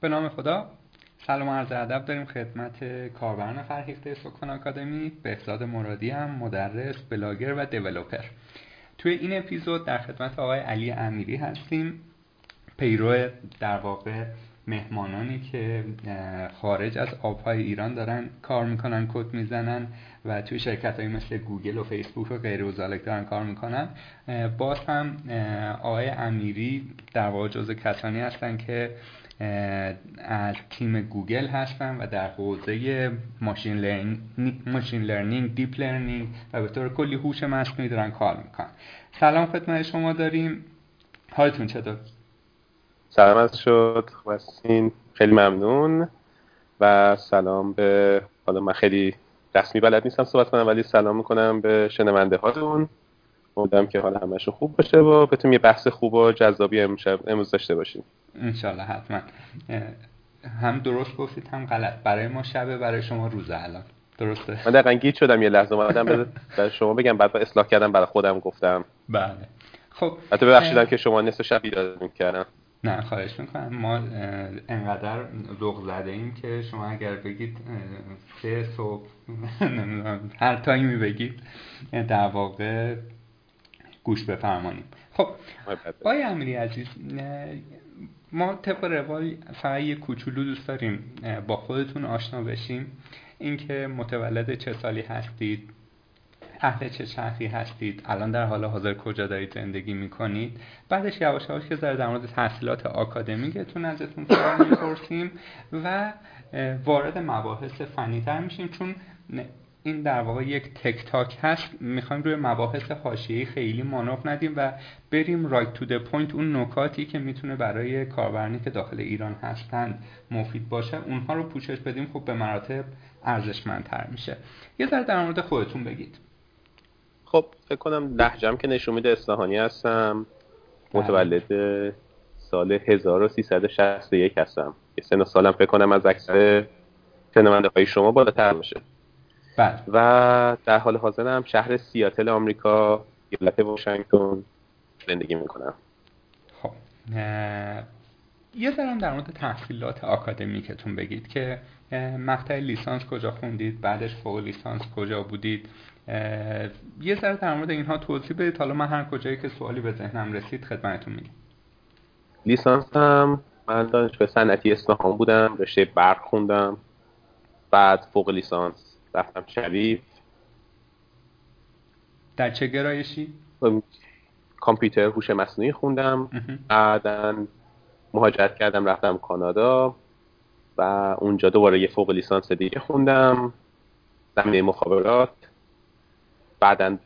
به نام خدا. سلام و عرض ادب داریم خدمت کاربران فرهیخته سکان آکادمی بهزاد مرادی هستم مدرس بلاگر و developer. توی این اپیزود در خدمت آقای علی امیری هستیم پیرو در واقع مهمانانی که خارج از آبهای ایران دارن کار می‌کنن کد می‌زنن و توی شرکت های مثل گوگل و فیسبوک و غیره و ذالک دارن کار می‌کنن. باز هم آقای امیری در واقع جز کسانی هستن که از تیم گوگل هستن و در حوزه machine learning, machine learning deep learning و به طور کلی هوش مصنوعی دارن کار می‌کنن. سلام خدمت شما داریم. حالتون چطور؟ سلامت باشین خیلی ممنون. و سلام به حالا من خیلی رسمی بلد نیستم صحبت کنم ولی سلام می‌کنم به شنونده هاتون. امیدوارم که حال همشون خوب باشه و بتونیم یه بحث خوب و جذابی امشب امروز داشته باشیم. انشالله حتما. هم درست گفتید هم غلط. برای ما شبه برای شما روزه الان. درسته؟ من دقیقا گیت شدم یه لحظه اومدم برای شما بگم بعد اصلاح کردم برای خودم گفتم. بله. خب حتی ببخشیدم که شما نصف شب بیدار کردم نه خواهش می‌کنم. ما انقدر ذوق زده ایم که شما اگر بگید سه صبح نمی‌دونم هر تایمی بگید در واقع گوش بفرمانیم خب آقای امیری عزیز ما طبق روال فقط یه کوچولو دوست داریم با خودتون آشنا بشیم. اینکه متولد چه سالی هستید اهل چه شهری هستید الان در حال حاضر کجا دارید زندگی می‌کنید. بعدش یواش یواش که در مورد تحصیلات آکادمیکتون ازتون سوال می‌پرسیم و وارد مباحث فنی تر میشیم چون این در واقع یک tech talk هست. می‌خوایم روی مباحث حاشیه‌ای خیلی مانور ندیم و بریم right to the point اون نکاتی که می‌تونه برای کاربرانی که داخل ایران هستند مفید باشه اونها رو پوشش بدیم. خب به مراتب ارزشمندتر میشه. یه ذره در مورد خودتون بگید. خب فکر کنم لهجم که نشون میده اصفهانی هستم. متولد سال 1361 هستم. یه سن سالم فکر کنم از اکثر شنونده های شما بالاتر باشه بله. و در حال حاضرم شهر سیاتل آمریکا ایالت واشنگتن زندگی می‌کنم. خب یه ذرم در مورد تحصیلات آکادمیکتون بگید که مقطع لیسانس کجا خوندید بعدش فوق لیسانس کجا بودید؟ یه ذره در مورد اینها توضیح بدید. حالا من هر کجایی که سوالی به ذهنم رسید خدمتتون میگم. لیسانسم من دانشگاه صنعتی اصفهان بودم رشته برق خوندم بعد فوق لیسانس. رفتم شریف. در چه گرایشی؟ کامپیوتر هوش مصنوعی خوندم. بعدا مهاجرت کردم رفتم کانادا و اونجا دوباره یه فوق لیسانس دیگه خوندم. زمینه مخابرات. بعدا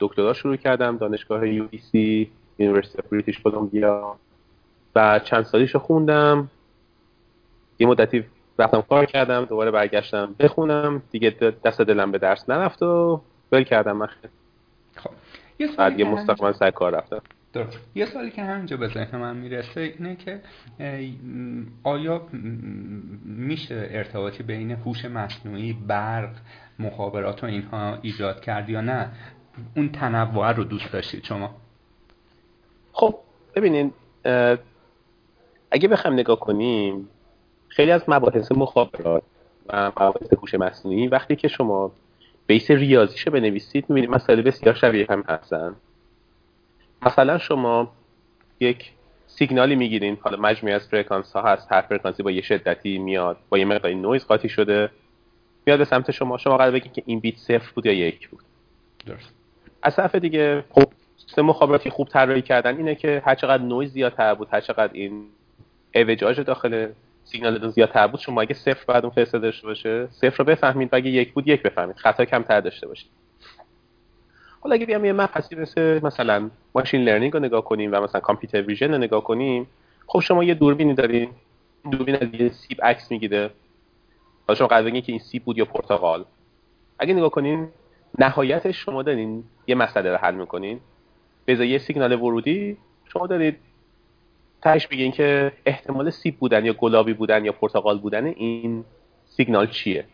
دکترا شروع کردم دانشگاه UBC University British Columbia و چند سالیشو خوندم. یه مدتی رفتم کار کردم دوباره برگشتم بخونم. دیگه دست دلم به درس نرفت و ول کردم من خب. یه مستقیما سر کار رفتم. درست. یه سوالی که همینجا به ذهن من می‌رسه اینه که آیا میشه ارتباطی بین هوش مصنوعی برق مخابرات و اینها ایجاد کرد یا نه؟ اون تنوع رو دوست داشتید شما؟ خب ببینین اگه بخوایم نگاه کنیم خیلی از مباحث مخابرات و مباحث هوش مصنوعی وقتی که شما بیس ریاضیشو بنویسید می‌بینید مسائل بسیار شبیه هم هستن. مثلا شما یک سیگنالی می‌گیرین حالا مجموعه از فرکانس ها هست هر فرکانسی با یه شدتی میاد با یه مقداری نویز قاطی شده میاد به سمت شما شما قراره بگید که این بیت صفر بود یا یک بود. درست. از طرف دیگه خب سیستم مخابراتی خوب طراحی کردن اینه که هر چقدر نویز زیادتر بود هر چقدر این اعوجاج داخل سیگنال زیادتر بود شما اگه صفر براتون فرستاده شده باشه صفر رو بفهمید و اگه یک بود یک بفهمید. خطا کمتر داشته باشید. حالا اگه بیام یه مبحثی مثل مثلا machine learning رو نگاه کنیم و مثلا computer vision رو نگاه کنیم خب شما یه دوربینی دارین. دوربین از یه سیب عکس می‌گیره. حالا شما قراره که این سیب بود یا پرتقال. اگه نگاه کنین نهایتش شما دارین یه مسئله رو حل می‌کنین. به یه سیگنال ورودی شما دارید تهش بگین که احتمال سیب بودن یا گلابی بودن یا پرتقال بودن این سیگنال چیه؟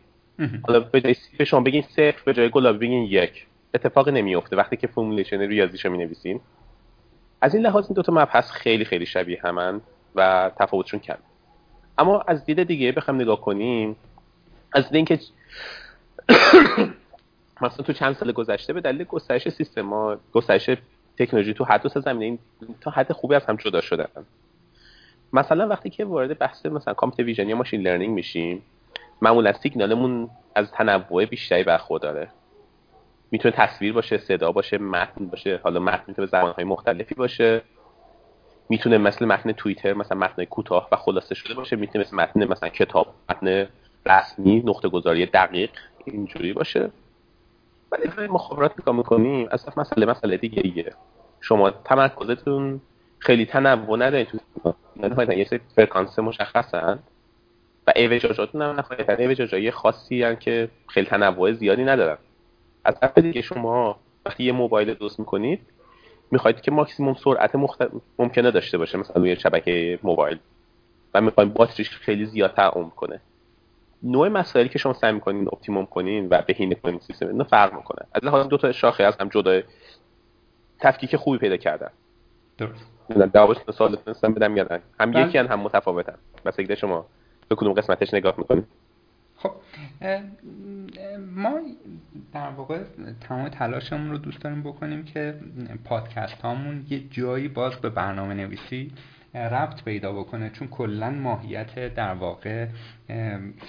حالا به جای سیب شما بگین صفر به جای گلابی بگین یک. اتفاق نمیفته وقتی که formulation ریاضیشو می نویسین از این لحاظ این دو تا مبحث خیلی خیلی شبیه همن و تفاوتشون کم اما از دید دیگه بخوام نگاه کنیم از دید اینکه مثلا تو چند سال گذشته به دلیل گسترش سیستما گسترش تکنولوژی تو هر دو زمینه این تا حد خوبی از هم جدا شدن. مثلا وقتی که وارد بحث مثلا computer vision یا machine learning میشیم معمولا سیگنالمون از تنوع بیشتری برخورداره. می‌تونه تصویر باشه صدا باشه متن باشه حالا متن می‌تونه به زبانهای مختلفی باشه. می‌تونه مثل متن توییتر مثلا متن کوتاه و خلاصه شده باشه. می‌تونه مثل متن مثلا کتاب متن رسمی نقطه گذاری دقیق اینجوری باشه. ولی مخابرات نگاه می‌کنیم اصلا مسئله مسئله دیگه ایه شما تمرکزتون خیلی تنوع ندارین تو یه سری فرکانس مشخصن و اعوجاجاتون هم نهایتا اعوجاجایی خاصی هن که خیلی تنوع زیادی ندارن. از طرف دیگه شما وقتی یه موبایل درست می‌کنید می‌خواید که ماکسیموم سرعت مخت... ممکنه داشته باشه مثلا روی شبکه موبایل. و می‌خوایم باتریش خیلی زیادتر عمر کنه. نوع مسائلی که شما سعی می‌کنین optimum کنین و بهینه کنین سیستم اینو فرق می‌کنه. از لحاظ دو تا شاخه از هم جدا تفکیک خوبی پیدا کردن. درست. سوال تونستم بدم یادن هم بله. یکی هم متفاوتن بس شما. به کدوم قسمتش نگاه می‌کنید خب ما در واقع تمام تلاشمون رو دوست داریم بکنیم که پادکست هامون یه جایی باز به برنامه نویسی ربط پیدا بکنه چون کلا ماهیت در واقع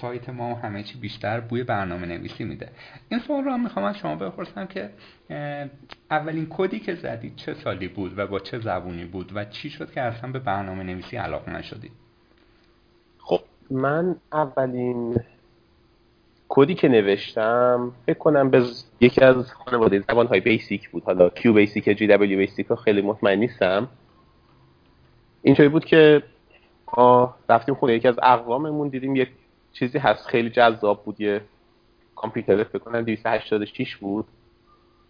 سایت ما و همه چی بیشتر بوی برنامه نویسی میده. این سوال رو هم می‌خوام از شما بپرسم که اولین کدی که زدید چه سالی بود و با چه زبونی بود و چی شد که اصلا به برنامه نویسی علاقه‌مند شدید؟ خب من اولین کدی که نوشتم فکر کنم به یکی از خانواده زبان های BASIC بود. حالا QBasic GW-BASIC رو خیلی مطمئن نیستم. اینطوری بود که ما رفتیم خونه یکی از اقواممون دیدیم یک چیزی هست خیلی جذاب بود یه کامپیوتر فکر کنم 286 بود.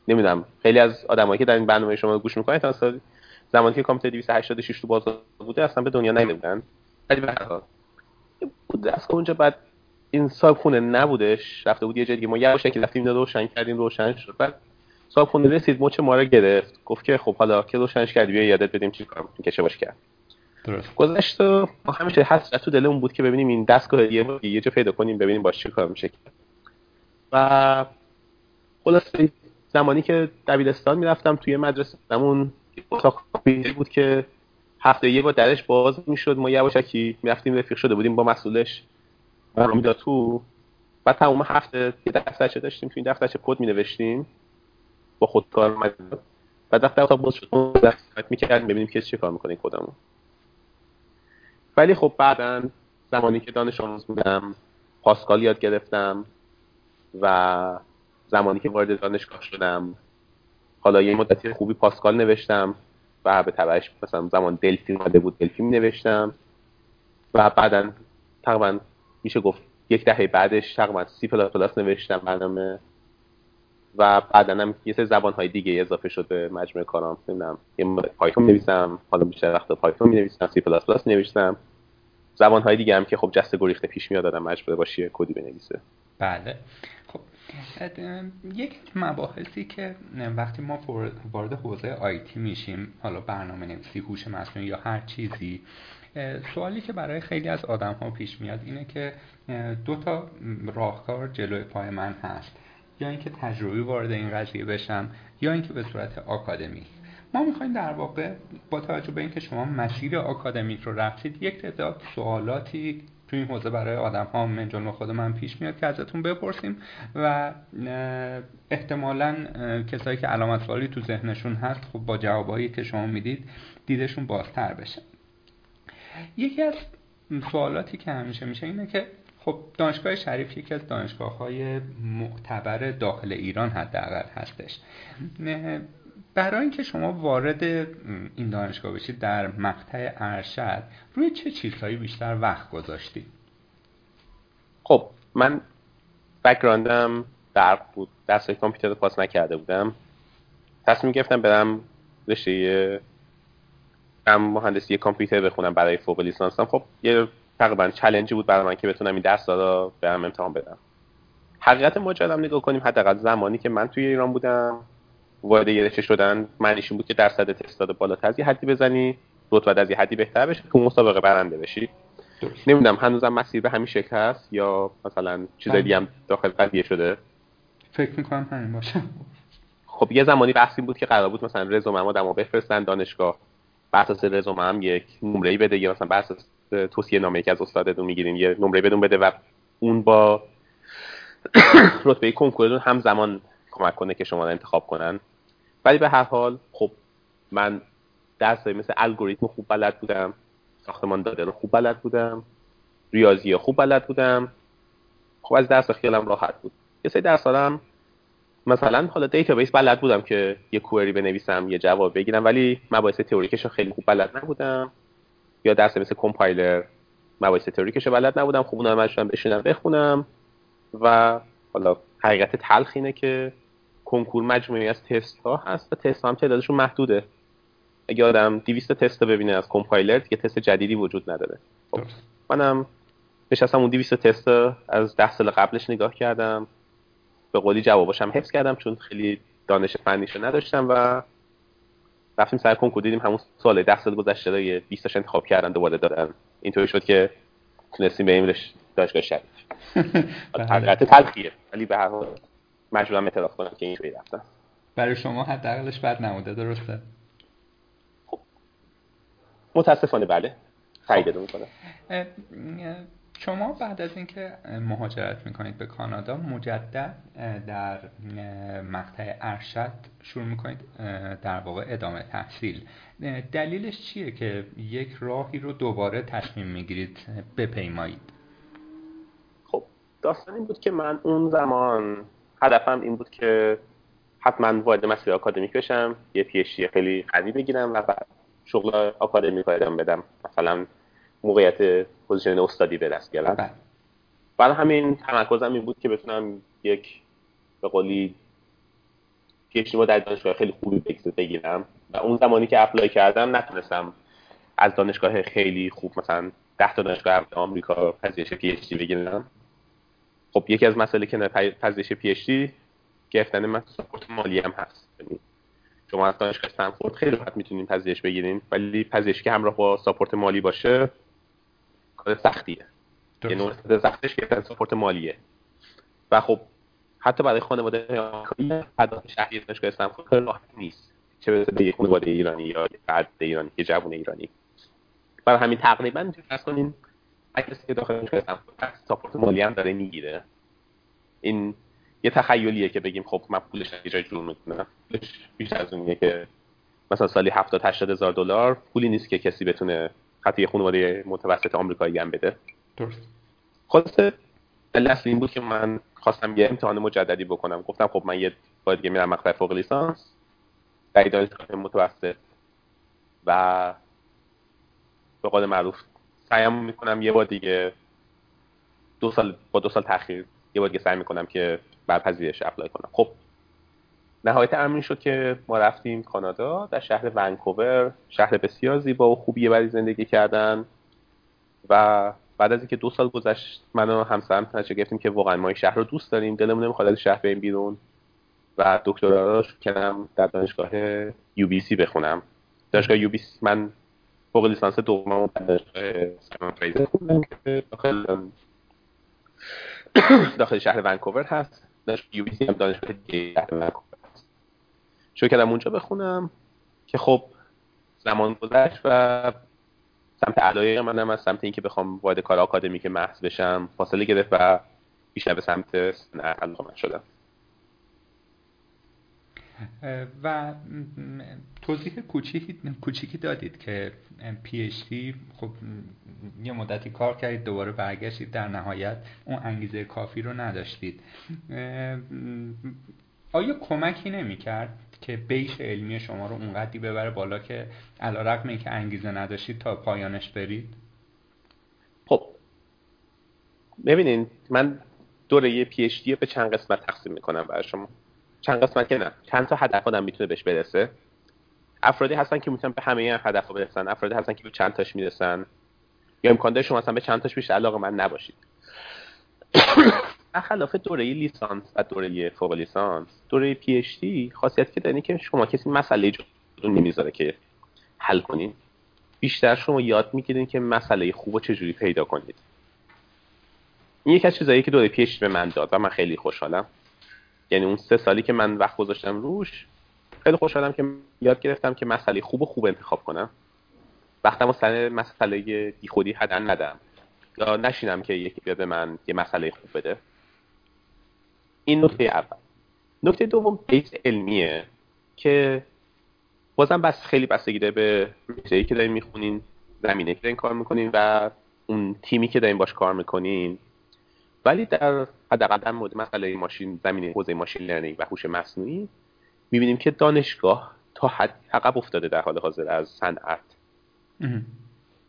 نمی‌دونم خیلی از آدمایی که در این برنامه شما گوش می‌کنن تا زمانی که کامپیوتر 286 تو بازار بوده اصلا به دنیا نیده بودن ولی به هر حال بود از اونجا بعد این صاحب خونه نبودش رفته بود یه جایی ما که رفتیم روشن کردیم روشن شد. بعد صاحب خونه رسید مچ ما رو گرفت. گفت که خب حالا که روشنش کردی بیا یادت بدیم چی کار کشه باش کرد. درست. گذشت و همیشه حسرت تو دلمون بود که ببینیم این دستگاه یه یه جا پیدا کنیم ببینیم باش چی کار میشه و خلاصه زمانی که دبیرستان می‌رفتم توی مدرسه همون اتاق بود که هفته یه با درش باز می‌شد. ما یواشکی می‌رفتیم رفیق شده بودیم با مسئولش رو می‌داد تو. بعد تمام هفته یه دفترچه داشتیم تو این دفترچه کد می نوشتیم با خودکار مجموعه بعد دفتر اتاق باز شد دفتر می‌کردیم ببینیم که چه کار می‌کنه کدمون ولی خب بعدا زمانی که دانش آموز بودم Pascal یاد گرفتم و زمانی که وارد دانشگاه شدم حالا یه مدتی خوبی Pascal نوشتم و به تبعش مثلا زمان Delphi اومده بود Delphi می نوشتم و بعدا تقریبا میشه گفت یک دهه بعدش تقریبا سی پلاس پلاس نوشتم برنامه. و بعدا هم یه سری زبان های دیگه اضافه شد به مجموعه کارام. نمی‌دونم یه پایتون نویسم حالا بیشتر وقت پایتون می نویسم سی پلاس پلاس نوشتم زبان های دیگه هم که خب جسته گریخته پیش میاد آدم مجبور باشه کدی بنویسه. بله. خب یک مباحثی که وقتی ما وارد حوزه IT میشیم حالا برنامه نویسی هوش مصنوعی یا هر چیزی سوالی که برای خیلی از آدم ها پیش میاد اینه که دو تا راهکار جلوی پای من هست. یا اینکه تجربی وارد این قضیه بشم یا اینکه به صورت آکادمیک. ما می‌خوایم در واقع با توجه به اینکه شما مسیر آکادمیک رو رفتید یک تعداد سوالاتی تو این حوزه برای آدم ها من جلو خود من پیش میاد که ازتون بپرسیم و احتمالا کسایی که علامت سوالی تو ذهنشون هست خب با جوابایی که شما می‌دید دیدشون بازتر بشه. یکی از سوالاتی که همیشه میشه اینه که خب دانشگاه شریف یکی از دانشگاه های معتبر داخل ایران حداقل هستش. برای اینکه شما وارد این دانشگاه بشید در مقطع ارشد روی چه چیزهایی بیشتر وقت گذاشتید؟ خب من بکراندم برق بود. درس کامپیوتر پاس نکرده بودم. تصمیم گرفتم برم رشته مهندسی کامپیوتر بخونم برای فوق لیسانسم. خب یه تقریبا چلنجی بود برای من که بتونم این درس رو برم امتحان بدم. حقیقت ماجرا نگاه کنیم حداقل زمانی که من توی ایران بودم وارد یه رشته شدن معنیش این بود که درصد تست داده بالاتر از یه حدی بزنی رتبت از یه حدی بهتر بشه تو مسابقه برنده بشی. نمی‌دونم هنوزم مسیر به همین شکل هست یا مثلا چیزای بله. دیگه هم داخل قضیه شده؟ فکر می‌کنم همین باشه. خب یه زمانی بحثی بود که قرار بود مثلا رزومه ما دما بفرستن دانشگاه. بر اساس رزومه هم یک نمره بده یا مثلا بر اساس توصیه نامه که از استادتون می‌گیرین یه نمره بدون بده و اون با رتبه کنکورتون هم زمان کمک کنه که شما رو انتخاب کنن. ولی به هر حال خب من درس مثل الگوریتم خوب بلد بودم ساختمان داده رو خوب بلد بودم ریاضی خوب بلد بودم. خب از درس خیالم راحت بود. یه سری درس هم مثلا حالا database بلد بودم که یه query بنویسم یه جواب بگیرم ولی مباحث تئوریکش خیلی خوب بلد نبودم. یا درس مثل کمپایلر مباحث تئوریکش بلد نبودم. خوب اونم مجبورم بشینم بخونم. و حالا حقیقت تلخ اینه که کنکور مجموعی از تست ها هست و تست ها هم تعدادشون محدوده. اگه آدم 200 تست رو ببینه از کمپایلر دیگه تست جدیدی وجود نداره. خب منم نشستم اون 200 تست از 10 سال قبلش نگاه کردم. به قولی جواباشم حفظ کردم چون خیلی دانش فنیشو نداشتم و رفتیم سر کنکور دیدیم همون سال 10 سال گذشته رو یه 20 تاش انتخاب کردن دوباره دادن اینطوری شد که تونستیم به ایمرش دانشگاه شریف. حقیقت تلخیه ولی به هر حال مجبورم اعتراف کنم که اینجوری رفتم. برای شما حداقلش بد نبوده درسته؟ خب. متاسفانه بله. تایید می‌کنه شما بعد از اینکه مهاجرت می‌کنید به کانادا مجدد در مقطع ارشد شروع می‌کنید در واقع ادامه تحصیل. دلیلش چیه که یک راهی رو دوباره تصمیم می‌گیرید بپیمایید؟ خب داستان این بود که من اون زمان هدفم این بود که حتما وارد مسیر آکادمیک بشم یه PhD خیلی قوی بگیرم و بعد شغل آکادمیک بدم. مثلا موقعیت position استادی به دست بیارم. بله. برای همین تمرکزم این بود که بتونم یک به قولی مدرک دانشگاه خیلی خوبی بگیرم و اون زمانی که apply کردم نتونستم از دانشگاه خیلی خوب مثلا ده تا دانشگاه آمریکا پذیرش PhD بگیرم. خب یکی از مسئله که پذیرش PhD گرفتن من support مالی هم هست. یعنی شما از دانشگاه استنفورد خیلی راحت می‌تونین پذیرش بگیرین ولی پذیرش که همراه با support مالی باشه کار سختیه. یه نوع سختش گرفتن support مالیه. و خب حتی برای خانواده پرداخت شهریه دانشگاه استنفورد خیلی راحت نیست. چه برسه به یه خانواده ایرانی یا بعد ایرانی یه جوون ایرانی. برای همین تقریبا فرض کنین کسی که داخل دانشگاه استنفورد ساپورت مالی هم داره می‌گیره. این یه تخیلیه که بگیم خب من پولش یه جای جور می‌کنم. پولش بیشتر از اونیه که مثلا سالی 70 80 هزار دلار پولی نیست که کسی بتونه حتی یه خانواده متوسط آمریکایی هم بده. درست. خلاصه اصل این بود که من خواستم یه امتحان مجددی بکنم. گفتم خب من یه بار دیگه میرم مقطع فوق لیسانس. در دانشگاه متوسط. و به قول معروف سعیم می‌کنم یه بار دیگه دو سال با دو سال تاخیر یه بار دیگه سعی می‌کنم که بر پذیرش اپلای کنم. خب نهایت امری شد که ما رفتیم کانادا در شهر ونکوور. شهر بسیار زیبا و خوبیه برای زندگی کردن. و بعد از اینکه دو سال گذشت من و همسرم نتیجه گرفتیم که واقعا ما این شهر رو دوست داریم. دلمون نمی‌خواد از شهر بریم بیرون و دکترا رو کنم در دانشگاه یو بی سی بخونم. دانشگاه یو بی سی من فوق لیسانس دومم در دانشگاه داخل شهر ونکوور هست. دانشگاه یو بی سی هم دانشگاه دیگه ونکوور. شروع کردم اونجا بخونم که خب زمان گذشت و سمت علایق منم از سمت اینکه بخوام وارد کار آکادمیک محض بشم فاصله گرفت و بیشتر به سمت صنعت علاقه شدم. و توضیح کوچیکی کوچیکی دادید که پی اچ دی خب یه مدتی کار کردید دوباره برگشتید در نهایت اون انگیزه کافی رو نداشتید. آیا کمکی نمی‌کرد که بیش علمی شما رو اونقدی ببره بالا که علا رقم که انگیزه نداشتید تا پایانش برید؟ خب ببینین من دوره یه پی به چند قسمت تقسیم می‌کنم برای شما. چند قسمت که نه چند تا هدف آدم می‌تونه بهش برسه. افرادی هستن که می‌تونن به همه این هدف برسن. افرادی هستن که به چند تاش می‌رسن. یا امکان داره شما اصلا به چند تاش بیشتر علاقه من نباشید. خلاف دوره لیسانس و دوره فوق لیسانس دوره پی اچ دی خاصیت که داره که شما کسی مسئله رو نمی‌ذاره که حل کنین. بیشتر شما یاد می‌گیرین که مسئله خوب و چجوری پیدا کنید. این یکی از چیزایی که دوره پیش به من داد و من خیلی خوشحالم. یعنی اون سه سالی که من وقت گذاشتم روش خیلی خوشحالم که یاد گرفتم که مسئله خوب و خوب انتخاب کنم. وقتم سر مسئله خودی هدن ندم. یا نشینم که یکی بیاد به من یه مسئله خوب بده. این نکته اول. نکته دوم بیس علمیه که بازم بس خیلی بستگی داره به رشته‌ای که دارین می‌خونین زمینه که دارین کار می‌کنین و اون تیمی که دارین باش کار می‌کنین. ولی در حداقل در مورد مسئله ماشین زمینه حوزه ماشین لرنینگ و هوش مصنوعی می‌بینیم که دانشگاه تا حد عقب افتاده در حال حاضر از صنعت.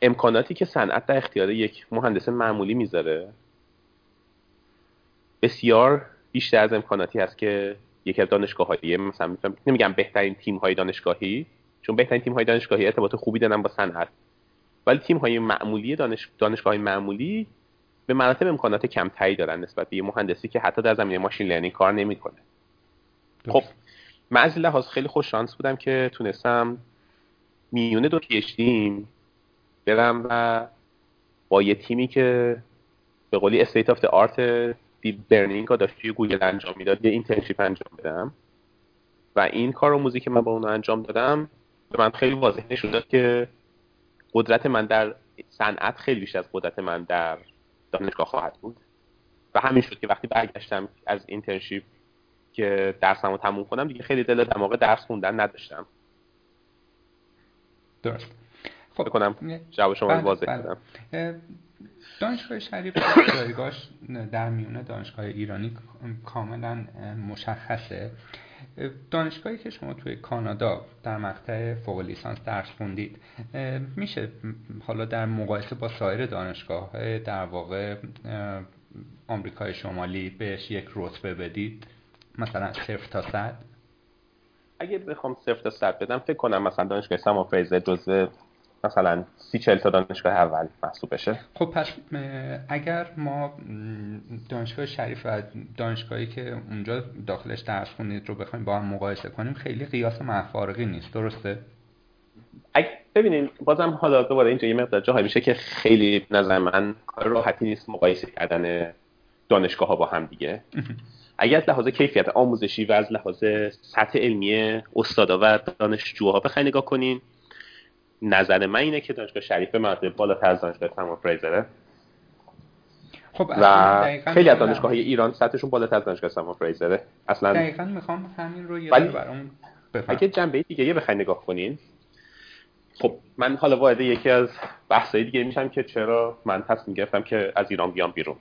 امکاناتی که صنعت در اختیار یک مهندس معمولی می‌ذاره بسیار بیشتر از امکاناتی هست که یکی از دانشگاه های مثلا نمیگم بهترین تیم های دانشگاهی چون بهترین تیم های دانشگاهی ارتباط خوبی دارن با صنعت. ولی تیم های معمولی دانش... دانشگاه های معمولی به مراتب امکانات کمتری دارن نسبت به یه مهندسی که حتی در زمینه ماشین لرنینگ کار نمی‌کنه. خب من از لحاظ خیلی خوش شانس بودم که تونستم میونه دو پیشتیم برم و با یه تیمی که به قولی state of art deep learning داشت گوگل انجام می‌داد یه internship انجام بدم. و این کارآموزی که من با اون انجام دادم به من خیلی واضح نشون داد که قدرت من در صنعت خیلی بیشتر از قدرت من در دانشگاه خواهد بود. و همین شد که وقتی برگشتم از internship که درسم رو تموم کنم دیگه خیلی دل دماغ درس خوندن نداشتم. درست. خب. کنم جواب شما بله، واضح بله. دانشگاه شریف جایگاهش در میونه دانشگاه ایرانی کاملا مشخصه. دانشگاهی که شما توی کانادا در مقطع فوق لیسانس درس خوندید میشه حالا در مقایسه با سایر دانشگاه در واقع آمریکای شمالی بهش یک رتبه بدید مثلا صفر تا صد؟ اگه بخوام صفر تا صد بدم فکر کنم مثلا دانشگاه سما فریزر جزو مثلا سی چل تا دانشگاه اول محسوب بشه. خب پس اگر ما دانشگاه شریف و دانشگاهی که اونجا داخلش درس خونید رو بخوایم با هم مقایسه کنیم خیلی قیاس محفارقی نیست. درسته؟ اگه ببینید بازم حالا دوباره اینجا یه مقدار جاهایی میشه که خیلی نظر من کار راحتی نیست مقایسه کردن دانشگاه ها با هم دیگه. اگر از لحاظ کیفیت آموزشی و از لحاظ سطح علمی استادا و دانشجوها بخواید نگاه کنین نظر من اینه که دانشگاه شریف مرتبه بالاتر از دانشگاه سما فریزره. خب و خیلی از دانشگاه های ایران سطحشون بالاتر از دانشگاه سما فریزره. اصلا دقیقا می‌خوام همین رو یه برامون اگه جنبه دیگه یه بخواید نگاه کنین. خب من حالا وارد یکی از بحثای دیگه میشم که چرا من تصمیم گرفتم که از ایران بیام بیرون.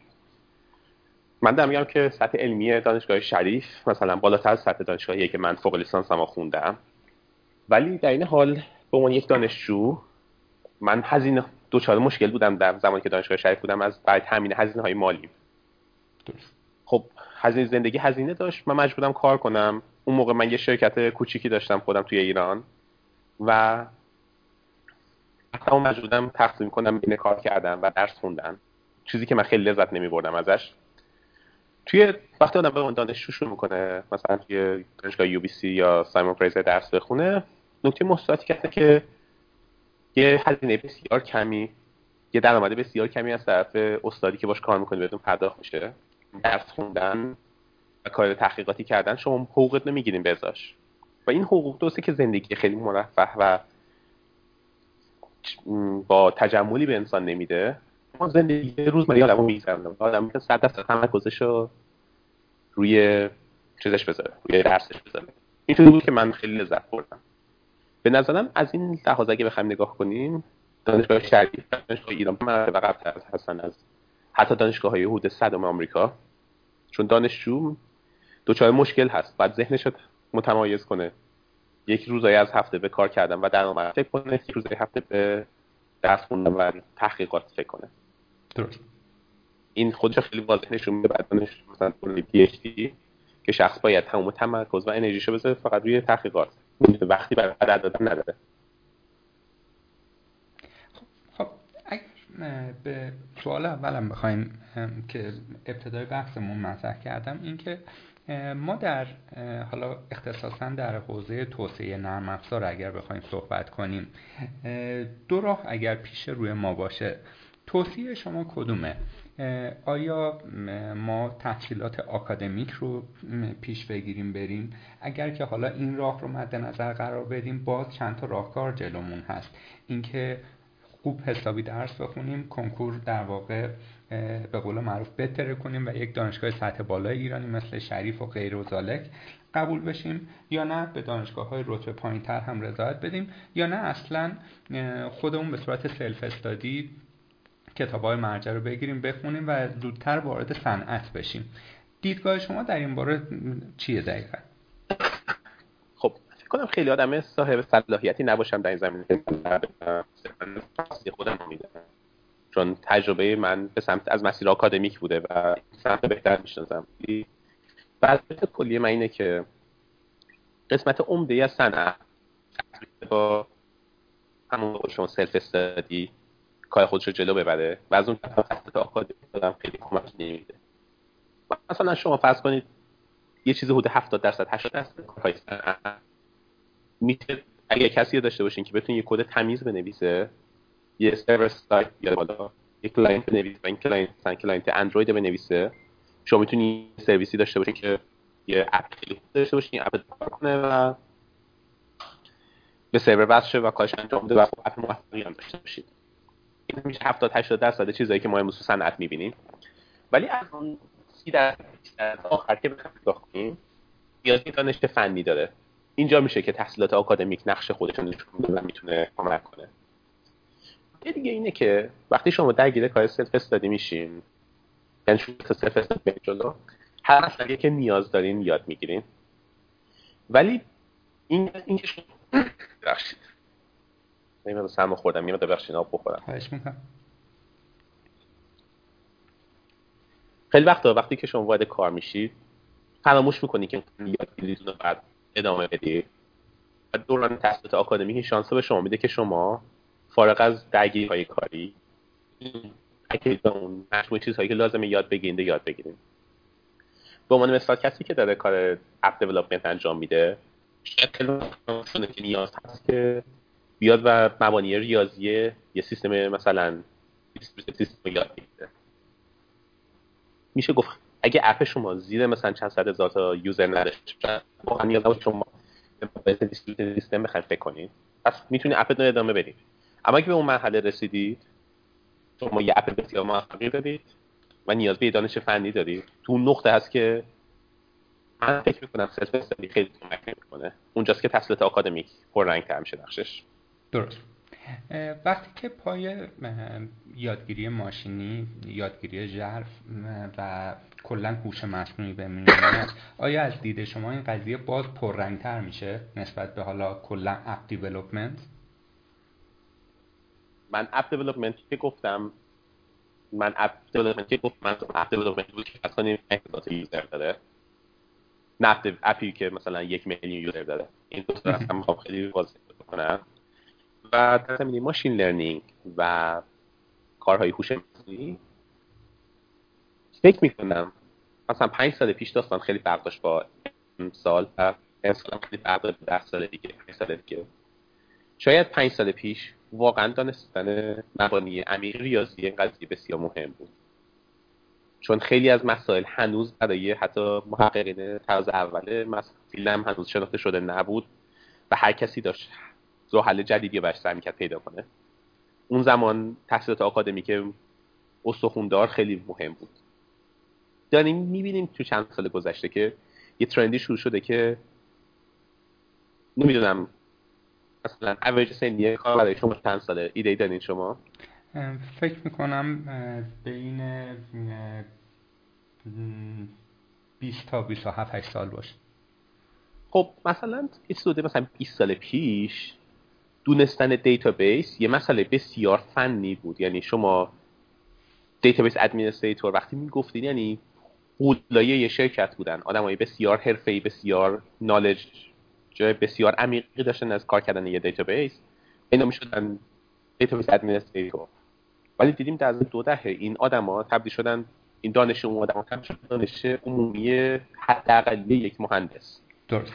من دارم میگم که سطح علمی دانشگاه شریف مثلا بالاتر از سطح دانشگاهی که من فوق لیسانس هم خوندم. ولی در این حال به عنوان یک دانشجو من هزینه دوچار مشکل بودم در زمانی که دانشگاه شریف بودم از برای تامین هزینه های مالی خب هزینه زندگی هزینه داشت. من مجبورم کار کنم. اون موقع من یه شرکت کوچیکی داشتم خودم توی ایران و حتی مجبورم تقسیم کنم بین کار کردن و درس خوندن. چیزی که من خیلی لذت نمی بردم ازش. توی وقتی آدم به اون دانشجو شروع می‌کنه مثلا توی دانشگاه یو بی سی یا سایمون فریزر درس بخونه نکته مثبتی که که یه هزینه بسیار کمی یه درآمد بسیار کمی از طرف استادی که باش کار می‌کنی بهتون پرداخت میشه. درس خوندن و کار تحقیقاتی کردن شما حقوقت نمی‌گیرین بزاش و این حقوق دوسته که زندگی خیلی مرفه و با تجملی به انسان نمیده. ما زندگی روزمره آدمو میگذرونه. آدم که صد درصد تمرکزش رو روی چیزش بذاره روی درسش بذاره. این بود که من خیلی لذت بردم. به نظرم از این لحاظ اگه بخوایم نگاه کنیم دانشگاه شریف دانشگاه ایران مرتبه قبل هستن از حتی دانشگاه های حدود صدم آمریکا. چون دانشجو دوچار مشکل هست. بعد ذهنش متمایز کنه. یک روزایی از هفته به کار کردن و در فکر کنه یک روزای هفته به درس خوندن و تحقیقات فکر کنه. درست. این خودش خیلی واضح نشون میده. بعد دانش مثلا پی اچ دی که شخص باید تمام تمرکز و انرژیشو بذاره فقط روی تحقیقات. وقتی برای قدر دادن نداره. خب به سوال اولم بخوایم که ابتدای بحثمون مطرح کردم اینکه ما در حالا اختصاصا در حوزه توسعه نرم افزار اگر بخوایم صحبت کنیم دو راه اگر پیش روی ما باشه. توصیه شما کدومه؟ آیا ما تحصیلات آکادمیک رو پیش بگیریم بریم؟ اگر که حالا این راه رو مد نظر قرار بدیم باز چند تا راهکار جلومون هست. اینکه خوب حسابی درس بخونیم کنکور در واقع به قول معروف بهتره کنیم و یک دانشگاه سطح بالای ایرانی مثل شریف و غیر و زالک قبول بشیم یا نه به دانشگاه های رتبه پایین تر هم رضایت بدیم یا نه اصلا خودمون به صورت سلف استادی کتاب های مرجع رو بگیریم بخونیم و زودتر وارد صنعت بشیم. دیدگاه شما در این باره چیه دقیقا؟ خب فکر کنم خیلی آدم صاحب صلاحیتی نباشم در این زمینه. خودم میدم چون تجربه من به سمت از مسیر آکادمیک بوده و سمت بهتر می‌شناسم. وضعیت کلی من اینه که قسمت عمده از صنعت با همون شما سلف استادی کار خودش رو جلو ببره. و از اون طرف آکادمی خیلی کمک نمیده. مثلا شما فرض کنید یه چیز حدود 70 درصد 80 درصد کارهای میشه اگه کسی داشته باشین که بتونه یه کد تمیز بنویسه یه server side بیاره بالا یه client بنویسه این client مثلا client اندروید بنویسه. شما می‌تونی سرویسی داشته باشین که یه app داشته باشین app کار کنه و به سرور وصل و کارش انجام بده و خب app موفقی هم داشته باشید میشه 70 80 درصد چیزایی که ما امروز تو صنعت می‌بینیم. ولی از اون 30 درصد آخر که بخوایم نیازی دانش فنی داره. اینجا میشه که تحصیلات آکادمیک نقش خودشون نشون میده و می‌تونه کمک کنه. یه دیگه اینه که وقتی شما درگیر کار self study میشین یعنی شما self study جلو هر مسئله که نیاز دارین یاد می‌گیرین. ولی این این که من سرما خوردم یه ببخشید آب بخورم. خواهش می‌کنم. خیلی وقتا وقتی که شما وارد کار میشید فراموش می‌کنی که یاد رو بعد ادامه بدی. و دوران تحصیلات آکادمیک شانس به شما میده که شما فارغ از درگیری های کاری اون مجموعه چیزهایی که لازمه یاد بگیرید یاد بگیریم به عنوان مثال کسی که داره کار اپ دیولپمنت انجام میده شاید که نیاز هست که بیاد و مبانی ریاضی یه سیستم مثلا سیستم یاد بگیره. میشه گفت اگه app شما زیر مثلا چند صد هزار تا user نداشته واقعا نیاز شما به سیستم بخواید فکر کنید. پس می‌تونی app رو ادامه بدید. اما اگه به اون مرحله رسیدید شما یه app بسیار موفقی دارید و نیاز به دانش فنی دارید. تو اون نقطه هست که من فکر می‌کنم self study خیلی کمک می‌کنه. اونجاست که تحصیلات آکادمیک پررنگتر میشه نقشش. درست. وقتی که پای یادگیری ماشینی یادگیری ژرف و کلا هوش مصنوعی بمونه آیا از دید شما این قضیه باز پررنگتر میشه نسبت به حالا کلا app development من app development که گفتم من app development که گفتم من app development بود که از کنیم user داره. نه app ی که مثلا یک میلیون user داره. این دو تا هم خب خیلی واضح بکنم. و در زمینه machine learning و کارهای هوش مصنوعی فکر می‌کنم مثلا پنج سال پیش داستان خیلی فرق داشت با سال و امسال خیلی فرق داشت ده سال دیگه پنج سال دیگه. شاید پنج سال پیش واقعا دانستن مبانی عمیق ریاضی این قضیه بسیار مهم بود. چون خیلی از مسائل هنوز برای حتی محققین طرز اول فیلم هنوز شناخته شده نبود و هر کسی داشت راه حل جدیدی براش سعی می‌کرد پیدا کنه. اون زمان تحصیلات آکادمی که استخوندار خیلی مهم بود. داریم می‌بینیم تو چند سال گذشته که یه ترندی شروع شده که نمی‌دونم مثلا اویج سنی کار برای شما چند ساله؟ ایده ای دارین شما؟ فکر می‌کنم بین 20 تا 27 8 سال باشه. خب مثلا استوده مثلا 20 سال پیش دونستن database یه مسئله بسیار فنی بود. یعنی شما database administrator وقتی می‌گفتین یعنی غولای یه شرکت بودن. آدمای بسیار حرفه‌ای بسیار نالج جای بسیار عمیقی داشتن از کار کردن یه database. اینا می‌شدن database administrator. ولی دیدیم در از دو دهه این آدما تبدیل شدن این دانش عمومی آدم دانش عمومی حداقلی یک مهندس. درست.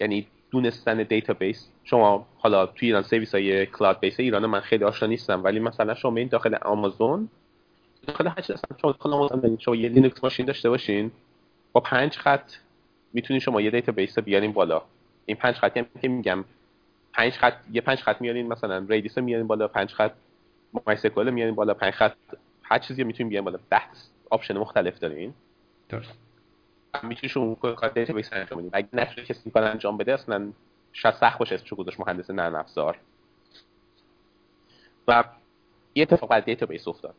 یعنی دونستن database. شما حالا توی ایران سرویس های cloud base ایران من خیلی آشنا نیستم ولی مثلا شما این داخل آمازون داخل هر چیز شما داخل آمازون شما یه Linux machine داشته باشین با پنج خط می‌تونین شما یه database بیارین بالا. این پنج خطی هم که میگم پنج خط یه پنج خط میارین مثلا Redis میارین بالا پنج خط MySQL میارین بالا پنج خط هر چیزی می‌تونین بیارین بالا. ده option مختلف دارین. درست. می‌تونی شما کار database انجام بدین اگه نشه کسی کار انجام بده؟ اصلا شاید سخت باشه اسمشو گذاشت مهندس نرم افزار. و یه اتفاق برای database افتاد.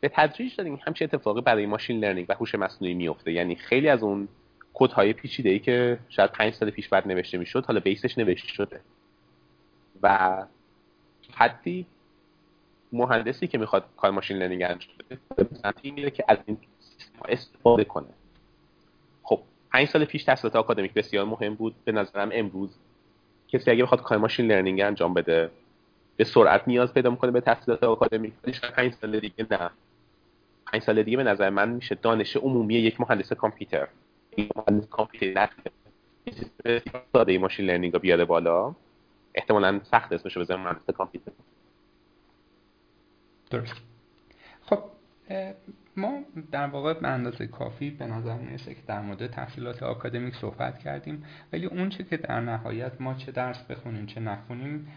به تدریج داریم همچین اتفاقی برای machine learning و هوش مصنوعی میفته. یعنی خیلی از اون کدهای پیچیده ای که شاید پنج سال پیش بعد نوشته می‌شد حالا base ش نوشته شده. و حدی مهندسی که می‌خواد کار machine learning انجام بده به میره که از این سیستم استفاده کنه. پنج سال پیش تحصیلات آکادمیک بسیار مهم بود. به نظرم امروز کسی اگه بخواد کار machine learning انجام بده به سرعت نیاز پیدا می‌کنه به تحصیلات آکادمیک. ولی پنج سال دیگه نه. پنج سال دیگه به نظر من میشه دانش عمومی یک مهندس کامپیوتر. مهندس کامپیوتر ساده ماشین لرنینگ رو بیاره بالا. احتمالا سخت اسمشو بزنم مهندس کامپیوتر. درست. خب ما در واقع به اندازه کافی به نظر می‌رسه که در مورد تحصیلات آکادمیک صحبت کردیم. ولی اون چه که در نهایت ما چه درس بخونیم چه نخونیم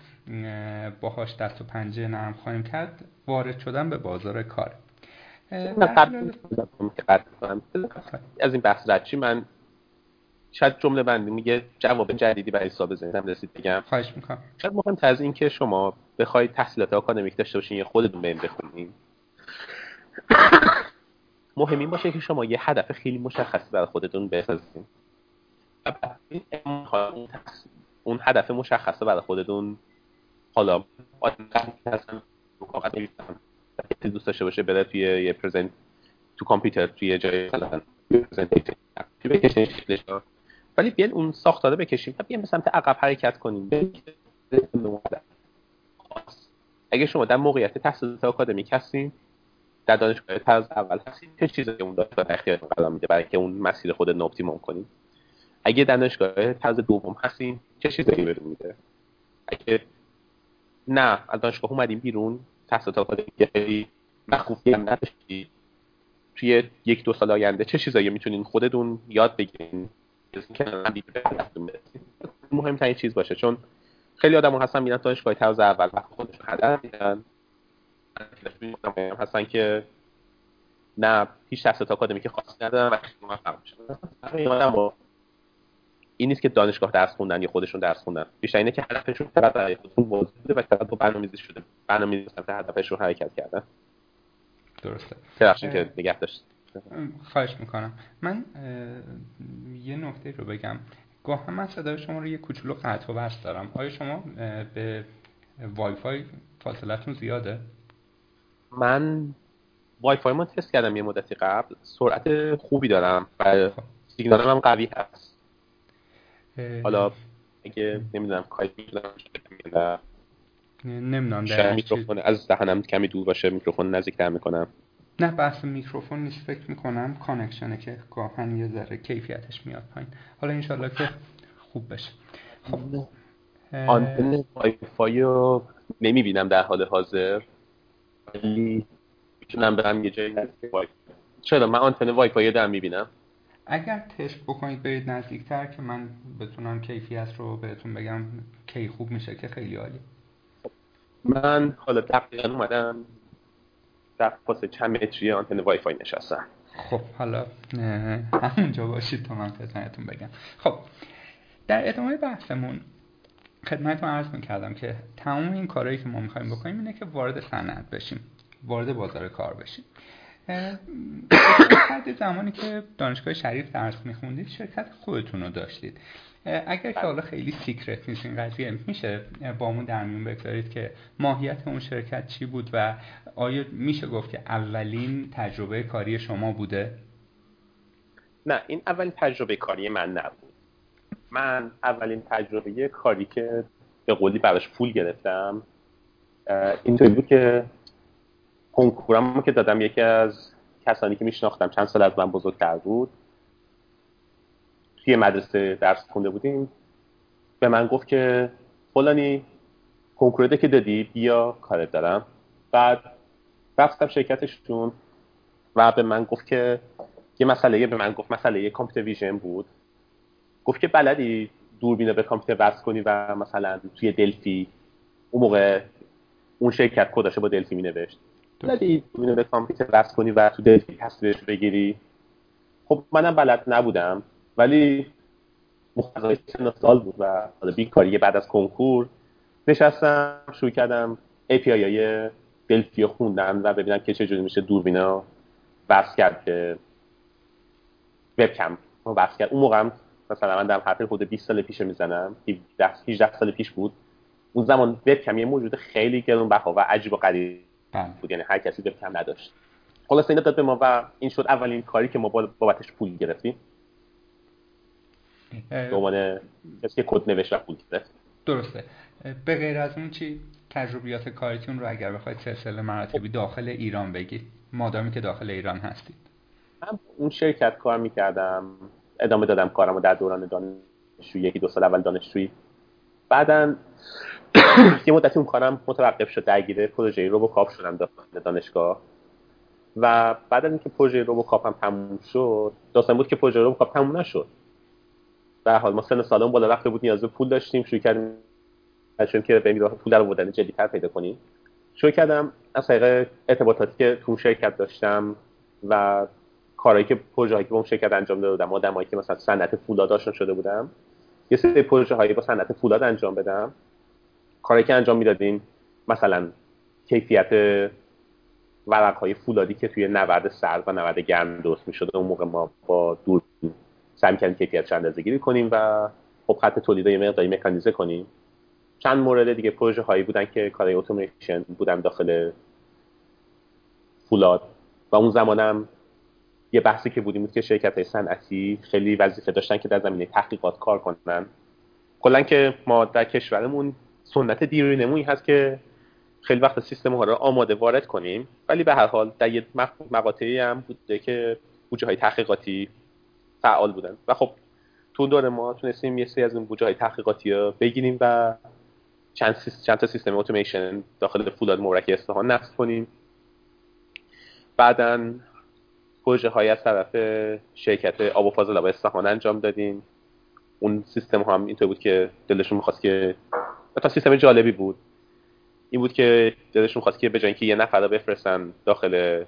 باهاش دست و پنجه نرم خواهیم کرد وارد شدن به بازار کار. از این بحث ردچی من شاید جمله بندی میگه جواب جدیدی برای حساب ذهنم رسید بگم. خواهش می‌کنم. شاید مهمتر از این که شما بخواید تحصیلات آکادمیک داشته باشین یا خودتون بریم بخونین. مهم این باشه که شما یه هدف خیلی مشخصی برای خودتون بسازین. اون هدف مشخصه برای خودتون حالا دوست داشته باشه بره توی یه پرزنت تو کامپیوتر توی جای مثلا ولی بیاین اون ساختاره بکشیم و بیاین به سمت عقب حرکت کنیم اگه شما در موقعیت تحصیلات آکادمیک هستین در دانشگاه طرز اول هستین چه چیزی اون دانشگاه اختیار قرار میده برای که اون مسیر خود اپتیموم کنیم اگه در دانشگاه طرز دوم هستین چه چیزایی بهتون میده؟ اگه نه از دانشگاه اومدیم بیرون تحصیلات خیلی مخوفی هم نداشتی توی یک دو سال آینده چه چیزایی می‌تونین خودتون یاد بگیرین؟ مهمترین چیز باشه چون خیلی آدم هستن میرن دانشگاه طرز اول و خودشون هدف میدن. هستن که نه هیچ تحصیلات آکادمیک خاصی ندارن و خیلی موفق میشن این نیست که دانشگاه درس خوندن یا خودشون درس خوندن. بیشتر اینه که هدفشون فقط برای خودشون واضح بوده و فقط با برنامه‌ریزی شده. برنامه‌ریزی سمت هدفشون حرکت کردن. درسته. ببخشید که نگه داشت. خواهش می‌کنم. من یه نکته رو بگم. گاه من صدای شما رو یه کوچولو قطع و دارم. آیا شما به وای فای فاصلتون زیاده؟ من وای فای ما تست کردم یه مدتی قبل. سرعت خوبی دارم. و سیگنالم هم قوی هست. حالا اگه نمی‌دونم کاری می‌تونم نمی‌دونم شاید میکروفون از دهنم کمی دور باشه میکروفون نزدیکتر می‌کنم. نه بحث میکروفون نیست. فکر می‌کنم connection ه که گاهن یه ذره کیفیتش میاد پایین. حالا انشالله که خوب بشه. خب آنتن وای فای رو نمی‌بینم در حال حاضر. ولی می‌تونم برم یه جایی نزدیک وای چرا؟ من آنتن وای فای دارم می‌بینم. اگر تست بکنید برید نزدیکتر که من بتونم کیفیت رو بهتون بگم کی خوب میشه که خیلی عالی. من حالا دقیقا اومدم در فاصله چند متری آنتن وای فای نشستم. خب حالا همونجا باشید تا من خدمتتون بگم. خب در ادامه بحثمون خدمتتون عرض می‌کردم که تمام این کارهایی که ما می‌خوایم بکنیم اینه که وارد صنعت بشیم وارد بازار کار بشیم. حد زمانی که دانشگاه شریف درس میخوندید شرکت خودتون رو داشتید. اگر که حالا خیلی سیکرت نیست این قضیه میشه با همون در میون بگذارید که ماهیت اون شرکت چی بود و آیا میشه گفت که اولین تجربه کاری شما بوده؟ نه این اولین تجربه کاری من نبود. من اولین تجربه کاری که به قولی براش پول گرفتم اینطوری بود که کنکورم که دادم یکی از کسانی که میشناختم چند سال از من بزرگتر بود توی مدرسه درس خونده بودیم. به من گفت که فلانی کنکورده که دادی بیا کارت دارم. بعد رفتم شرکتشون و به من گفت که یه مسئله به من گفت مسئله کامپیوتر ویژن بود. گفت که بلدی دوربینو به کامپیوتر وصل کنی و مثلا توی دلفی اون موقع اون شرکت کداشو با دلفی مینوشت. بلدی دوربینو به کامپیوتر وصل کنی و تو دلفی تصویرش بگیری. خب منم بلد نبودم ولی مقتضای سن سال بود و حالا بیکاری بعد از کنکور نشستم شروع کردم API های دلفی خوندم و ببینم که چجوری میشه دوربینا وصل کرد که وبکم وصل کرد. اون موقع هم مثلا من در حرف خود 20 سال پیش می‌زنم. 18 سال پیش بود. اون زمان وبکم یه موجود خیلی گرونبها و عجیب و غریب بله. بود. یعنی هر کسی وبکم نداشت. خلاص این داد به ما و این شد اولین کاری که ما بابتش پول گرفتیم. به عنوان کسی کد نوشت و پول گرفت. درسته. به غیر از اون چی؟ تجربیات کاریتون رو اگر بخواید سلسله مراتبی داخل ایران بگید مادامی که داخل ایران هستید. من اون شرکت کار می‌کردم. ادامه دادم کارم و در دوران دانشجویی یکی دو سال اول دانشجویی. بعدا یه مدتی اون کارم متوقف شد درگیر پروژه روبوکاپ شدم داخل دانشگاه. و بعد از اینکه پروژه روبوکاپ هم تموم شد داستان بود که پروژه روبوکاپ تموم نشد. در حال ما سن سالمون بالا رفته بود نیاز به پول داشتیم شروع کردیم چون که به راه پول در آوردن جدی‌تر پیدا کنیم. شروع کردم از طریق ارتباطاتی که تو شرکت داشتم و کارهایی که پروژه‌ای که با اون شرکت انجام داده بودم آدمایی که مثلا صنعت فولاد آشنا شده بودم یه سری پروژه هایی با صنعت فولاد انجام بدم. کاری که انجام می‌دادیم مثلا کیفیت ورق های فولادی که توی نورد سرد و نورد گرم درست می‌شده اون موقع ما با دور سعی کردیم کیفیتش اندازه گیری کنیم و خب خط تولید یه مقداری مکانیزه کنیم. چند مورد دیگه پروژه هایی بودن که کارهای اتوماسیون بودن داخل فولاد و اون زمانم یه بحثی که بودیم بود که شرکت های صنعتی خیلی وظیفه داشتن که در زمینه تحقیقات کار کنن. کلا که ما در کشورمون سنت دیرینمون هست که خیلی وقت سیستم ها رو آماده وارد کنیم. ولی به هر حال در یه مقاطعی هم بوده که بودجه های تحقیقاتی فعال بودن. و خب تو دور ما تونستیم یه سری از اون بودجه های تحقیقاتی رو بگیریم و چند, چند تا سیستم اتوماسیون داخل فولاد مورک اصفهان نصب کنیم. بعدا پروژه های از طرف شرکت آب و فاضل آب اصفهان انجام دادیم. اون سیستم هم اینطور بود که دلشون می‌خواست که تا سیستم جالبی بود. این بود که دلشون خواست که به جای اینکه یه نفر رو بفرستن داخل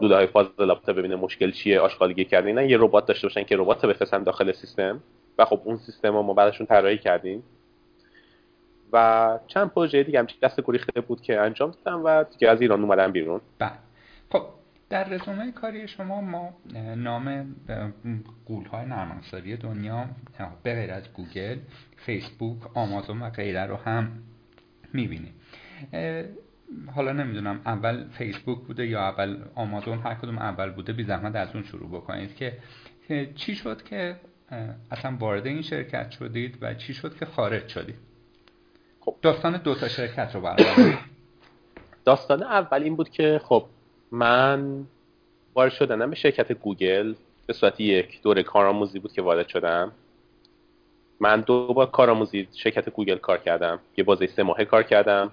لوله های فاضل آب تا ببینه مشکل چیه آشغالگی کردن یه ربات داشته باشن که ربات بفرستن داخل سیستم. و خب اون سیستم رو ما بعدشون طراحی کردیم. و چند پروژه دیگه هم دست گریخته بود که انجام دادم و دیگه از ایران اومدم بیرون. بله. خب در رزومه کاری شما ما نام قول های نرم دنیا به غیر از گوگل فیسبوک آمازون و غیره رو هم می‌بینیم. حالا نمی‌دونم اول فیسبوک بوده یا اول آمازون؟ هر کدوم اول بوده بی زحمت از اون شروع بکنید که چی شد که اصلا وارد این شرکت شدید و چی شد که خارج شدید؟ خب. داستان دو تا شرکت رو برام داستان اول این بود که خب من وارد شدنم به شرکت گوگل به صورت یک دوره کارآموزی بود که وارد شدم. من دو بار کارآموزی شرکت گوگل کار کردم. یه بازه سه ماهه کار کردم.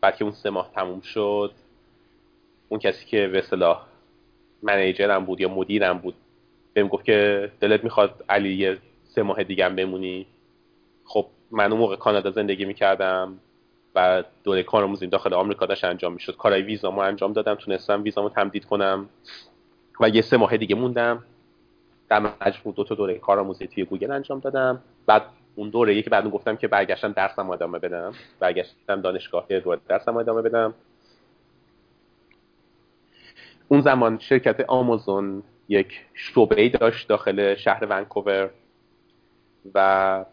بعد که اون سه ماه تموم شد. اون کسی که به اصطلاح منیجرم بود یا مدیرم بود بهم گفت که دلت می‌خواد علی یه سه ماه دیگه بمونی. خب من اون موقع کانادا زندگی می‌کردم. و دوره کارآموزی داخل آمریکا داشت انجام می‌شد. کارهای ویزامو انجام دادم تونستم ویزامو تمدید کنم و یه سه ماه دیگه موندم. در مجموع دو تا دوره کارآموزی توی گوگل انجام دادم. بعد اون دوره یکی بعد گفتم که برگشتم درسم ادامه بدم. برگشتم دانشگاه دوره درسم ادامه بدم. اون زمان شرکت آمازون یک شعبه داشت داخل شهر ونکوور و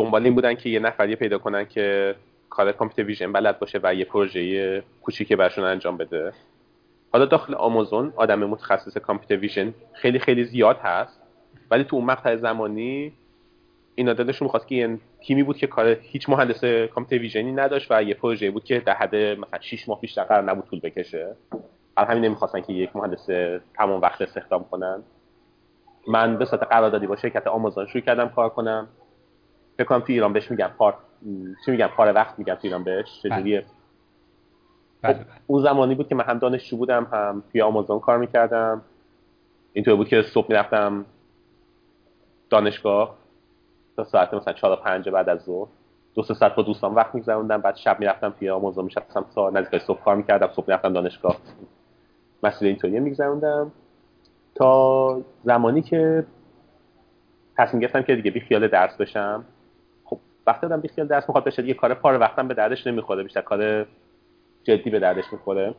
دنبال این بودن که یه نفری پیدا کنن که کار کامپیوتر ویژن بلد باشه و یه پروژه کوچیکی برشون انجام بده. حالا داخل آمازون آدم متخصص کامپیوتر ویژن خیلی خیلی زیاد هست ولی تو اون مقطع زمانی اینا دلشون می‌خواست که یه تیمی بود که کار هیچ مهندس کامپیوتر ویژنی نداشت و یه پروژه بود که در حد مثلا 6 ماه بیشتر قرار نبود طول بکشه. برای همین نمی‌خواستن که یک مهندس تمام وقت استخدام کنن. من به صورت قراردادی با شرکت آمازون شروع کردم کار کنم. فکر کنم تو ایران بهش میگم پار چی میگم پار وقت میگم تو ایران بهش. چجوریه؟ بله خب بله. اون زمانی بود که من هم دانشجو بودم هم توی آمازون کار می‌کردم. اینطور بود که صبح می‌رفتم دانشگاه تا ساعت مثلا چهار و پنج بعد از ظهر. دو سه ساعت با دوستان وقت میگذروندم. بعد شب می‌رفتم توی آمازون میشستم تا نزدیک صبح کار می‌کردم. صبح می‌رفتم دانشگاه. مسئله اینطوری میگذروندم. تا زمانی که تصمیم گرفتم که دیگه بی خیال درس بشم. وقتی آدم بی خیال درس می‌خواد بشه دیگه کار پاره وقتم به دردش نمی‌خوره بیشتر کار جدی به دردش می‌خوره.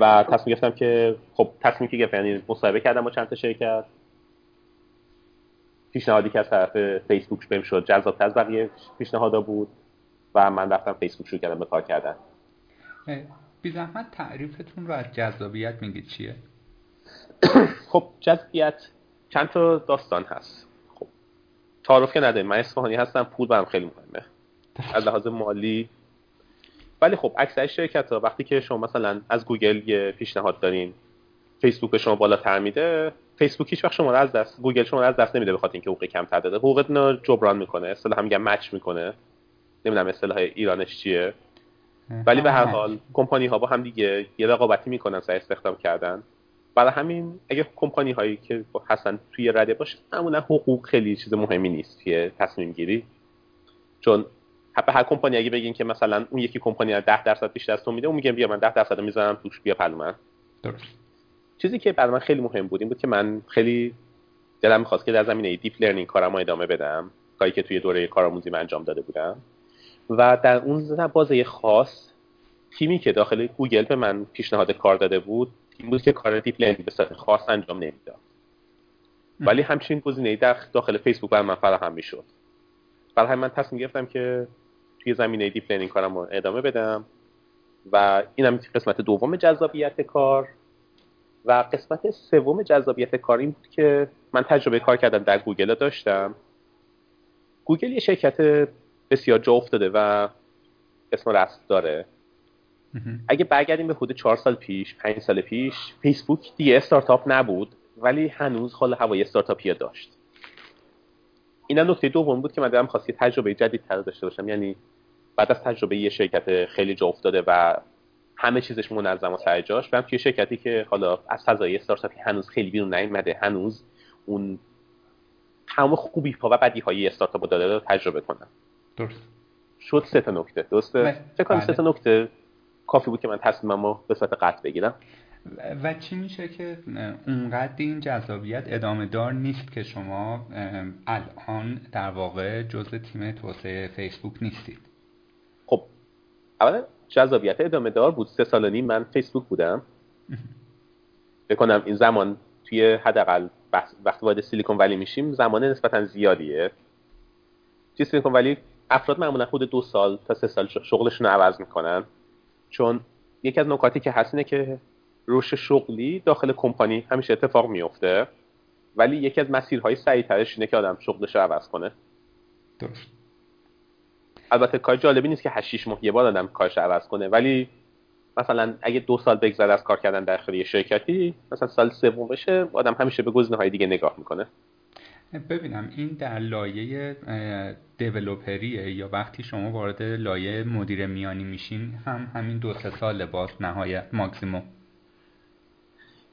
و تصمیم گرفتم که خب تصمیم که گرفتم یعنی مصاحبه کردم با چند تا شرکت. پیشنهادی که از طرف فیسبوک بهم شد جذابتر از بقیه پیشنهادا بود و من رفتم فیسبوک شروع کردم به کار کردن. بی زحمت تعریفتون رو از جذابیت میگید چیه؟ خب جذابیت چند تا داستان هست. خب تعارف که نداریم. من اصفهانی هستم پول برام خیلی مهمه. از لحاظ مالی. ولی خب اکثر شرکت ها وقتی که شما مثلا از گوگل یه پیشنهاد دارین فیسبوک به شما بالاتر میده فیسبوک هیچ وقت شما رو از دست گوگل شما رو از دست نمیده بخاطر اینکه حقوق کمتر داده. حقوقتون رو جبران می‌کنه. اصطلاح هم میگن match می‌کنه. نمی‌دونم اصطلاح ایرانش چیه. ولی به هر حال کمپانی ها با هم دیگه یه رقابتی می‌کنن سر استخدام کردن. برای همین اگه کمپانی هایی که هستن توی رده باشه معمولا حقوق خیلی چیز مهمی نیست توی تصمیم گیری. چون به هر کمپانی اگه بگین که مثلا اون یکی کمپانی 10 درصد بیشتر از تو میده اون میگه بیا من 10 درصد رو می‌ذارم توش بیا پهلو من. درست. چیزی که برای من خیلی مهم بود این بود که من خیلی دلم می‌خواست که در زمینه deep learning کارم رو ادامه بدم کاری که توی دوره کارآموزی من انجام داده بودم. و در اون بازه خاص تیمی که داخل گوگل به من پیشنهاد کار داده بود تیم بود که کار deep learning به صورت خاص انجام نمی‌داد. ولی همچین گزینه‌ای در داخل فیسبوک برای من فراهم می‌شد. برای همین من تصمیم گرفتم که توی زمینه deep learning کارم رو ادامه بدم و اینم قسمت دوم جذابیت کار و قسمت سوم جذابیت کار این بود که من تجربه کار کردن در گوگل داشتم. گوگل یه شرکت بسیار جا افتاده و اسم و رسم داره. اگه برگردیم به حدود چهار سال پیش پنج سال پیش فیسبوک دیگه استارتاپ نبود ولی هنوز حال و هوای استارتاپی داشت. اینم نکته دوم بود که من دلم می‌خواست یه تجربه جدید تر داشته باشم. یعنی بعد از تجربه یه شرکت خیلی جا افتاده و همه چیزش منظم و سر جاش. برم توی شرکتی که حالا از فضای استارتاپی هنوز خیلی بیرون نیومده هنوز اون تمام خوبی ها و بدی های استارتاپ رو داده رو تجربه کنم. درست. شد سه تا نکته. درسته؟ بله. فکر کنم بله. سه تا نکته. کافی بود که من تصمیممو به صورت قطع بگیرم. و- چی میشه که اونقدر این جذابیت ادامه دار نیست که شما الان در واقع جزء تیم توسعه فیسبوک نیستید؟ خب اولا جذابیت ادامه دار بود. سه سال و نیم من فیسبوک بودم. فکر کنم این زمان توی حداقل وقتی وارد سیلیکون ولی میشیم زمان نسبتا زیادیه. توی سیلیکون ولی؟ افراد معمولا خود دو سال تا سه سال شغلشون رو عوض می‌کنن. چون یکی از نکاتی که هست اینه که رشد شغلی داخل کمپانی همیشه اتفاق میفته ولی یکی از مسیرهای سریعترش اینه که آدم شغلش رو عوض کنه. درست. البته کار جالبی نیست که 8 6 ماه یه بار آدم کارش رو عوض کنه ولی مثلا اگه دو سال بگذره از کار کردن داخل یه شرکتی مثلا سال سوم بشه آدم همیشه به گزینه‌های دیگه نگاه می‌کنه. ببینم این در لایه developer یه یا وقتی شما وارد لایه مدیر میانی میشین هم همین دو سه سال باز نهایت ماکسیموم؟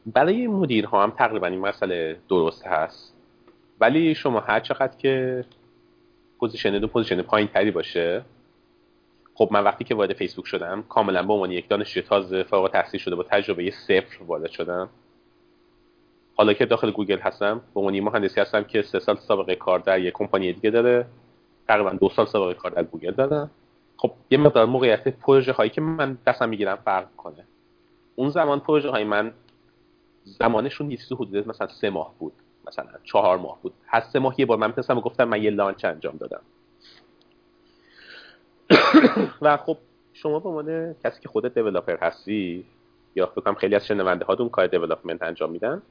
برای مدیرها هم تقریبا این مسئله درست هست. ولی شما هر چقدر که position دو position پایین تری باشه خب من وقتی که وارد فیسبوک شدم کاملا به عنوان یک دانشجوی تازه فارغ التحصیل شده با تجربه صفر وارد شدم. حالا که داخل گوگل هستم به عنوان یه مهندسی هستم که سه سال سابقه کار در یک کمپانی دیگه داره. تقریبا دو سال سابقه کار در گوگل دارم. خب یه مقدار موقعیت پروژه هایی که من دستم می‌گیرم فرق کنه اون زمان پروژه های من زمانشون نیست حدود مثلا سه ماه بود مثلا چهار ماه بود. هر سه ماه یه بار من می‌تونستم گفتم من یه launch انجام دادم. و خب شما به عنوان کسی که خودت دیولپر هستی یا فکر خیلی از شنونده هاتون کار دیولپمنت انجام میدن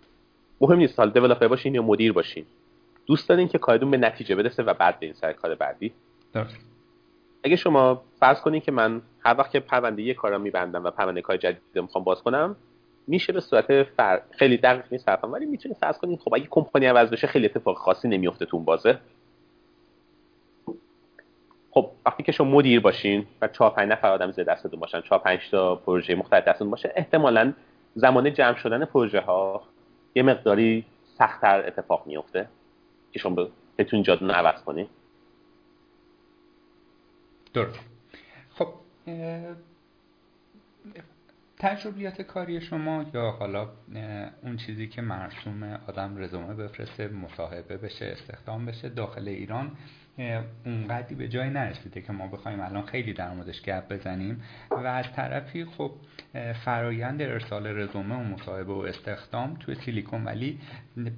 مهم نیست حال دیولپر باشین یا مدیر باشین. دوست دارین که کارتون به نتیجه برسه و بعد برین سر کار بعدی؟ درست. اگه شما فرض کنین که من هر وقت که پرونده یه کارا میبندم و پرونده کار جدید می‌خوام باز کنم میشه به صورت فر... خیلی دقیق نیست حرفم ولی می‌تونید فرض کنید خب اگه کمپانی عوض بشه خیلی اتفاق خاصی نمیفته تو بازه. خب وقتی که شما مدیر باشین و 4 5 نفر آدم زیر دستتون باشن 4 5 تا پروژه مختلف دستتون باشه احتمالا زمان جمع شدن پروژه ها یه مقداری سختتر اتفاق میفته که شما بتونید جاتون عوض کنید درست. خب تجربیات کاری شما یا حالا اون چیزی که مرسوم آدم رزومه بفرسته مصاحبه بشه استخدام بشه داخل ایران اونقدی به جای نرسیده که ما بخوایم الان خیلی در موردش گپ بزنیم و از طرفی خب فرایند ارسال رزومه و مصاحبه و استخدام توی سیلیکون ولی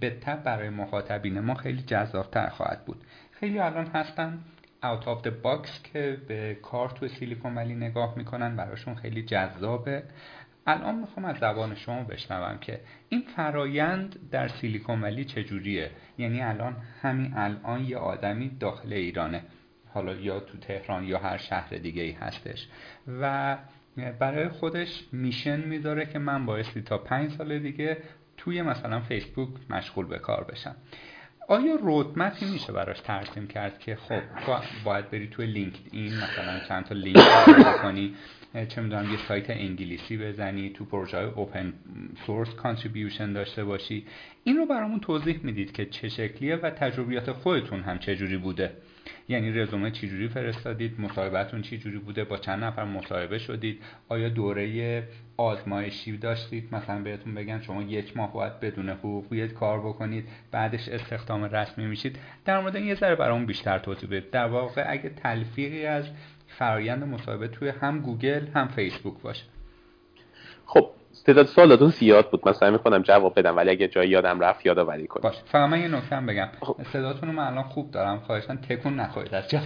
به برای مخاطبین ما خیلی جذابتر خواهد بود. خیلی الان هستن out of the box که به کار توی سیلیکون ولی نگاه می‌کنن براشون خیلی جذابه. الان می‌خوام از زبان شما بشنوم که این فرایند در سیلیکون ولی چجوریه؟ یعنی الان همین الان یه آدمی داخل ایرانه. حالا یا تو تهران یا هر شهر دیگه ای هستش. و برای خودش میشن می‌ذاره که من بایستی تا پنج سال دیگه توی مثلا فیسبوک مشغول به کار بشم. آیا رودمپی میشه براش ترسیم کرد که خب باید بری توی لینکد این مثلا چند تا لینک کنی چه می‌دونم یه سایت انگلیسی بزنی تو پروژه های اوپن source contribution داشته باشی. این رو برامون توضیح می‌دید که چه شکلیه و تجربیات خودتون هم چه جوری بوده. یعنی رزومه چی جوری فرستادید؟ مصاحبهتون چی جوری بوده؟ با چند نفر مصاحبه شدید؟ آیا دوره آزمایشی داشتید؟ مثلا بهتون بگن شما یک ماه باید بدون حقوقی کار بکنید بعدش استخدام رسمی میشید. در مورد این یه ذره برامون بیشتر توضیح بدید. در واقع اگه تلفیقی از فرایند مصاحبه توی هم گوگل هم فیسبوک باشه. خب تعداد سوالاتون زیاد بود. مثلا می‌کنم جواب بدم ولی اگه جایی یادم رفت یادآوری کنم. باش فقط من یه نکته بگم. خب. صداتون رو من الان خوب دارم. خواهشان تکون نخواهید از جا.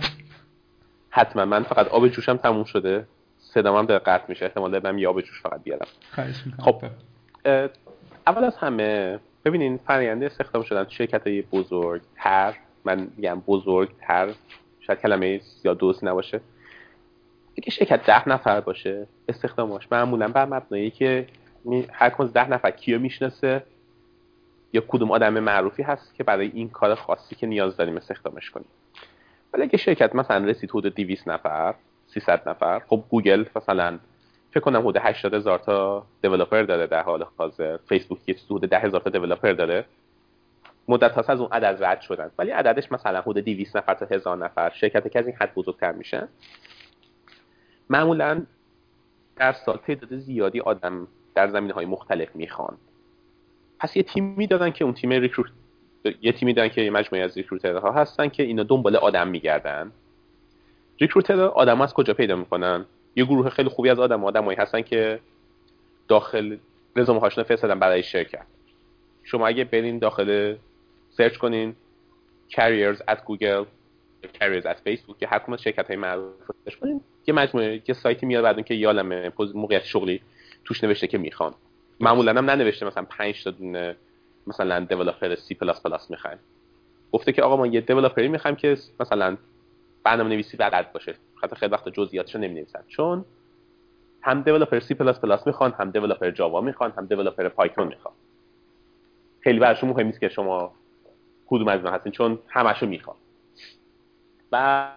حتما. من فقط آب جوشم تموم شده. صدام هم قطع میشه. احتمال دارم یه آب جوش فقط بیارم. خب. اول از همه ببینین فرآیند استخدام شدن شرکت های بزرگتر. من میگم بزرگتر. شاید کلمه یا دوست نباشه. اگه شرکت ده نفر باشه. استخداماش معمولا بر مبنایی که هر کدوم ده نفر کیو می‌شناسه یا کدوم آدم معروفی هست که برای این کار خاصی که نیاز داریم استخدامش کنیم. ولی اگه شرکت مثلا رسید حدود 200 نفر 300 نفر خب گوگل مثلا فکر کنم حدود 80 هزار تا developer داره در حال حاضر. فیسبوک یه حدود 10 هزار تا developer داره. مدت هاست از اون عدد رد شدن. ولی عددش مثلا حدود 200 نفر تا 1000 نفر. شرکت که از این حد بزرگتر میشن معمولا در سال تعداد زیادی آدم در زمینه های مختلف می‌خوان. پس یه تیمی دادن که اون تیم ریکروت یه تیمی دادن که یه مجموعه از ریکروترها هستن که اینا دنبال آدم میگردن. ریکروتر آدم از کجا پیدا می‌کنن؟ یه گروه خیلی خوبی از آدم آدمایی هستن که داخل رزومه هاشون فرستادن برای شرکت. شما اگه برین داخل سرچ کنین careers at Google careers at Facebook که هر کدوم شرکت های معروف کنین. یه مجموعه یه سایتی میاد بعد که یالم موقعیت شغلی توش نوشته که می‌خوان. معمولا هم ننوشته مثلا 5 تا دونه مثلا developer C++ می‌خوایم. گفته که آقا ما یه developer ی می‌خوایم که مثلا برنامه نویسی بلد باشه. خاطر خیلی وقت جزئیاتشو نمی‌نویسن. چون هم developer C++ می‌خوان هم developer جاوا می‌خوان هم developer پایتون می‌خوان. خیلی براشون مهم نیست که شما کدوم از هستین چون همشو می‌خوان. و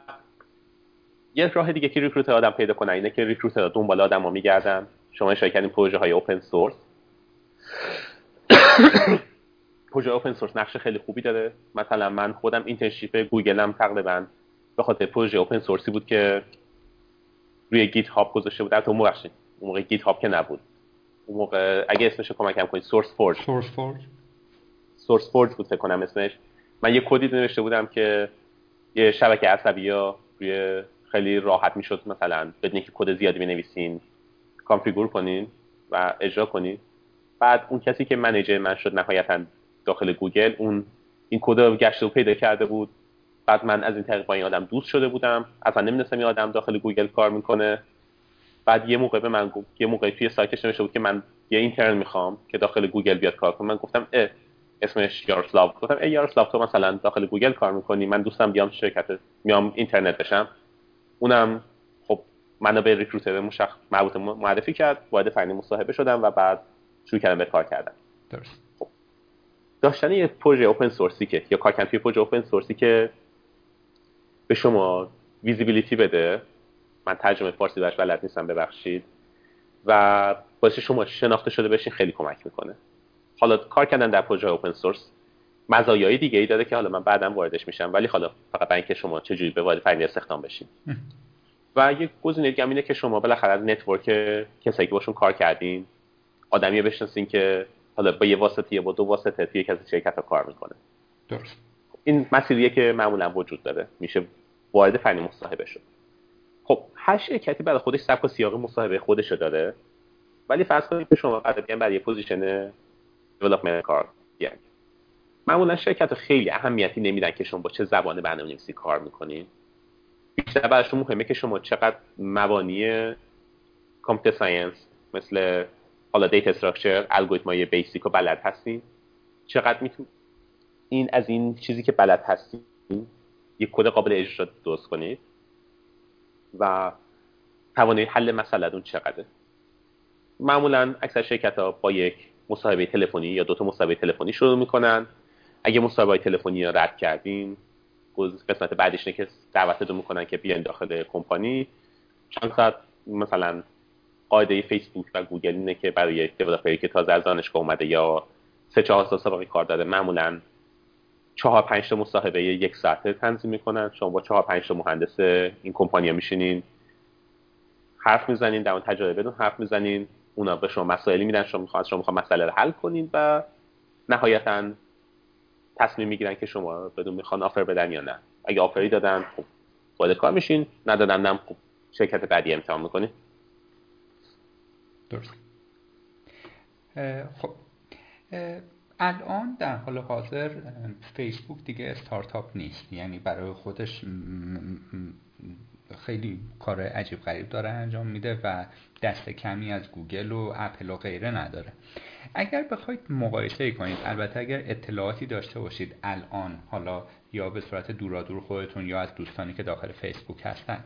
یه راه دیگه که recruiter آدم پیدا کنن اینه که recruiter دنبال آدم ها میگردن. شما اشاره کردین پروژه های open source پروژه open source نقش خیلی خوبی داره. مثلا من خودم internship گوگلم تقریبا به خاطر پروژه open source ی بود که روی GitHub گذاشته بود. البته اون موقع GitHub که نبود. اون موقع اگه اسمش کمکم کنید SourceForge SourceForge SourceForge بود فکر کنم اسمش. من یه کدی نوشته بودم که یه شبکه عصبی ها روی خیلی راحت می‌شد مثلا بدون که کد زیادی بنویسین configure کنین و اجرا کنین. بعد اون کسی که manager من شد نهایتا داخل گوگل اون این کد رو گشته و پیدا کرده بود. بعد من از این طریق با این آدم دوست شده بودم. اصلا نمی‌دونستم این آدم داخل گوگل کار می‌کنه. بعد یه موقع به من گفت یه موقع توی سایتش نوشته بود که من یه intern می‌خوام که داخل گوگل بیاد کار کنه. من گفتم اه اسمش یارسلاو گفتم ای یارسلاو تو مثلا داخل گوگل کار می‌کنی؟ من دوستم بیام شرکت میام intern ت بشم. اونم خب منو به recruiter مشخ مربوط معرفی کرد وارد فنی مصاحبه شدم و بعد شروع کردن به کار کردن. درست. خب. داشتن یه پروژه open source ی که یا کار کردن توی پروژه open source ی که به شما visibility بده من ترجمه فارسی داشت بلد نیستم ببخشید. و باعث شما شناخته شده بشین خیلی کمک می‌کنه. حالا کار کردن در پروژه open source مزایای دیگه ای داره که حالا من بعدم واردش میشم ولی حالا فقط برای اینکه شما چجوری به وارد فرآیند استخدام بشین. و یک گزینه دیگه اینه که شما بالاخره از network کسایی که باشون کار کردین آدمی بشناسین که حالا با یه واسطه یا با دو واسطه توی یک از شرکت ها کار می‌کنه. درست. این مسیریه که معمولا وجود داره. میشه وارد فنی مصاحبه شد. خب هر شرکتی برای خودش سبک و سیاق مصاحبه خودشو داره ولی فرض کنید که شما قرار بیان برای position development کار بیان. معمولا شرکت خیلی اهمیتی نمیدن که شما با چه زبان برنامه‌نویسی کار می‌کنین بیشتر براشون مهمه که شما چقدر مبانی computer science مثل حالا data structure الگوریتمای basic و بلد هستین. چقدر میتون این از این چیزی که بلد هستین یک کد قابل اجرا درست کنید و توانایی حل مسئله چقدره. معمولا اکثر شرکت ها با یک مصاحبه تلفنی یا دو تا مصاحبه تلفنی شروع می‌کنن. اگه مصاحبه تلفنی رو رد کردین قسمت بعدش اینه که دعوتتون می‌کنن که بیاین داخل کمپانی. چند ساعت مثلا قاعده فیسبوک و گوگل اینه که برای دیولپری که تازه از دانشگاه اومده یا سه چهار سال سابقه کار داره معمولا چهار پنج تا مصاحبه یک ساعته تنظیم می‌کنن. شما با چهار پنج تا مهندس این کمپانی میشینین حرف می‌زنین در اون تجربه حرف می‌زنین. اونا به شما مسائلی میدن شما می‌خواد شما می‌خواد مسئله رو حل کنین و نهایتا تصمیم می‌گیرن که شما بدون می‌خوان آفر بدن یا نه. اگه آفری دادن خب وارد کار میشین. ندادن نم خب شرکت بعدی امتحان می‌کنین درست. خب الان در حال حاضر فیسبوک دیگه استارتاپ نیست. یعنی برای خودش خیلی کار عجیب غریب داره انجام میده و دست کمی از گوگل و اپل و غیره نداره. اگر بخواید مقایسه کنید البته اگر اطلاعاتی داشته باشید الان حالا یا به صورت دورادور خودتون یا از دوستانی که داخل فیسبوک هستن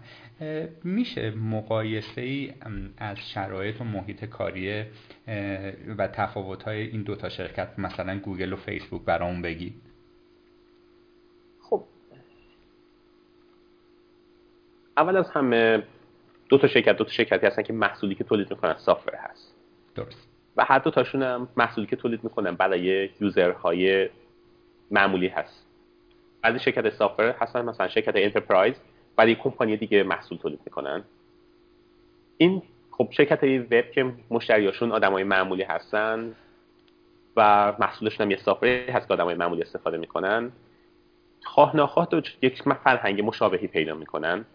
میشه مقایسه ای از شرایط و محیط کاری و تفاوت های این دوتا شرکت مثلا گوگل و فیسبوک برامون بگید. خب. اول از همه دو تا شرکت دو تا شرکتی هستن که محصولی که تولید می‌کنن سافر هست. درست. و هر دو تاشون هم محصولی که تولید می‌کنن برای یوزرهای معمولی هست. بعضی شرکت سافر هستن مثلا شرکت انترپرایز برای کمپانی دیگه محصول تولید می‌کنن. این خب شرکت وب که مشتریاشون آدمای معمولی هستن و محصولشون هم یه سافر هست که آدمای معمولی استفاده می‌کنن. خواه ناخواه یک فرهنگ مشابهی پیدا می‌کنن.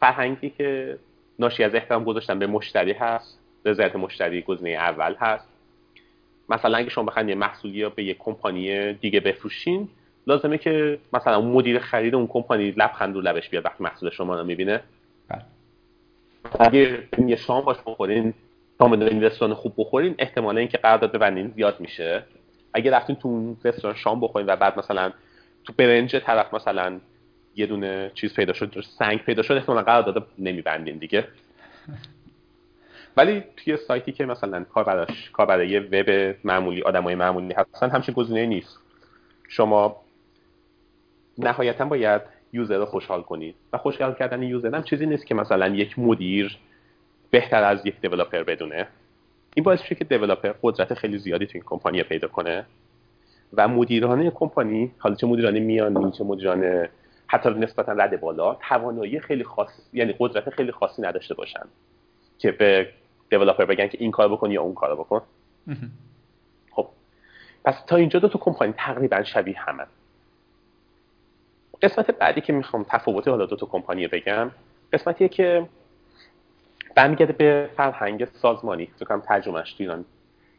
فرهنگی که ناشی از احترام گذاشتن به مشتری هست. رضایت مشتری گزینه اول هست. مثلا اگه شما بخواید یه محصولی یا به یه کمپانی دیگه بفروشین لازمه که مثلا مدیر خرید اون کمپانی لبخند رو لبش بیاد وقتی محصول شما رو می‌بینه. بله. اگه یه شام باش بخورین شام این رستوران خوب بخورین احتمال اینکه قرارداد ببندین زیاد میشه. اگه رفتین تو اون رستوران شام بخورین و بعد مثلا تو برنج طرف مثلا یه دونه چیز پیدا شد سنگ پیدا شد احتمالا قرارداد نمیبندین دیگه. ولی توی سایتی که مثلا کار براش کار برای وب معمولی آدمای معمولی هستن همچین گزینه نیست. شما نهایتا باید یوزر رو خوشحال کنید و خوشحال کردن یوزر هم چیزی نیست که مثلا یک مدیر بهتر از یک دیولپر بدونه. این باعث میشه که دیولپر قدرت خیلی زیادی تو این کمپانی پیدا کنه. و مدیران کمپانی حالا چه مدیران میانی چه مدیران حتی نسبتا رد بالا توانایی خیلی خاص یعنی قدرت خیلی خاصی نداشته باشن که به دیولپر بگن که این کار بکن یا اون کار بکن. خب. پس تا اینجا دو تا کمپانی تقریبا شبیه همن قسمت بعدی که می‌خوام تفاوت حالا دو تا کمپانی بگم قسمتیه که برمیگرده به فرهنگ سازمانی. فکر کنم ترجمهش تو ایران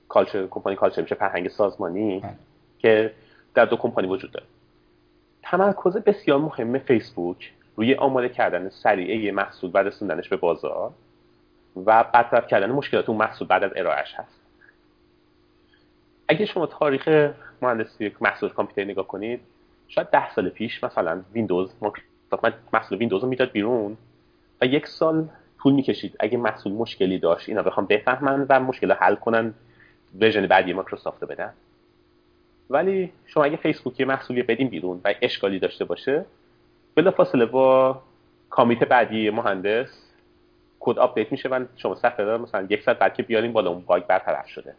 کالچر کمپانی کالچر میشه فرهنگ سازمانی بله. که در دو کمپانی وجود داره. تمرکز بسیار مهم فیسبوک روی آماده کردن سریعه محصول و رسوندنش به بازار. و برطرف کردن مشکلات اون محصول بعد از ارائهش هست. اگه شما تاریخ مهندسی محصول کامپیوتر نگاه کنید شاید ده سال پیش مثلا ویندوز محصول ویندوز رو می‌داد بیرون و یک سال طول می‌کشید. اگه محصول مشکلی داشت اینا بخوام بفهمن و مشکل حل کنن version بعدی مایکروسافت رو بدن. ولی شما اگه فیسبوکی محصولی بدین بیرون و اشکالی داشته باشه فاصله با commit بعدی مهندس کد update میشه و شما صفحه دار مثلا یک ساعت بعد که بیاریم بالا اون bug برطرف شده.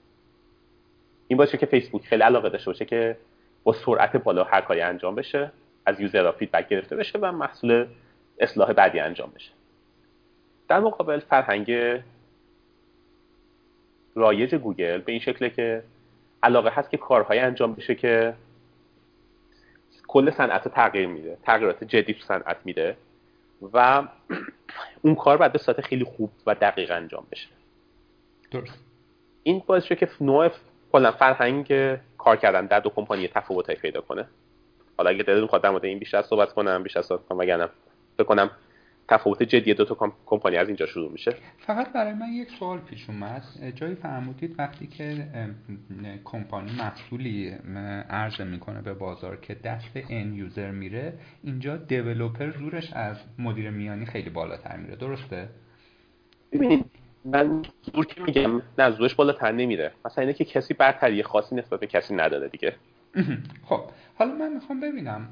این باشه که فیسبوک خیلی علاقه داشته باشه که با سرعت بالا هر کاری انجام بشه از user ها feedback گرفته بشه و محصول اصلاح بعدی انجام بشه. در مقابل فرهنگ رایج گوگل به این شکله که علاقه هست که کارهای انجام بشه که کل صنعت تغییر میده تغییرات جدی تو صنعت میده. و اون کار باید به صورت خیلی خوب و دقیق انجام بشه. درست. این باعث شده که نوع کلا فرهنگ کار کردن در دو کمپانی تفاوتایی پیدا کنه. حالا اگه دلتون خواهد در مورد این بیشتر صحبت کنم بیشتر صحبت کنم وگرنه بکنم تفاوت جدی دو تا کمپانی از اینجا شروع میشه؟ فقط برای من یک سوال پیش اومد. جایی فرمودید وقتی که کمپانی محصولی عرضه می‌کنه به بازار که دست end user میره اینجا developer زورش از مدیر میانی خیلی بالاتر میره. درسته؟ ببینید من زور که میگم نه زورش بالاتر نمیره. مثلا اینه که کسی برتری خاصی نسبت به کسی نداره دیگه. خب حالا من می‌خوام ببینم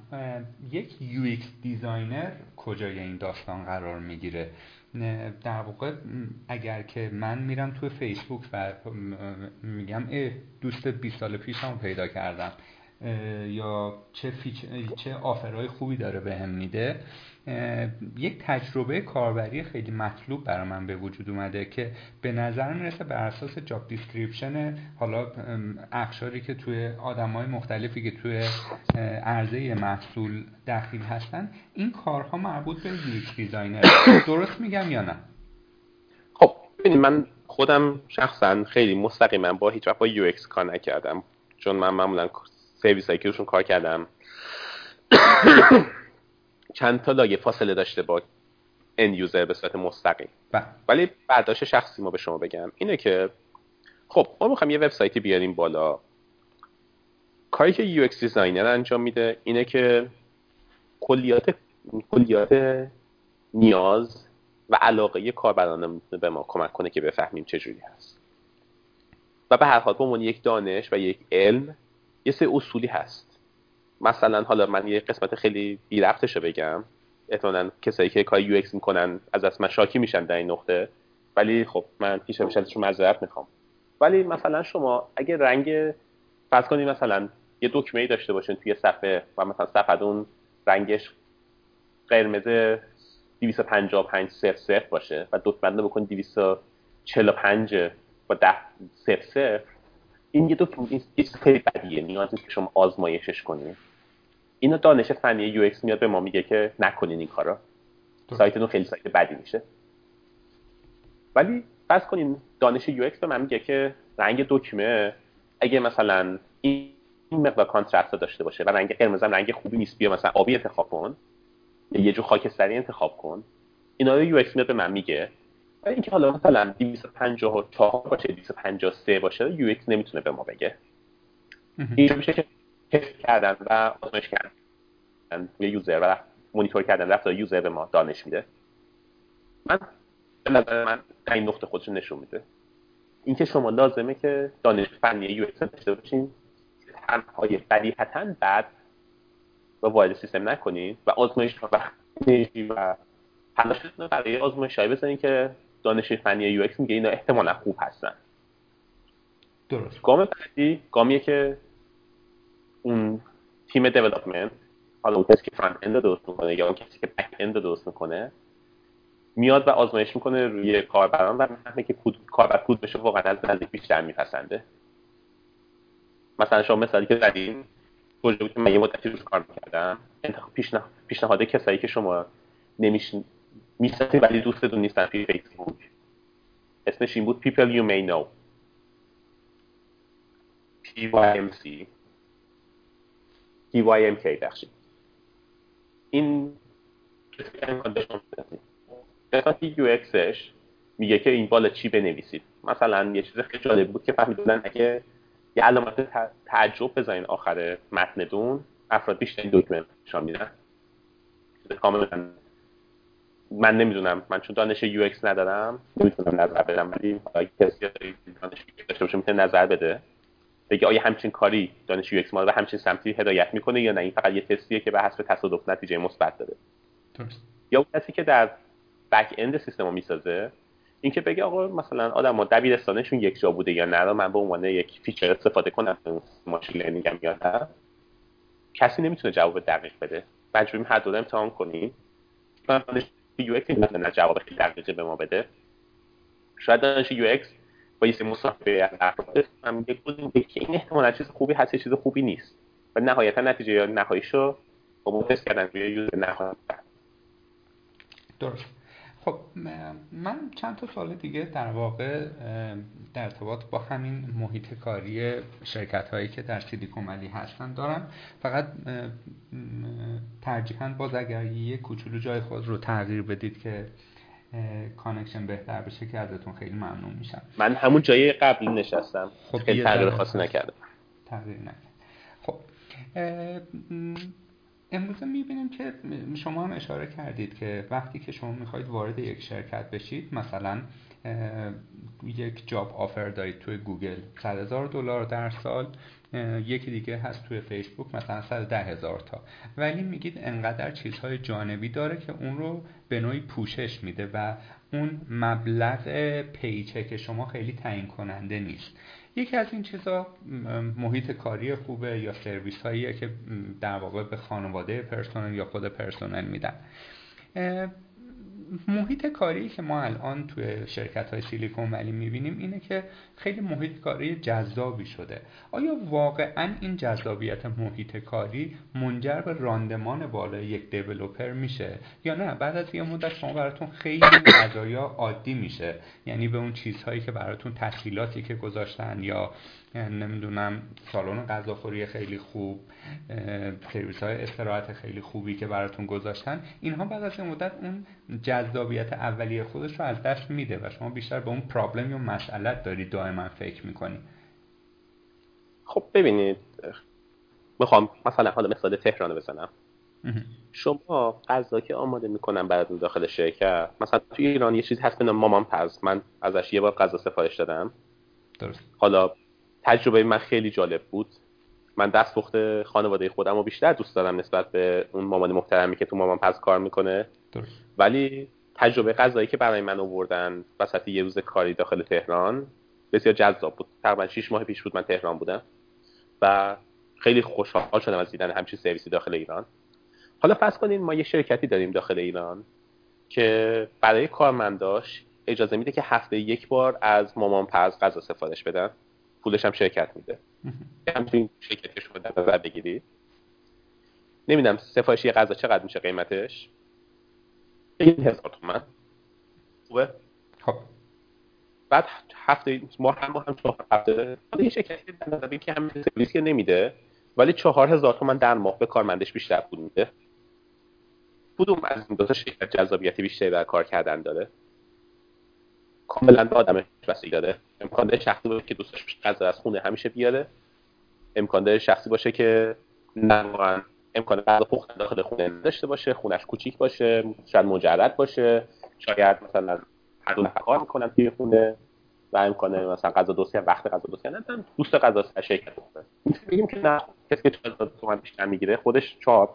یک UX designer کجای این داستان قرار می‌گیره؟ در واقع اگر که من میرم توی فیسبوک و میگم دوست 20 سال پیشم پیدا کردم یا چه, فیچ... چه offer های خوبی داره به هم میده یک تجربه کاربری خیلی مطلوب برای من به وجود اومده که به نظر می‌رسه بر اساس job description حالا اقشاری که توی آدم های مختلفی که توی عرضه محصول دخیل هستن این کارها مربوط به یک designer درست میگم یا نه؟ خب ببینید من خودم شخصا خیلی مستقیما با هیچ وقت با UX کار نکردم. چون من معمولا سرویس هایی که روشون کار کردم چند تا لایه فاصله داشته با end user به صورت مستقیم. بله. ولی برداشت شخصی ما به شما بگم اینه که خب ما می‌خوایم یه وبسایتی بیاریم بالا. کاری که UX designer انجام میده اینه که کلیات کلیات نیاز و علاقه کاربران به ما کمک کنه که بفهمیم چه جوری هست. و به هر حال به عنوان یک دانش و یک علم یه سری اصولی هست. مثلا حالا من یه قسمت خیلی بدیهی رو بگم. احتمالا کسایی که کار UX می‌کنن از من شاکی میشن در این نقطه. ولی خب من پیش پیش ازشون معذرت می‌خوام. ولی مثلا شما اگه رنگ فرض کنید مثلا یه دکمه ای داشته باشین توی صفحه و مثلا صفحه اون رنگش قرمز 255 صفر صفر باشه و دکمه بکن 245 با 10 صفر صفر این یه دو این خیلی بدیه نیاز نیست که شما آزمایشش کنید اینا دانش فنی UX میاد به ما میگه که نکنین این کارا. سایتتون خیلی سایت بدی میشه. ولی فرض کنین دانش UX به من میگه که رنگ دکمه اگه مثلا این مقدار contrast داشته باشه و رنگ قرمز رنگ خوبی نیست بیا مثلا آبی انتخاب کن. یا یه جور خاکستری انتخاب کن. اینا رو UX میاد به من میگه. اینکه حالا مثلا 254 باشه 253 باشه UX نمی‌تونه به ما بگه. اینجا میشه که تست کردن و آزمایش کردن. روی user و مونیتور کردن رفتار user به ما دانش میده. من به نظر من این نقطه خودش نشون میده. اینکه شما لازمه که دانش فنی UX داشته باشین تنهای بدیهتا بد رو وارد سیستم نکنید و آزمایش و انرژی و تلاشتون برای آزمایش بزنید که دانش فنی UX میگه اینا احتمالا خوب هستن. درست. گام بعدی گامیه که اون تیم development حالا اون کسی که front end درست می‌کنه یا اون کسی که back end درست می‌کنه میاد و آزمایش می‌کنه روی کاربران و می‌فهمه که کود کاربر کود بشه واقعا از نزدیک بیشتر میپسنده. مثلا شما مثالی که زدین پروژه که من یه مدتی روش کار می‌کردم. پیشنهاد کسایی که شما نمیشن می‌شناسید ولی دوستتون نیستن توی فیسبوک اسمش این بود people you may know. PYMC PYMK بخشید این قسمت UX ش میگه که این بالا چی بنویسید مثلا یه چیز خیلی جالب بود که فهمیدن اگه یه علامت تعجب بزنین آخر متنتون افراد بیشتر دکمه میدن کاملا من نمی‌دونم. من چون دانش UX ندارم نمی‌تونم نظر بدم ولی اگه کسی دانش داشته باشه می‌تونه نظر بده. بگه آیا همچین کاری دانش UX ما به همچین سمتی هدایت می‌کنه یا نه؟ این فقط یه تستیه که به حسب تصادف نتیجه مثبت داره. درست. یا اون کسی که در back end سیستم رو می‌سازه اینکه بگه آقا مثلا آدم دبیرستانشون یک جا بوده یا نه من به عنوان یک feature استفاده کنم machine learning هم یا نه. کسی نمی‌تونه جواب دقیق بده. مجبوریم هر دو امتحان کنیم. UX نه جواب خیلی دقیقه به ما بده. شاید دانش UX با یه مصاحبه هم که این احتمالا چیز خوبی هست چیز خوبی نیست. و نهایتا نتیجه نهاییشو با ما تست کردن روی user نهایی درست. خب من چند تا سوال دیگه در واقع در ارتباط با همین محیط کاری شرکت هایی که در سیلیکون ولی هستن دارم. فقط ترجیحاً باز اگر یه کوچولو جای خود رو تغییر بدید که connection بهتر بشه که ازتون خیلی ممنون میشم. من همون جای قبلی نشستم خب خیلی تغییر خاصی نکردم. تغییر نکرد. خب امروزه می‌بینیم که شما هم اشاره کردید که وقتی که شما می‌خواید وارد یک شرکت بشید مثلا یک جاب آفر دارید توی گوگل. 100 هزار دلار در سال یکی دیگه هست توی فیسبوک مثلا 110 هزار تا. ولی میگید انقدر چیزهای جانبی داره که اون رو به نوعی پوشش میده و اون مبلغ پیچه که شما خیلی تعیین کننده نیست. یکی از این چیزا محیط کاری خوبه یا سرویس هاییه که در واقع به خانواده پرسنل یا خود پرسنل میدن. محیط کاری که ما الان توی شرکت های سیلیکون ولی می‌بینیم اینه که خیلی محیط کاری جذابی شده. آیا واقعا این جذابیت محیط کاری منجر به راندمان بالای یک دیولوپر میشه؟ یا نه؟ بعد از یه مدت شما براتون خیلی قضایا عادی میشه. یعنی به اون چیزهایی که براتون تسهیلاتی که گذاشتن یا نمی‌دونم سالن غذاخوری خیلی خوب سرویس های استراحت خیلی خوبی که براتون گذاشتن. اینها بعد از این مدت اون جذابیت اولیه خودش رو از دست میده و شما بیشتر به اون پرابلم یا مسئلت دارید دائما فکر می‌کنید خب ببینید می‌خوام مثلا حالا مثال تهران بزنم. شما غذا که آماده می‌کنن براتون داخل شرکت مثلا توی ایران یه چیزی هست به نام مامان پز من ازش یه بار غذا سفارش دادم. درست. حالا تجربه من خیلی جالب بود. من دستپخت خانواده خودم رو بیشتر دوست دارم نسبت به اون مامان محترمی که تو مامان پز کار می‌کنه. درست. ولی تجربه غذایی که برای من آوردن وسط یه روز کاری داخل تهران بسیار جذاب بود. تقریبا 6 ماه پیش بود من تهران بودم و خیلی خوشحال شدم از دیدن همچین سرویسی داخل ایران. حالا فرض کنین ما یه شرکتی داریم داخل ایران که برای کارمنداش اجازه میده که هفته یک بار از مامان پز غذا سفارش بدن. پولش هم شرکت میده. همچنین شرکت شما در نظر بگیرید. نمی‌دونم سفارشی غذا چقدر میشه قیمتش؟ هزار تومن. خوبه؟ خب. بعد هفته ما هم هم چهار هفته. یه شرکتی در نظر که همین سرویس که نمیده ولی چهار هزار تومن در ماه به کارمندش بیشتر پول میده. کدوم از این دو تا شرکت جذابیت بیشتری در کار کردن داره؟ کاملا به آدمش بستگی داره. امکان داره شخصی باشه که دوستش غذا از خونه همیشه بیاره. امکان داره شخصی باشه که نه امکان غذا پختن داخل خونه داشته باشه خونش کوچیک باشه شاید مجرد باشه. شاید مثلا هر دو کار می‌کنن توی خونه و امکانه مثلا غذا دوستی وقت غذا دوستی ندارن دوست غذا شرکت کنه میگیم که نه کسی که 4000 تومن بیشتر می‌گیره خودش چهار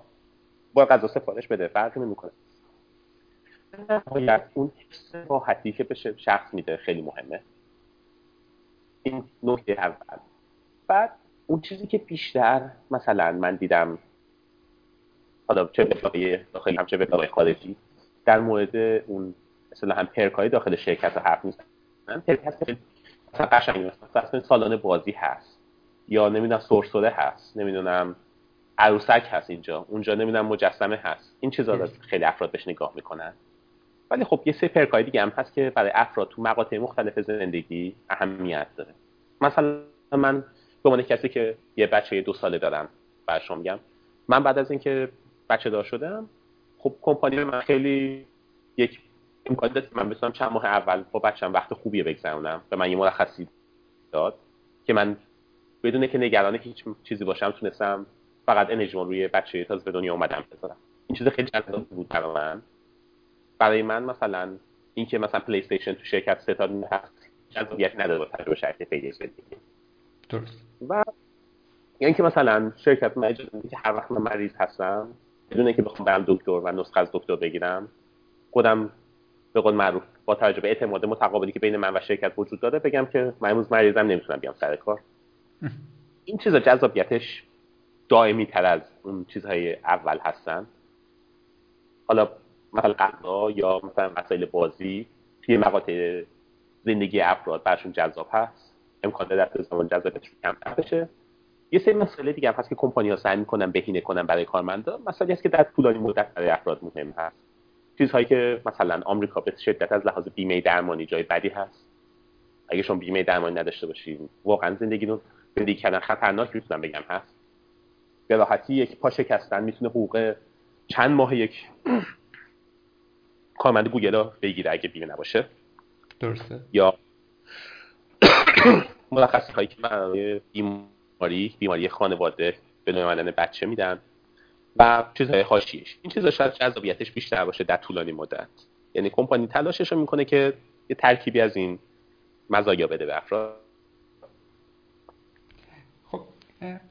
با غذا سفارش بده فرقی نمی‌کنه. نهایت اون حس راحتی که به شخص میده خیلی مهمه. این نکته اول. بعد اون چیزی که بیشتر مثلا من دیدم حالا چه وبلاگ داخلی هم چه وبلاگ خارجی در مورد اون مثلا هم پرکای داخل شرکت حرف نیست من پرک هست مثلا قشنگ مثلا سالن بازی هست. یا نمی‌دونم سرسره هست نمی‌دونم عروسک هست اینجا اونجا نمی‌دونم مجسمه هست. این چیزا خیلی افراد بهش نگاه می‌کنن. ولی خب یه سری پرکای دیگه هم هست که برای افراد تو مقاطع مختلف زندگی اهمیت داره. مثلا من به عنوان کسی که یه بچه دو ساله دارم شما میگم من بعد از اینکه بچه دار شدم خب کمپانی من خیلی یک امکان داد من بتونم چند ماه اول با بچم وقت خوبی بگذرونم به من یه مرخصی داد که من بدون که نگران هیچ چیزی باشم تونستم فقط انرژیمون روی بچه تازه به دنیا اومدم بذارم. این چیز خیلی جذاب بود برای من. برای من مثلا اینکه مثلا پلی استیشن تو شرکت ستاد هست جذابیت نداره با تجربه شرکت زندگی درست. و یعنی که مثلا شرکت من اجازه که هر وقت من مریض هستم بدون که بخوام برم دکتر و نسخه از دکتر بگیرم خودم به قول معروف با توجه به اعتماد متقابلی که بین من و شرکت وجود داره بگم که من امروز مریضم نمی‌تونم بیام سر کار. این چیزا جذابیتش دائمی تر از اون چیزهای اول هستن. حالا مثلا غذا یا مثلا وسایل بازی توی مقاطع زندگی افراد برشون جذاب هست. امکان در زمان جذابیتشون کمتر بشه. یه سری مسئله دیگه هم هست که کمپانی ها سعی می‌کنن بهینه کنن برای کارمندا. مسئله است که در طولانی مدت برای افراد مهم هست. چیزهایی که مثلا آمریکا به شدت از لحاظ بیمه درمانی جای بدی هست. اگه شما بیمه درمانی نداشته باشین واقعا زندگی رو زندگی کردن خطرناک می‌تونم بگم هست. به راحتی یک پا شکستن می‌تونه حقوق چند ماه یک کارمند گوگل رو بگیره اگه بیمه نباشه. درسته. یا مرخصی هایی که برای بیماری بیماری خانواده به نوع بچه میدن و چیزهای حاشیه‌اش این چیزا شاید جذابیتش بیشتر باشه در طولانی مدت. یعنی کمپانی تلاشش رو می‌کنه که یه ترکیبی از این مزایا بده به افراد.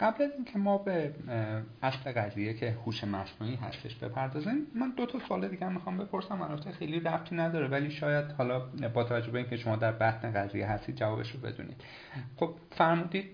قبل از اینکه ما به اصل قضیه که هوش مصنوعی هستش بپردازیم من دو تا سوال دیگه هم می‌خوام بپرسم. البته خیلی ربطی نداره ولی شاید حالا با توجه به اینکه شما در بطن قضیه هستید جوابش رو بدونید. خب فرمودید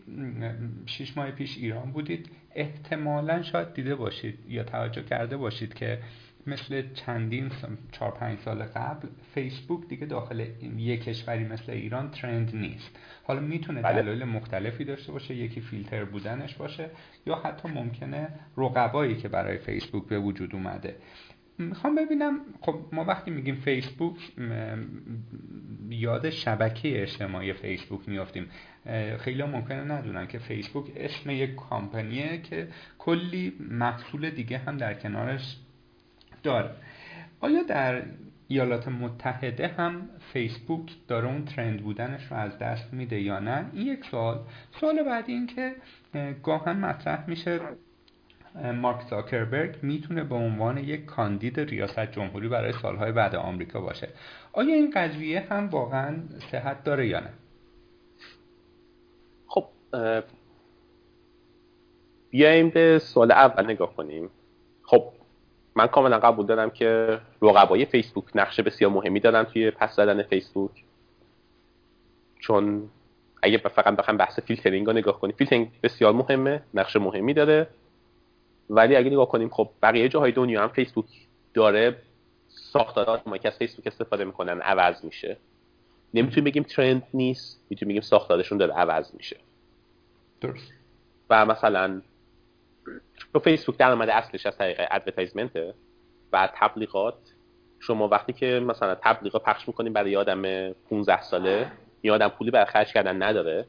شیش ماه پیش ایران بودید. احتمالا شاید دیده باشید یا توجه کرده باشید که مثل چندین چهار پنج سال قبل فیسبوک دیگه داخل یک کشوری مثل ایران ترند نیست. حالا می‌تونه بله. دلایل مختلفی داشته باشه یکی فیلتر بودنش باشه یا حتی ممکنه رقبایی که برای فیسبوک به وجود اومده. می‌خوام ببینم خب ما وقتی میگیم فیسبوک یاد شبکه اجتماعی فیسبوک میافتیم. خیلی ممکنه ندونن که فیسبوک اسم یک کامپانیه که کلی محصول دیگه هم در کنارش داره. آیا در ایالات متحده هم فیسبوک داره اون ترند بودنش رو از دست میده یا نه؟ این یک سوال. سوال بعدی این که گاهن مطرح میشه مارک زاکربرگ می‌تونه به عنوان یک کاندید ریاست جمهوری برای سالهای بعد آمریکا باشه. آیا این قضیه هم واقعا صحت داره یا نه؟ خب بیایم به سوال اول نگاه کنیم. خب من کاملا قبول دارم که رقبای فیسبوک نقش بسیار مهمی دارن توی پس زدن فیسبوک. چون اگه فقط بخوام بحث فیلترینگ رو نگاه کنیم فیلترینگ بسیار مهمه نقش مهمی داره. ولی اگه نگاه کنیم خب بقیه جاهای دنیا هم فیسبوک داره ساختارات ما که از فیسبوک استفاده می‌کنن عوض میشه. نمی‌تونیم بگیم trend نیست می‌تونیم بگیم ساختارشون داره عوض میشه. درست. و مثلا تو فیسبوک درآمد اصلش از طریق ادورتایزمنته و تبلیغات. شما وقتی که مثلا تبلیغات پخش می‌کنیم برای آدم 15 ساله یا آدم پولی برای خرج کردن نداره.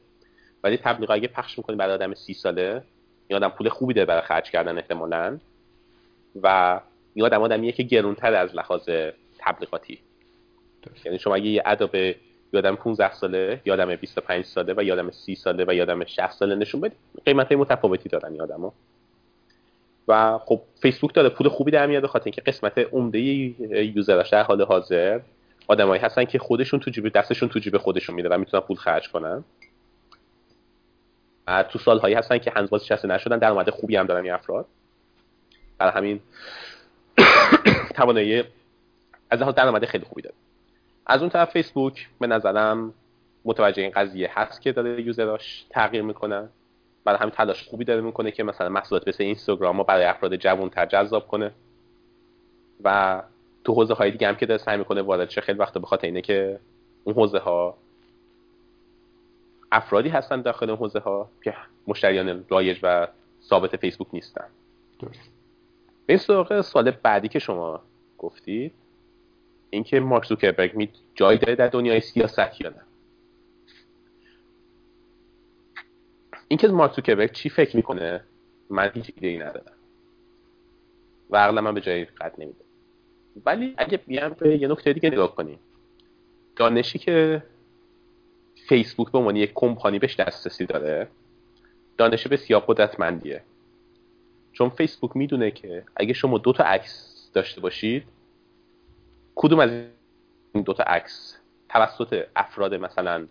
ولی تبلیغات اگه پخش می‌کنیم برای آدم 30 ساله یا آدم پول خوبی داره برای خرج کردن احتمالا. و یا آدم آدمیه که گرونتر از لحاظ تبلیغاتی. یعنی شما اگه یه اداب یادم 15 ساله یادم 25 ساله و یادم 30 ساله و یادم 60 ساله نشون بدید قیمت متفاوتی دارن یادمو و خب فیسبوک داره پول خوبی در میاد بخاطر اینکه قسمت عمده یوزرش در حال حاضر. آدمایی هستن که خودشون تو جیب دستشون تو جیب خودشون میده و می‌تونن پول خرج کنن. و تو سالهایی هستن که هنوز بازنشسته نشدن درآمد خوبی هم دارن این افراد. برای همین توانایی از لحاظ درآمد خیلی خوبی داره. از اون طرف فیسبوک به نظرم متوجه این قضیه هست که داره یوزراش تغییر می‌کنن برای همین تلاش خوبی داره می‌کنه که مثلا محصولات مثل اینستاگرام رو برای افراد جوان تر جذاب کنه. و تو حوزه های دیگه هم که داره سعی می‌کنه وارد شه خیلی وقت به خاطر اینه که اون حوزه ها افرادی هستن داخل اون حوزه ها که مشتریان رایج و ثابت فیسبوک نیستن. درست. به این سراغ سوال بعدی که شما گفتید اینکه مارک زوکربرگ می جای داره در دنیای سیاست یا نه؟ اینکه مارک زوکربرگ چی فکر می‌کنه من هیچ ایده ای ندارم. و عقل من به جای قد نمیده. ولی اگه بیام به یه نکته دیگه نگاه کنیم. دانشی که فیسبوک به عنوان یک کمپانی بهش دسترسی داره دانش بسیار قدرتمندیه. چون فیسبوک می‌دونه که اگه شما دو تا عکس داشته باشید کدوم از این دوتا عکس توسط افراد مثلا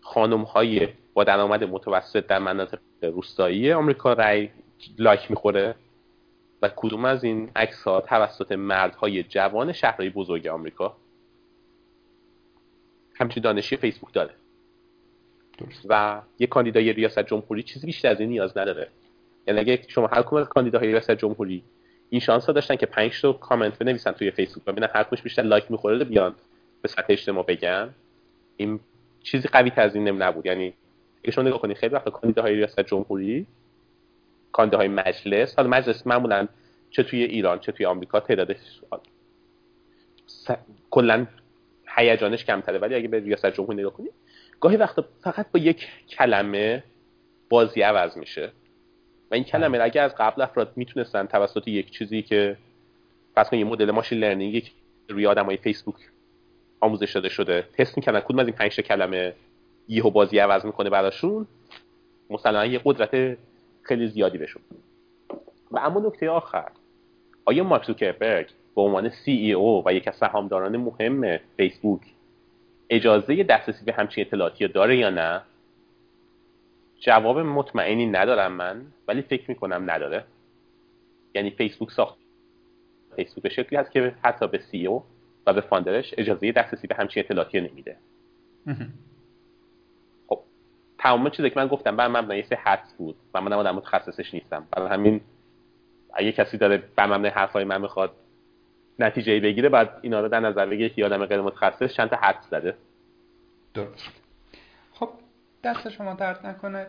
خانم های با درآمد متوسط در مناطق روستایی آمریکا رای لایک می‌خوره؟ و کدوم از این عکس ها توسط مردهای جوان شهرهای بزرگ آمریکا؟ همچین دانشی فیسبوک داره. و یه کاندیدای ریاست جمهوری چیزی بیشتر از این نیاز نداره. یعنی اگه شما هر کدوم از کاندیداهای ریاست جمهوری این شانس ها داشتن که 5 تا کامنت بنویسن توی فیسبوک و ببینن هر بیشتر لایک می‌خوره بیان به سطح اجتماع بگن این چیزی قوی تر از این نبود. یعنی اگه شما نگاه کنید خیلی وقت کاندیداهای ریاست جمهوری کاندیداهای مجلس حالا مجلس معمولا چه توی ایران چه توی آمریکا تعدادش س... کلا هیجانش کمتره. ولی اگه به ریاست جمهوری نگاه کنید گاهی وقتا فقط با یک کلمه بازی عوض میشه. و این کلمه اگه از قبل افراد می‌تونستن توسط یک چیزی که پس یه مدل ماشین لرنینگی که روی آدمای فیسبوک آموزش داده شده تست می‌کنن کدوم از این پنج کلمه یهو بازی عوض می‌کنه براشون مثلا یه قدرت خیلی زیادی بشون و اما نکته آخر آیا مارک زوکربرگ به عنوان CEO و یک از سهامداران مهم فیسبوک اجازه دسترسی به همچین اطلاعاتی داره یا نه؟ جواب مطمئنی ندارم من ولی فکر می‌کنم نداره. یعنی فیسبوک ساخت. فیسبوک به شکلی هست که حتی به سی او و به فاندرش اجازه دسترسی به همچین اطلاعاتی نمیده. تمام چیزی که من گفتم بر مبنای سه حدس بود. و من آدم متخصصش نیستم. برای همین اگه کسی داره بر مبنای حرفای من می‌خواد نتیجه بگیره بعد اینا رو در نظر بگیره که آدم غیر متخصص چند تا حدس زده. درست. خب دست شما درد نکنه.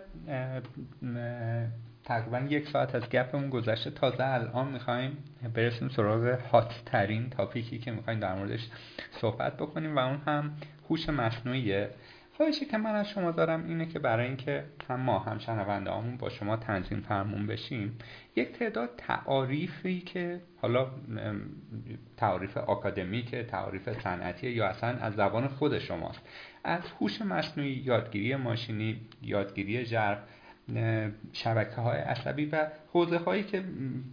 تقریبا یک ساعت از گپمون گذشته. تازه الان می‌خوایم برسیم سراغ هات ترین تاپیکی که می‌خوایم در موردش صحبت بکنیم و اون هم هوش مصنوعیه. خواهشی که من از شما دارم اینه که برای اینکه هم ما هم شنونده با شما تنظیم فرمون بشیم یک تعداد تعاریفی که حالا تعاریف آکادمیک تعاریف صنعتی یا اصلا از زبان خود شماست. از هوش مصنوعی یادگیری ماشینی یادگیری ژرف شبکه های عصبی و حوزه هایی که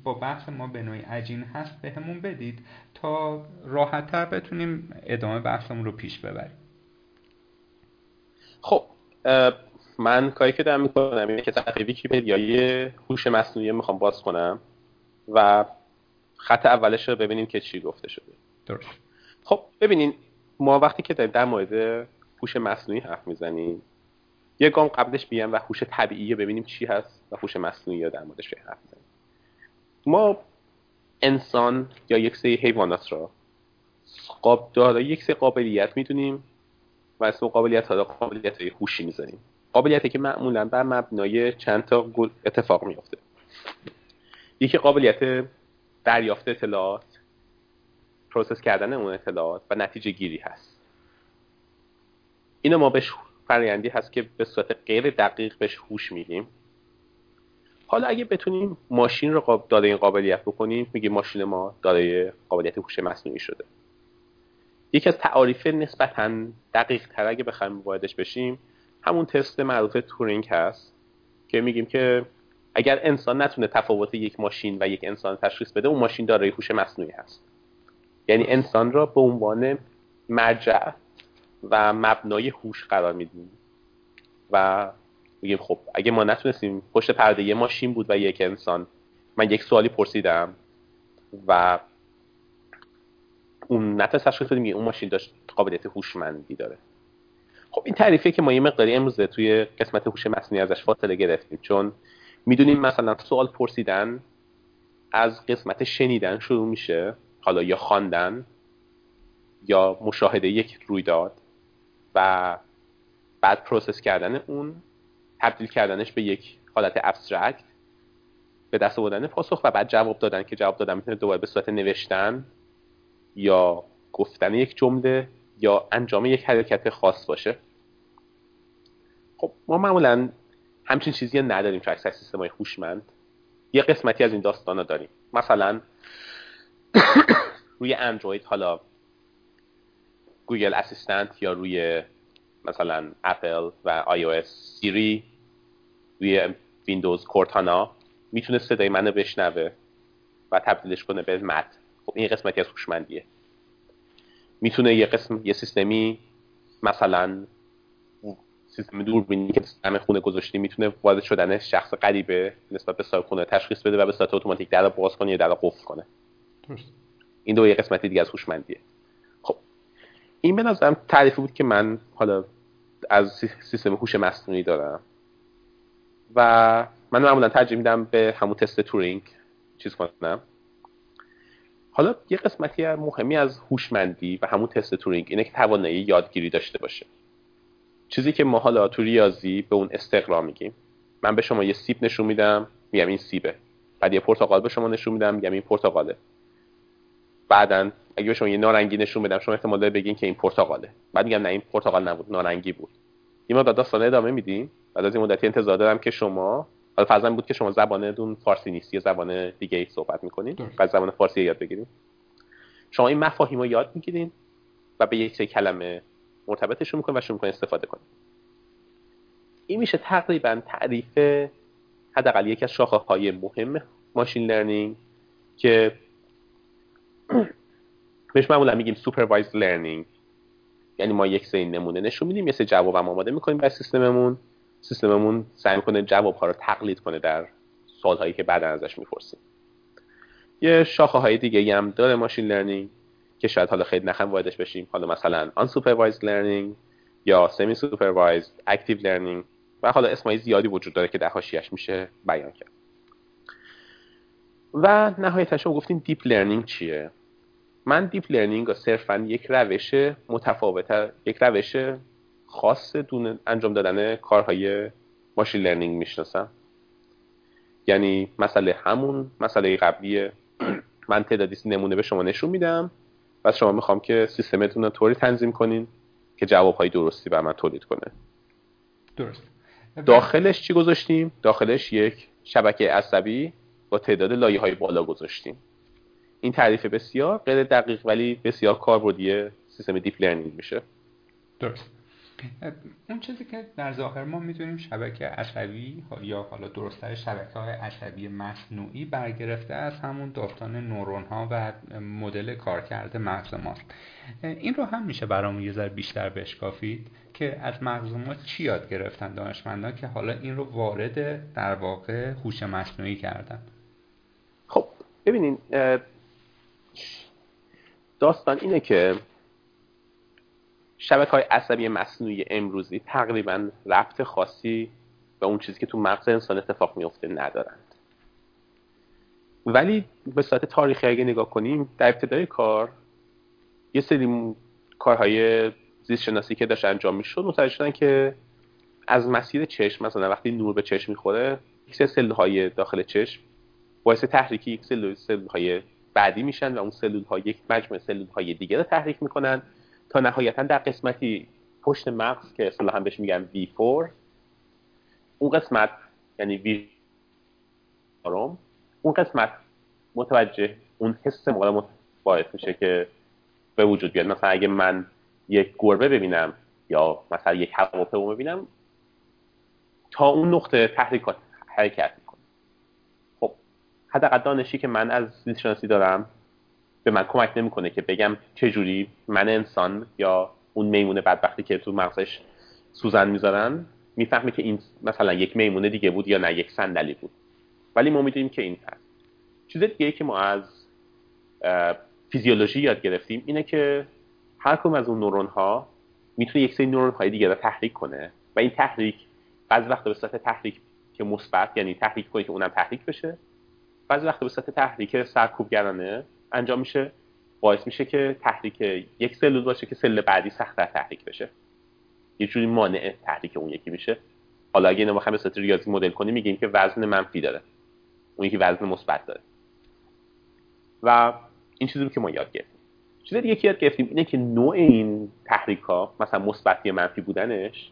با بحث ما به نوعی عجین هست بهمون به بدید تا راحتتر بتونیم ادامه بحثمون رو پیش ببریم. خب من کاری که دارم می‌کنم اینه که صفحه ویکیپدیای هوش مصنوعی می‌خوام باز کنم و خط اولش رو ببینیم که چی گفته شده. درست. خب ببینین ما وقتی که در مورد هوش مصنوعی حرف می‌زنیم یه گام قبلش بیام و هوش طبیعی ببینیم چی هست و هوش مصنوعی رو در موردش حرف بزنیم ما انسان یا یک سری حیوانات را دارای یک سری قابلیت می‌دونیم و اسم قابلیت ها قابلیت های هوشی می‌زنیم قابلیتی که معمولا بر مبنای چند تا اتفاق میافته. یکی قابلیت دریافت اطلاعات process کردن اون اطلاعات و نتیجه گیری هست. اینو ما بهش فرآیندی هست که به صورت غیر دقیق بهش هوش میگیم حالا اگه بتونیم ماشین رو داده این قابلیت بکنیم میگیم ماشین ما دارای قابلیت هوش مصنوعی شده. یکی از تعاریف نسبتا دقیق تر اگه بخوایم واردش بشیم همون تست معروف تورینگ هست که میگیم که اگر انسان نتونه تفاوت یک ماشین و یک انسان تشخیص بده اون ماشین دارای هوش مصنوعی هست. یعنی انسان را به عنوان مرجع و مبنای هوش قرار میدیم. و میگیم خب اگه ما نتونستیم پشت پرده یه ماشین بود و یک انسان من یک سوالی پرسیدم و اون نتونست تشخیص بدیم اون ماشین داشت قابلیت هوشمندی داره. خب این تعریفی که ما یه مقداری امروز توی قسمت هوش مصنوعی ازش فاصله گرفتیم چون می‌دونیم مثلا سوال پرسیدن از قسمت شنیدن شروع میشه حالا یا خواندن یا مشاهده یک رویداد و بعد process کردن اون تبدیل کردنش به یک حالت abstract به دست آوردن پاسخ و بعد جواب دادن که جواب دادن می‌تونه دوباره به صورت نوشتن یا گفتن یک جمله یا انجام یک حرکت خاص باشه. خب ما معمولا همچین چیزی نداریم تو اکثر سیستم های هوشمند. یه قسمتی از این داستان رو داریم. مثلا روی اندروید حالا Google Assistant یا روی مثلا اپل و iOS Siri روی ویندوز Cortana می‌تونه صدای منو بشنوه و تبدیلش کنه به متن خب این قسمتی از هوشمندیه. می‌تونه یه قسم یه سیستمی مثلا سیستم دوربینی که سیستم خونه گذاشتی می‌تونه وارد شدن شخص غریبه نسبت به صاحب خونه تشخیص بده و به صورت اتوماتیک در باز کنه یا در قفل کنه. این دو یه قسمتی دیگه از هوشمندیه. خب این به نظرم تعریفی بود که من حالا از سیستم هوش مصنوعی دارم و من معمولا ترجیح میدم به همون تست تورینگ چیز کنم. حالا یه قسمتی مهمی از هوشمندی و همون تست تورینگ اینه که توانایی یادگیری داشته باشه. چیزی که ما حالا تو ریاضی به اون استقرا میگیم. من به شما یه سیب نشون میدم میگم این سیبه. بعد یه پرتقال به شما نشون میدم میگم این پرتقاله. بعدا اگه به شما یه نارنگی نشون بدم شما احتمال داره بگین که این پرتقاله. بعد میگم نه این پرتقال نبود نارنگی بود. یه مدت داستان ادامه میدیم. بعد از این مدتی انتظار دارم که شما حالا فرضاً بود که شما زبان دون فارسی نیست یه زبان دیگه ای صحبت می‌کنین. بعد زبان فارسی یاد بگیرید شما این مفاهیم رو یاد می‌گیرین و به یک سری کلمه مرتبطشون می‌کنین و شروع می‌کنین استفاده کنین. این میشه تقریبا تعریف حداقل یکی از شاخه های مهم machine learning که بهش معمولا میگیم supervised learning یعنی ما یک سری نمونه نشون میدیم یه سری جواب هم آماده می‌کنیم برای سیستممون. سیستممون سعی می‌کنه جواب ها رو تقلید کنه در سوال هایی که بعدا ازش می‌پرسیم. یه شاخه های دیگه هم داره machine learning که شاید حالا خیلی نخم واردش بشیم. حالا مثلا unsupervised learning یا semi supervised active learning و حالا اسمای زیادی وجود داره که در میشه بیان کرد. و نهایتش رو گفتیم deep learning چیه؟ من deep learning رو صرفا یک روش متفاوت یک روش خاص در انجام دادن کارهای machine learning می‌شناسم. یعنی مسئله همون مسئله قبلی من تعدادی نمونه به شما نشون میدم و شما می‌خوام که سیستمتون رو طوری تنظیم کنین که جوابهای درستی برای من تولید کنه. درست. داخلش چی گذاشتیم؟ داخلش یک شبکه عصبی با تعداد لایه های بالا گذاشتیم. این تعریف بسیار غیر دقیق ولی بسیار کاربردی سیستم deep learning میشه. درست. اون چیزی که در ظاهر ما می‌دونیم شبکه عصبی یا حالا درستتر شبکه های عصبی مصنوعی برگرفته از همون داستان نورون ها و مدل کارکرد مغز ماست. این رو هم میشه برامون یه ذره بیشتر بشکافید که از مغز ما چی یاد گرفتن دانشمندان که حالا این رو وارد در واقع هوش مصنوعی کردن؟ خب ببینین داستان اینه که شبکه های عصبی مصنوعی امروزی تقریبا ربط خاصی به اون چیزی که تو مغز انسان اتفاق میفته ندارند. ولی به صورت تاریخی اگه نگاه کنیم در ابتدای کار یه سری کارهای زیست شناسی که داشت انجام می‌شد متوجه شدن که از مسیر چشم مثلا وقتی نور به چشم می‌خوره یک سری های داخل چشم باعث تحریکی یک سلول های بعدی میشن و اون سلول ها یک مجموعه سلول های دیگه رو تحریک می‌کنن. تا نهایتا در قسمتی پشت مغز که اصطلاحا بهش میگن V4 اون قسمت یعنی وی اون قسمت متوجه اون حس مقابل باعث میشه که به وجود بیاد. مثلا اگه من یک گربه ببینم یا مثلا یک هواپیما ببینم تا اون نقطه تحریکات حرکت می‌کنه. خب حداقل دانشی که من از زیست دارم به من کمک نمی‌کنه که بگم چجوری من انسان یا اون میمونه بدبختی که تو مغزش سوزن می‌ذارن می‌فهمه که این مثلا یک میمونه دیگه بود یا نه یک صندلی بود. ولی ما می‌دونیم که این هست. چیز دیگه که ما از فیزیولوژی یاد گرفتیم اینه که هر کدوم از اون نورون ها می‌تونه یک سری نورون های دیگه رو تحریک کنه و این تحریک بعضی وقت به صورت تحریک که مثبت یعنی تحریک کنه که اونم تحریک بشه. بعضی وقت به صورت تحریک سرکوبگرانه انجام میشه باعث میشه که تحریک یک سلول باشه که سل بعدی سختتر تحریک بشه. یه جوری مانع تحریک اون یکی میشه. حالا اگه اینو بخوایم به ریاضی مدل کنیم میگیم که وزن منفی داره. اون یکی وزن مثبت داره. و این چیزی که ما یاد گرفتیم. چیز دیگه که یاد گرفتیم اینه که نوع این تحریک ها مثلا مثبت یا منفی بودنش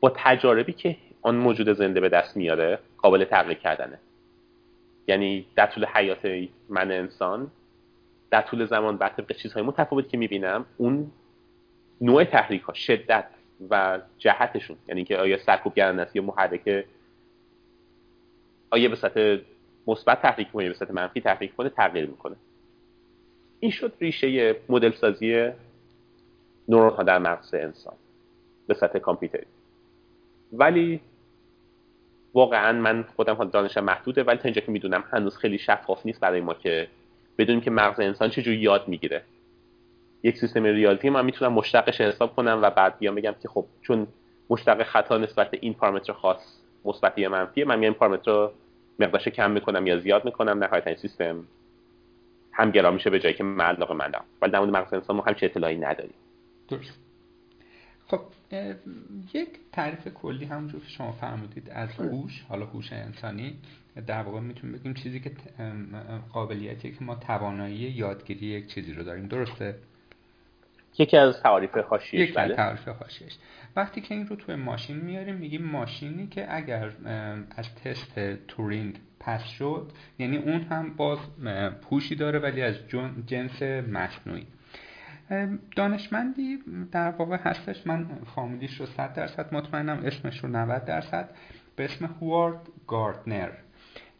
با تجاربی که آن موجود زنده به دست میاره قابل تغییر کردنه. یعنی در طول حیات من انسان در طول زمان بعد طبق چیزهای متفاوتی که می‌بینم اون نوع تحریک ها شدت و جهتشون. یعنی که آیا سرکوب گرنده است یا محرک آیا به سطح مثبت تحریک کنه یا به سطح منفی تحریک کنه تغییر می‌کنه. این شد ریشه مدل سازی نورون ها در مغز انسان به سطح کامپیوتری. ولی واقعا من خودم دانشم محدوده ولی تا اینجا که می‌دونم هنوز خیلی شفاف نیست برای ما که بدونیم که مغز انسان چجوری یاد می‌گیره. یک سیستم ریالتی من می‌تونم مشتقش حساب کنم و بعد بیام بگم که خب چون مشتق خطا نسبت به این پارامتر خاص مثبت یا منفیه من این پارامتر رو مقدارش کم می‌کنم یا زیاد می‌کنم نهایتا این سیستم هم میشه به جایی که من علاقه مندم ولی در مورد مغز انسان ما همچین اطلاعی نداریم. درست. خب یک تعریف کلی همونجور که شما فرمودید از هوش حالا هوش انسانی در واقع می‌تونیم بگیم چیزی که قابلیتی که ما توانایی یادگیری یک چیزی رو داریم. درسته؟ یکی از تعاریف حاشیه‌اش یکی بله. تعاریف حاشیه‌اش وقتی که این رو توی ماشین میاریم میگیم ماشینی که اگر از تست تورینگ پس شد یعنی اون هم باز پوشی داره ولی از جنس مصنوعی. دانشمندی در واقع هستش. من فامیلیش رو 100 درصد مطمئنم اسمش رو 90 درصد. به اسم هوارد گاردنر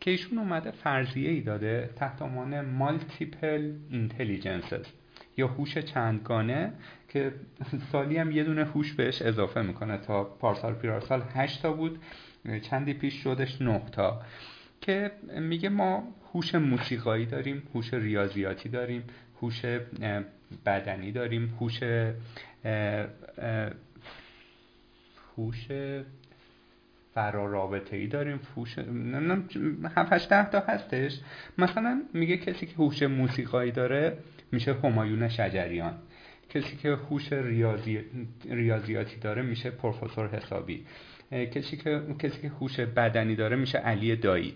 که ایشون اومده فرضیه ای داده تحت عنوان مالتیپل اینتلیجنسز یا هوش چندگانه که سالی هم یه دونه هوش بهش اضافه می‌کنه تا پارسال پیرارسال 8 تا بود. چندی پیش شدش 9 تا. که میگه ما هوش موسیقایی داریم هوش ریاضیاتی داریم هوش بدنی داریم. هوش هوش فرارابطه ای داریم. فوش نمی‌دونم 7 ده تا هستش. مثلا میگه کسی که هوش موسیقایی داره میشه همایون شجریان. کسی که هوش ریاضی... ریاضیاتی داره میشه پروفسور حسابی. کسی که کسی که هوش بدنی داره میشه علی دایی.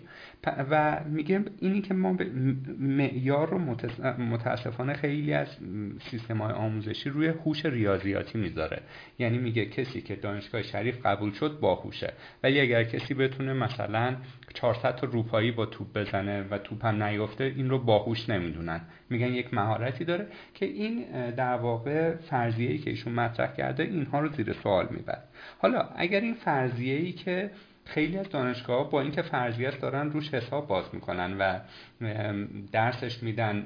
و میگه اینی که ما معیار رو متاسفانه خیلی از سیستم های آموزشی روی هوش ریاضیاتی می‌ذاره. یعنی میگه کسی که دانشگاه شریف قبول شد باهوشه ولی اگر کسی بتونه مثلا 400 تا روپایی با توپ بزنه و توپ هم نیفته این رو باهوش نمی‌دونن. میگن یک مهارتی داره که این در واقع فرضیه ای که ایشون مطرح کرده اینها رو زیر سوال می‌بره. حالا اگر این فرضیه ای که خیلی از دانشگاه با اینکه فرضیه دارن روش حساب باز می‌کنن و درسش میدن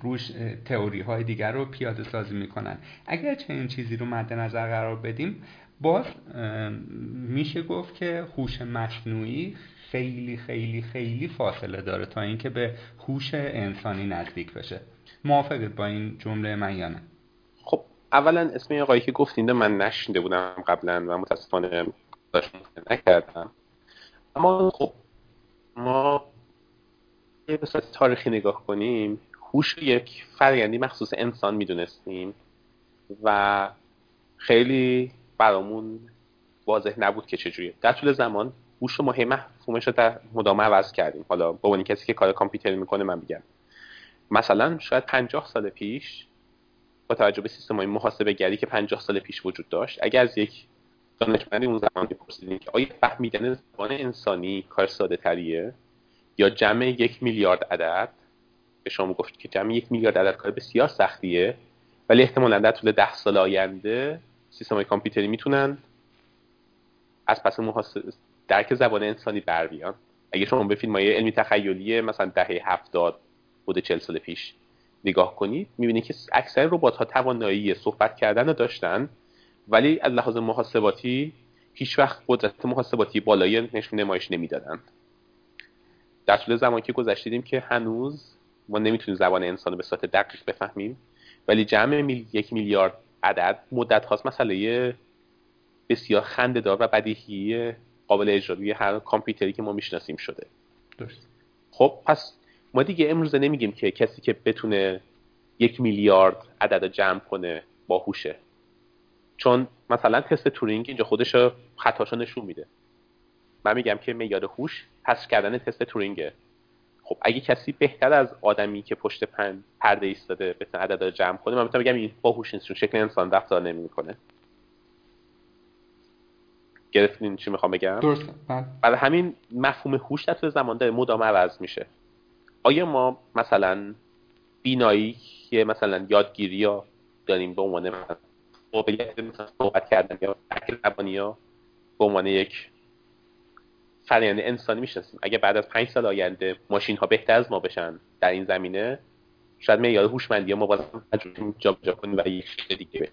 روش تئوری های دیگر رو پیاده سازی می‌کنن. اگر چنین چیزی رو مد نظر قرار بدیم باز میشه گفت که هوش مصنوعی خیلی خیلی خیلی فاصله داره تا اینکه به هوش انسانی نزدیک بشه. موافقید با این جمله من یا نه؟ اولا اسم آقایی که گفتین من نشنده بودم قبلا و متاسفانه نکردم. اما خب ما یه به تاریخی نگاه کنیم هوش یک فرگندی مخصوص انسان می‌دونستیم و خیلی برامون واضح نبود که چجوریه در طول زمان هوش رو مهم مفهومش رو در مدام عوض کردیم. حالا با کسی که کار کامپیوتری می‌کنه من میگم. مثلا شاید 50 سال پیش با توجه به سیستم های محاسبه گری که 50 سال پیش وجود داشت اگر از یک دانشمندی اون زمان بپرسیدیم که آیا فهمیدن زبان انسانی کار ساده تریه یا جمع یک میلیارد عدد؟ به شما گفت که جمع یک میلیارد عدد کار بسیار سختیه ولی احتمالا در طول ده سال آینده سیستم های کامپیوتری می‌تونن از پس محاسبه درک زبان انسانی بر بیان. اگه شما به فیلم های علمی تخیلی مثلا دهه هفتاد بوده چل سال پیش. نگاه کنید می‌بینید که اکثر ربات ها توانایی صحبت کردن رو داشتن ولی از لحاظ محاسباتی هیچ وقت قدرت محاسباتی بالایی نشون نمایش نمی‌دادن در طول زمانی که گذشت که هنوز ما نمی‌تونیم زبان انسان رو به صورت دقیق بفهمیم ولی جمع میل... یک میلیارد عدد مدت هاست مسئله بسیار خنده و بدیهی قابل اجرایی هر کامپیوتری که ما می‌شناسیم شده. درست. خب پس ما دیگه امروزه نمیگیم که کسی که بتونه یک میلیارد عدد جمع کنه باهوشه. چون مثلا تست تورینگ اینجا خودش خطاشو نشون میده. من میگم که معیار هوش حذف کردن تست تورینگه. خب اگه کسی بهتر از آدمی که پشت پن پرده ایستاده بتونه عدد جمع کنه من می‌تونم بگم این باهوش نیست چون شکل انسان رفتار نمی‌کنه. گرفتین چی می‌خوام بگم؟ درست بله. برای همین مفهوم هوش در زمان داره مدام عوض میشه. آیا ما مثلا بینایی که مثلا یادگیری یا داریم به عنوان قابلیت مثلا صحبت کردن یا تحکیل زبانی ها به عنوان یک فرآیند انسانی می‌شناسیم. اگه بعد از پنج سال آینده ماشین ها بهتر از ما بشن در این زمینه شاید معیار هوشمندی ما باز جابجا کنیم و یک دیگه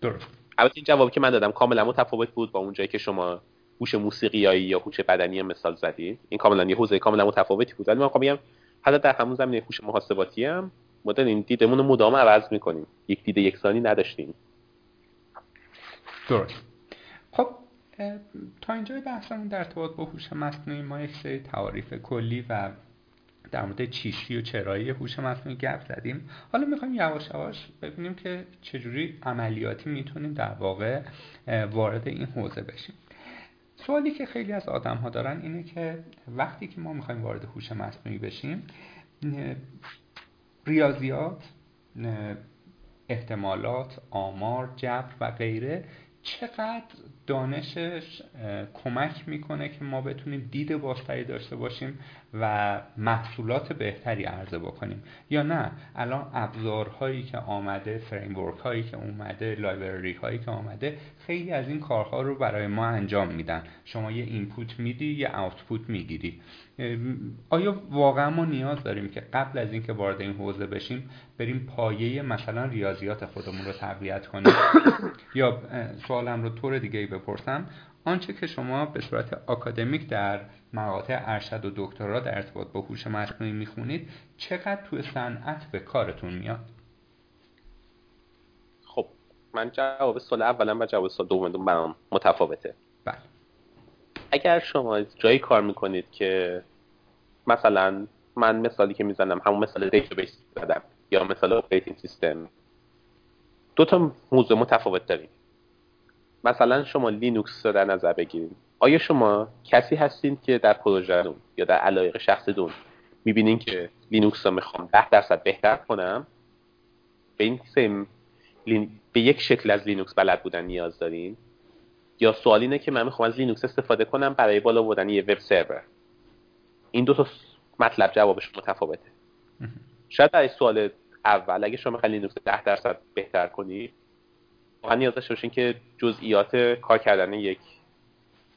درست. البته این جوابی که من دادم کاملا متفاوت بود با اونجایی که شما هوش موسیقیایی یا هوش بدنی مثال زدید این کاملا یه حوزه کاملا متفاوتی بود. ولی من می‌خوام بگم حتی در همون زمینه هوش محاسباتی هم ما دیدمون رو مدام عوض می‌کنیم. یک دید یکسانی نداشتیم. درست. خب تا اینجای بحثمون در ارتباط با هوش مصنوعی ما یک سری تعاریف کلی و در مورد چیشی و چرایی هوش مصنوعی گپ زدیم. حالا می‌خوایم یواش یواش ببینیم که چجوری عملیاتی می‌تونیم در واقع وارد این حوزه بشیم. سوالی که خیلی از آدم ها دارن اینه که وقتی که ما می‌خوایم وارد هوش مصنوعی بشیم ریاضیات احتمالات آمار جبر و غیره چقدر دانشش کمک می‌کنه که ما بتونیم دید بازتری داشته باشیم و محصولات بهتری عرضه بکنیم. یا نه الان ابزارهایی که آمده framework هایی که اومده library هایی که آمده خیلی از این کارها رو برای ما انجام میدن. شما یه اینپوت میدی یه آوتپوت می‌گیری. آیا واقعا ما نیاز داریم که قبل از اینکه وارد این حوزه بشیم بریم پایه مثلا ریاضیات خودمون رو تقویت کنیم؟ یا سوالم رو طور دیگه بپرسم آنچه که شما به صورت آکادمیک در مقاطع ارشد و دکترا در ارتباط با هوش مصنوعی می‌خونید چقدر توی صنعت به کارتون میاد؟ خب من جواب سوال اولم و جواب سوال دوم برام متفاوته. بله. اگر شما جایی کار می‌کنید که مثلا من مثالی که می‌زنم همون مثال database زدم یا مثال operating system دو تا موضوع متفاوت داریم. مثلا شما لینوکس رو در نظر بگیرید. آیا شما کسی هستین که در پروژه یا در علایق شخصیتون می‌بینین که لینوکس رو می‌خوام ده درصد بهتر کنم؟ به این سیم به یک شکل از لینوکس بلد بودن نیاز دارین؟ یا سوال اینه که من می‌خوام از لینوکس استفاده کنم برای بالا بردن یه web server. این دو تا مطلب جوابش متفاوته. شاید برای سوال اول اگه شما لینوکس 10 درصد بهتر کنی واقعا نیاز داشته باشین که جزئیات کار کردن یک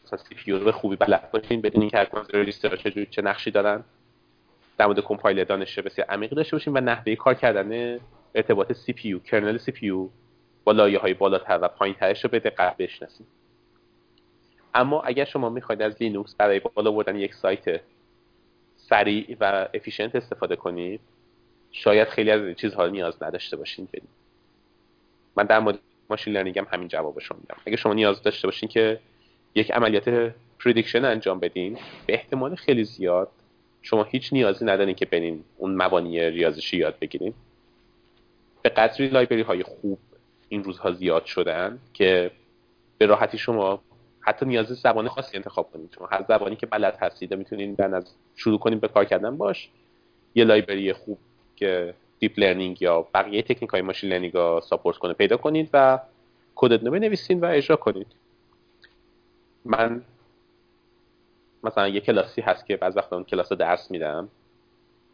مثلا CPU به خوبی بلد باشین بدونین که register چه چه نقشی دارن. در مورد کمپایلر دانش بسیار عمیقی داشته باشین و نحوه کار کردن ارتباط سی پی یو کرنل سی پی یو با لایه های بالاتر و پایین ترش رو به دقت بشناسین. اما اگر شما می‌خواید از لینوکس برای بالا بردن یک سایت سریع و efficient استفاده کنید شاید خیلی از چیزها نیاز نداشته باشین بدید من در مورد machine learning هم همین جواب شما میدم. اگه شما نیاز داشته باشین که یک عملیات prediction انجام بدین به احتمال خیلی زیاد شما هیچ نیازی ندارین که برین اون مبانی ریاضیشی یاد بگیرین. به قدری library های خوب این روزها زیاد شدن که به راحتی شما حتی نیاز زبان خاصی انتخاب کنید شما هر زبانی که بلد هستید می‌تونید در از شروع کنید به کار کردن باش. یه library خوب که deep learning یا بقیه تکنیک های machine learning رو support کنه پیدا کنید و کدت رو بنویسید و اجرا کنید. من مثلا یه کلاسی هست که بعض وقتا اون کلاس درس میدم.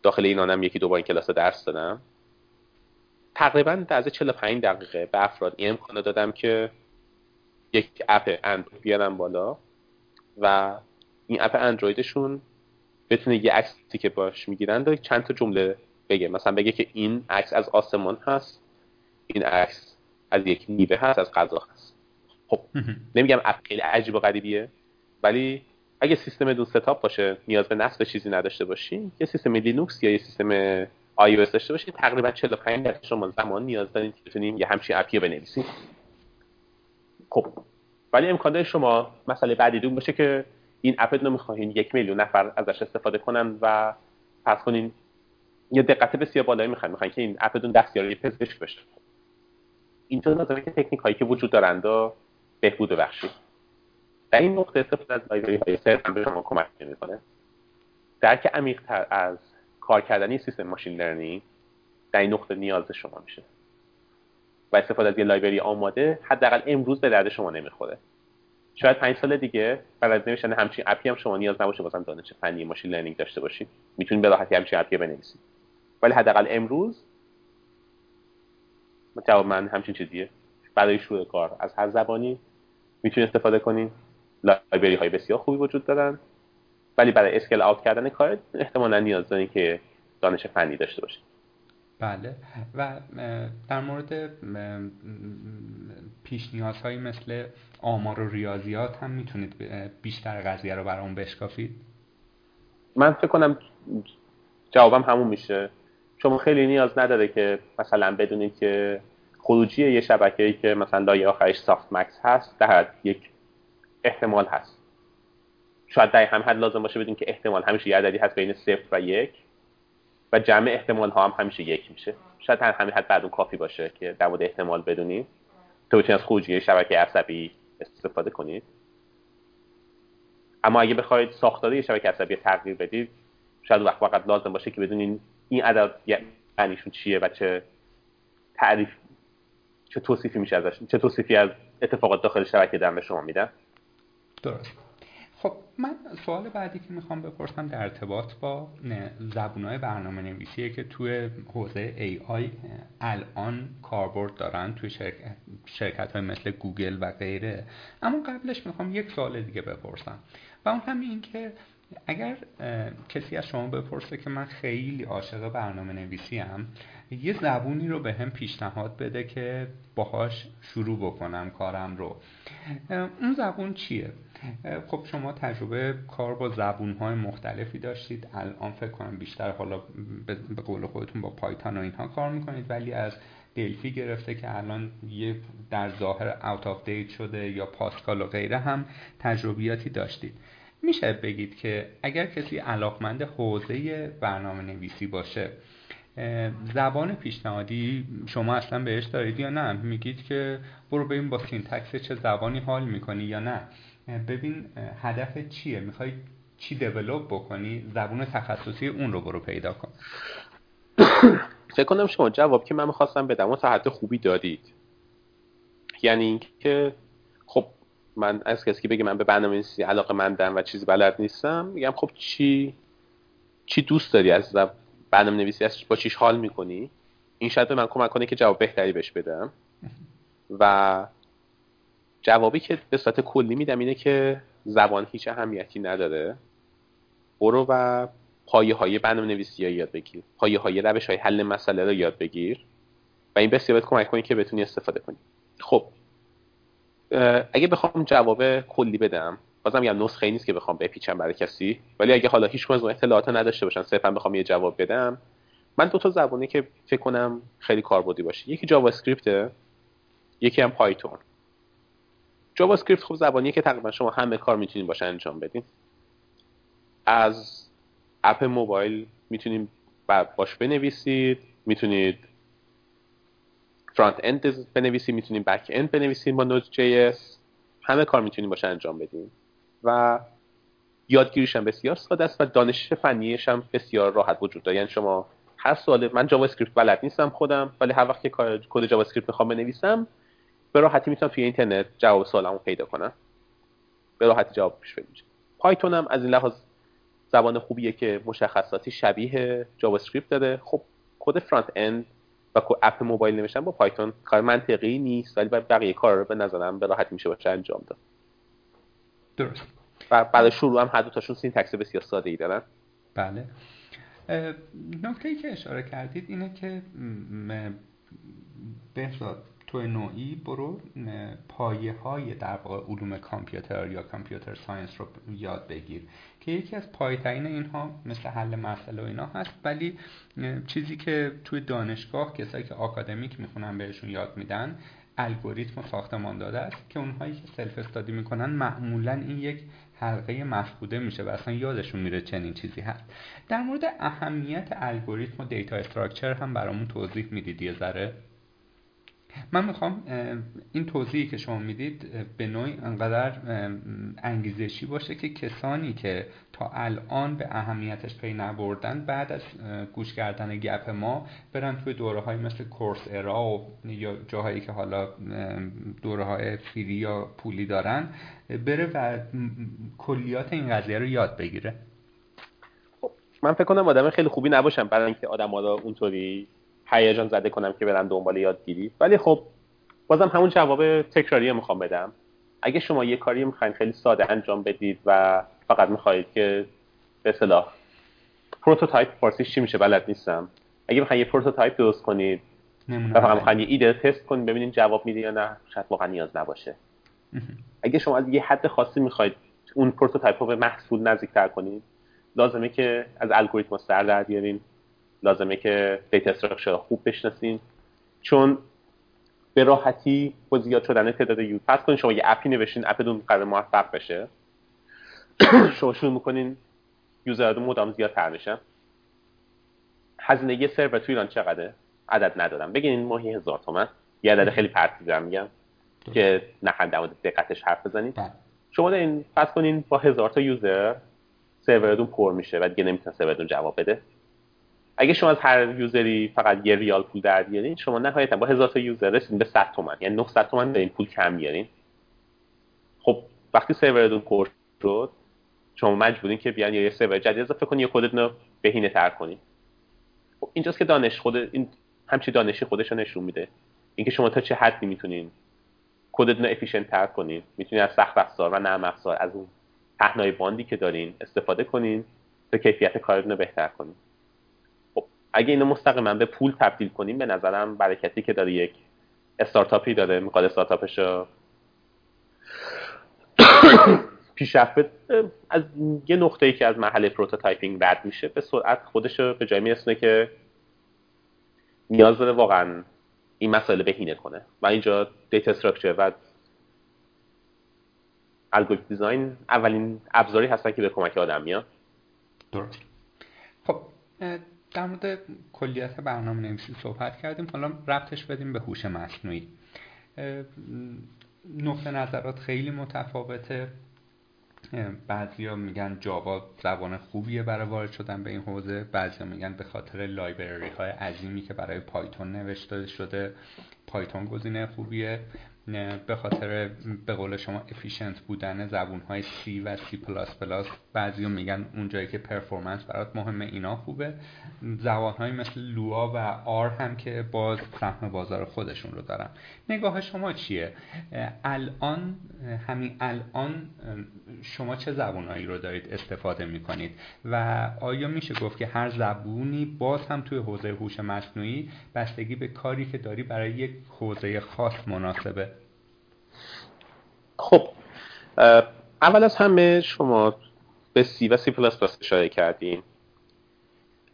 داخل این آنم یکی دوباره این کلاس درس دادم. تقریبا از 45 دقیقه به افراد این امکانه دادم که یک اپ اندروید بیارم بالا و این اپ اندرویدشون بتونه یه عکسی که باش می‌گیرن چند تا جمله بگه. مثلا بگه که این عکس از آسمان هست این عکس از یک میوه هست از غذا هست. خب نمیگم app خیلی عجیب و غریبیه ولی اگه سیستمتون setup باشه نیاز به نصب چیزی نداشته باشین یه سیستم لینوکس یا یه سیستم آی او داشته باشین تقریبا 45 دقیقه شما زمان نیاز دارین که بتونین یه همچین app ی بنویسید خب ولی امکان داره شما مسئله بعدیتون باشه که این app رو می‌خواهین یک میلیون نفر ازش استفاده کنن و پس کنین یه دقت بسیار بالایی می‌خواین می‌خواین که این app تون دستیاری پزشک بشه اینجا نیازه که تکنیک هایی که وجود دارند بهبود بخشید در این نقطه استفاده از library های سر هم به شما کمک می‌کنه. درک عمیق تر از کار کردن یه سیستم ماشین لرنینگ در این نقطه نیاز شما میشه. و استفاده از یه library آماده حداقل امروز به درد شما نمی‌خوره. شاید پنج سال دیگه برای نوشتن همچین app ی هم شما نیاز نباشه واسه دانش فنی machine learning داشته باشید. می‌تونید به راحتی همچین اپی بنویسید. ولی حداقل امروز جواب من همچین چیزیه. برای شروع کار. از هر زبانی می‌تونید استفاده کنید لایبرری های بسیار خوبی وجود دارن. ولی برای اسکل آوت کردن کار احتمالا نیاز دارین که دانش فنی داشته باشید بله. و در مورد پیش نیازهایی مثل آمار و ریاضیات هم می‌تونید بیشتر قضیه رو برام بشکافید؟ من فکر کنم جوابم همون میشه. شما خیلی نیاز نداره که مثلا بدونید که خروجی یه شبکه‌ای که مثلا لایه آخرش سافت مکس هست در یک احتمال هست. شاید در همین حد لازم باشه بدون که احتمال همیشه یه عددی هست بین صفر و یک و جمع احتمال ها هم همیشه یک میشه. شاید همین حد بعد اون کافی باشه که در مورد احتمال بدونید. تو از خروجی شبکه عصبی استفاده کنید. اما اگه بخواید ساختار یه شبکه عصبی تغییر بدید شاید وقت وقت لازم باشه که بدونین این عدد معنیشون چیه و چه تعریف چه توصیفی میشه ازش چه توصیفی از اتفاقات داخل شبکه دارن به شما میدن؟ درست. خب من سوال بعدی که می‌خوام بپرسم در ارتباط با زبونهای برنامه نویسیه که توی حوزه AI الان کاربرد دارن توی شرکت, شرکت های مثل گوگل و غیره. اما قبلش می‌خوام یک سوال دیگه بپرسم. و اون هم این که اگر کسی از شما بپرسه که من خیلی عاشق برنامه نویسی هم یه زبونی رو به هم پیشنهاد بده که باهاش شروع بکنم کارم رو. اون زبون چیه؟ خب شما تجربه کار با زبون های مختلفی داشتید. الان فکر کنم بیشتر حالا به قول خودتون با Python و اینها کار می‌کنید ولی از Delphi گرفته که الان یه در ظاهر out of date شده یا Pascal و غیره هم تجربیاتی داشتید. میشه بگید که اگر کسی علاقمند حوزه برنامه نویسی باشه زبان پیشنهادی شما اصلا بهش دارید یا نه؟ میگید که برو ببین با syntax چه زبانی حال می‌کنی یا نه. ببین هدف چیه؟ می‌خوای چی دیولوب بکنی؟ زبون تخصصی اون رو برو پیدا کن. فکر کنم شما جواب که من می‌خواستم بدم و تا خوبی دادید. یعنی اینکه من از کسی که بگه من به برنامه نویسی علاقه مندم و چیزی بلد نیستم میگم خب چی؟ چی دوست داری از برنامه نویسی از با چیش حال می‌کنی؟ این شاید به من کمک کنه که جواب بهتری بهش بدم. و جوابی که به صورت کلی میدم اینه که زبان هیچ اهمیتی نداره. برو و پایه های برنامه نویسی ها یاد بگیر. پایه های روش های حل مسئله رو یاد بگیر. و این بسیار کمک کنی که بتونی استفاده کنی. خب. اگه بخوام جواب کلی بدم بازم یه نسخه نیست که بخوام بپیچم برای کسی. ولی اگه حالا هیچ از اطلاعات نداشته باشن صرفا بخوام یه جواب بدم. من دو تا زبانی که فکر کنم خیلی کاربردی باشه. یکی JavaScript یکی هم Python JavaScript خب زبانیه که تقریبا شما همه کار می‌تونید باهاش انجام بدین. از اپ موبایل می‌تونید باش بنویسید می‌تونید front-end بنویسید می‌تونید back-end بنویسید با Node.js همه کار می‌تونید باهاش انجام بدین و یادگیریش هم بسیار ساده است و دانش فنیش هم بسیار راحت وجود داره. یعنی شما هر سوال من JavaScript بلد نیستم خودم ولی هر وقت که کد JavaScript می‌خوام بنویسم به راحتی می‌تونم توی اینترنت جواب سوالمو پیدا کنم. به راحتی جواب پیدا کنم Python هم از این لحاظ زبان خوبیه که مشخصاتی شبیه JavaScript داره. خب کد front-end و اپ موبایل نوشتن با Python کار منطقی نیست ولی بقیه کار رو به نظرم به راحتی میشه باهاش انجام داد. درست. و بعد شروع هم هر دو تاشون syntax بسیار ساده ای دارن. بله. نکته ای که اشاره کردید اینه که بهزاد تو نوعی برو پایه های در واقع علوم کامپیوتر یا computer science رو یاد بگیر. که یکی از پایه‌ای‌ترین اینها مثل حل مسئله و اینا هست ولی چیزی که توی دانشگاه کسایی که آکادمیک می‌خونن بهشون یاد میدن الگوریتم ساختمان داده است که اونهایی که self-study می‌کنن معمولا این یک حلقه مفقوده میشه و اصلا یادشون میره چنین چیزی هست. در مورد اهمیت الگوریتم و دیتا استراکچر هم برامون توضیح می‌دید یه ذره. من می‌خوام این توضیحی که شما می‌دید به نوعی انقدر انگیزشی باشه که کسانی که تا الان به اهمیتش پی نبردن بعد از گوش کردن گپ ما برن توی دوره های مثل کورس ارا و یا جاهایی که حالا دوره های free ای یا پولی دارن بره و کلیات این قضیه رو یاد بگیره. خب، من فکر کنم آدم خیلی خوبی نباشم برای اینکه آدم اونطوری هیجان زده کنم که برن دنبال یادگیری. ولی خب بازم همون جواب تکراری می‌خوام بدم. اگه شما یه کاری می‌خواین خیلی ساده انجام بدید و فقط می‌خواهید که به اصطلاح prototype فارسیش چی میشه بلد نیستم. اگه می‌خواین یه prototype درست کنید و فقط می‌خواین یه ایده تست کنید ببینید جواب میده یا نه شاید واقعا نیاز نباشه. اگه شما از یه حد خاصی می‌خواید اون prototype رو به محصول نزدیکتر کنید لازمه که از الگوریتم سر در بیارین. لازمه که data structure خوب بشناسین چون به راحتی با زیاد شدن تعداد user فرض کنید شما یه اپی نوشتین اپتون قراره موفق بشه. شما شروع می‌کنین user اتون مدام زیادتر میشن هزینه یه سرور تو ایران چقدره؟ عدد ندارم. بگین ماهی هزار تومن. یه عدد خیلی پرتی دارم میگم که نخوایم در دقتش حرف بزنید بله. شما این فرض کنین با هزار تا user سرورتون پر میشه و دیگه نمی‌تونه سرورتون جواب بده. اگه شما از هر user ی فقط یه ریال پول در بیارین شما نهایتا با هزار تا user رسیدین به 100 تومن. یعنی 900 تومن اینا پول کم بیارین. خب وقتی سرورتون پر شد شما مجبورین که بیاین یه سرور جدید اضافه کنید یا کدتون رو بهینه تر کنید خب اینجاست که دانش خود این همچین دانشی خودش نشون میده. اینکه شما تا چه حدی می‌تونین کدتون رو efficient تر کنید می‌تونید از سخت افزار و نرم افزار از اون پهنای باندی که دارین استفاده کنین تا کیفیت کارتون رو بهتر کنین. اگه اینو مستقیما به پول تبدیل کنیم به نظرم برکتی که داره یک استارتاپی داره می‌خواد استارتاپش رو پیشرفت از یه نقطه‌ای که از محل prototyping رد میشه به سرعت خودش رو به جای میرسونه که نیاز داره واقعا این مسئله بهینه کنه. و اینجا data structure و algorithm design اولین ابزاری هستن که به کمک آدم میاد. درست. خب در مورد کلیت برنامه نویسی صحبت کردیم. حالا ربطش بدیم به هوش مصنوعی. نقطه نظرات خیلی متفاوته. بعضیا میگن Java زبان خوبیه برای وارد شدن به این حوزه. بعضیا میگن به خاطر library های عظیمی که برای Python نوشته شده Python گزینه خوبیه. به خاطر به قول شما efficient بودن زبون های C و C++ بعضی میگن اون جایی که performance برات مهمه اینا خوبه. زبان های مثل Lua و R هم که باز سهم بازار خودشون رو دارن. نگاه شما چیه؟ الان همین الان شما چه زبانهایی رو دارید استفاده می‌کنید؟ و آیا میشه گفت که هر زبونی باز هم توی حوزه هوش مصنوعی بستگی به کاری که داری برای یک حوزه خاص مناسبه؟ خب اول از همه شما به سی و سی پلاس پلاس اشاره کردیم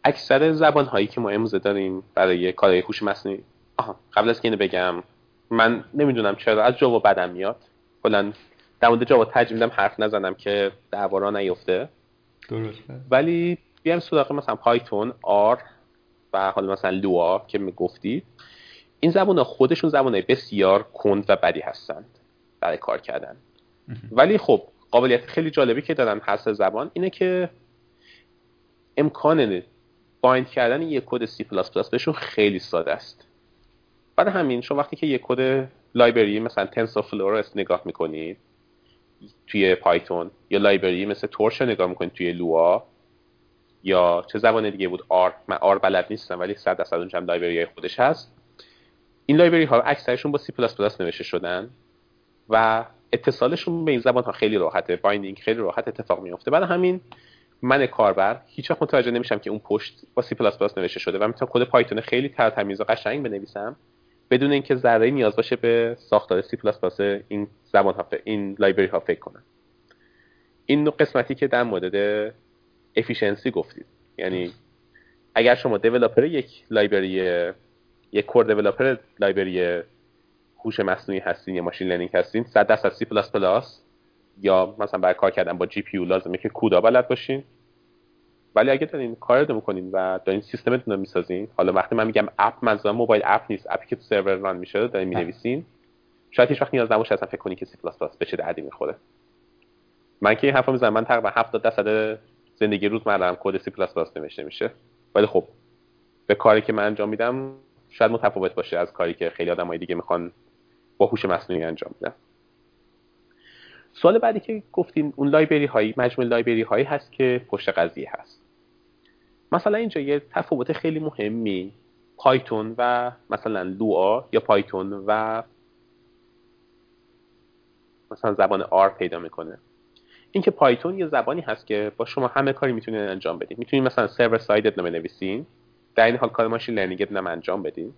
اکثر زبان هایی که ما امروزه داریم برای کارهای هوش مصنوعی. آها قبل از که اینو بگم من نمی‌دونم چرا از جاوا بدم میاد. کلا در مورد جاوا ترجیح حرف نزنم که دعوا نیفته. درسته. ولی بیام سراغ مثلا پایتون آر و حالا مثلا لوا که می‌گفتید این زبان ها خودشون زبان بسیار کند و بدی هستند. برای کار کردن. ولی خب قابلیت خیلی جالبی که دارن هست زبان اینه که امکان bind کردن یک کد C++ بهشون خیلی ساده است. برای همین شما وقتی که یک کد library مثلا TensorFlow نگاه می‌کنید توی Python یا library مثل Torch نگاه می‌کنید توی Lua یا چه زبان دیگه بود R من R بلد نیستم ولی 100 درصد اونجا هم library خودش هست. این library ها اکثرشون با C++ نوشته شدن. و اتصالشون به این زبان ها خیلی راحته. binding خیلی راحت اتفاق میفته برای همین من کاربر هیچ وقت متوجه نمیشم که اون پشت با سی پلاس پلاس نوشته شده و می‌تونم کد Python خیلی تر تمیز و قشنگ بنویسم بدون اینکه ذره نیاز باشه به ساختار سی پلاس پلاس این زبان ها این library ها فکر کنم. این قسمتی که در مورد efficiency گفتید. یعنی اگر شما developer یک library یک core developer library هوش مصنوعی هستین یا machine learning هستین 100 درصد سی پلاس پلاس یا مثلا برای کار کردن با GPU لازمه که CUDA بلد باشین. ولی اگه دارین کار رو می‌کنین و دارین سیستمتون رو می‌سازین حالا وقتی من میگم اپ منظورم mobile app نیست اپی که تو سرور run میشه دارین می‌نویسین. شاید هیچ وقت نیاز نباشه اصلا فکر کنی که سی پلاس پلاس به چه دردی می‌خوره. من که این حرفا می‌زنم من تقریبا 70 درصد زندگی روزمره‌ام کد سی پلاس پلاس نوشته میشه. ولی خب به کاری که من انجام میدم شاید متفاوت باشه از کاری که خیلی آدمای دیگه می‌خوان با هوش مصنوعی انجام میدن سوال بعدی که گفتیم اون library هایی مجموع library هایی هست که پشت قضیه هست. مثلا اینجا یه تفاوت خیلی مهمی پایتون و مثلا لوا یا پایتون و مثلا زبان آر پیدا می‌کنه. اینکه پایتون یه زبانی هست که با شما همه کاری می‌تونید انجام بدید می‌تونید مثلا server side ت رو بنویسین. در این حال کار machine learning هم انجام بدین.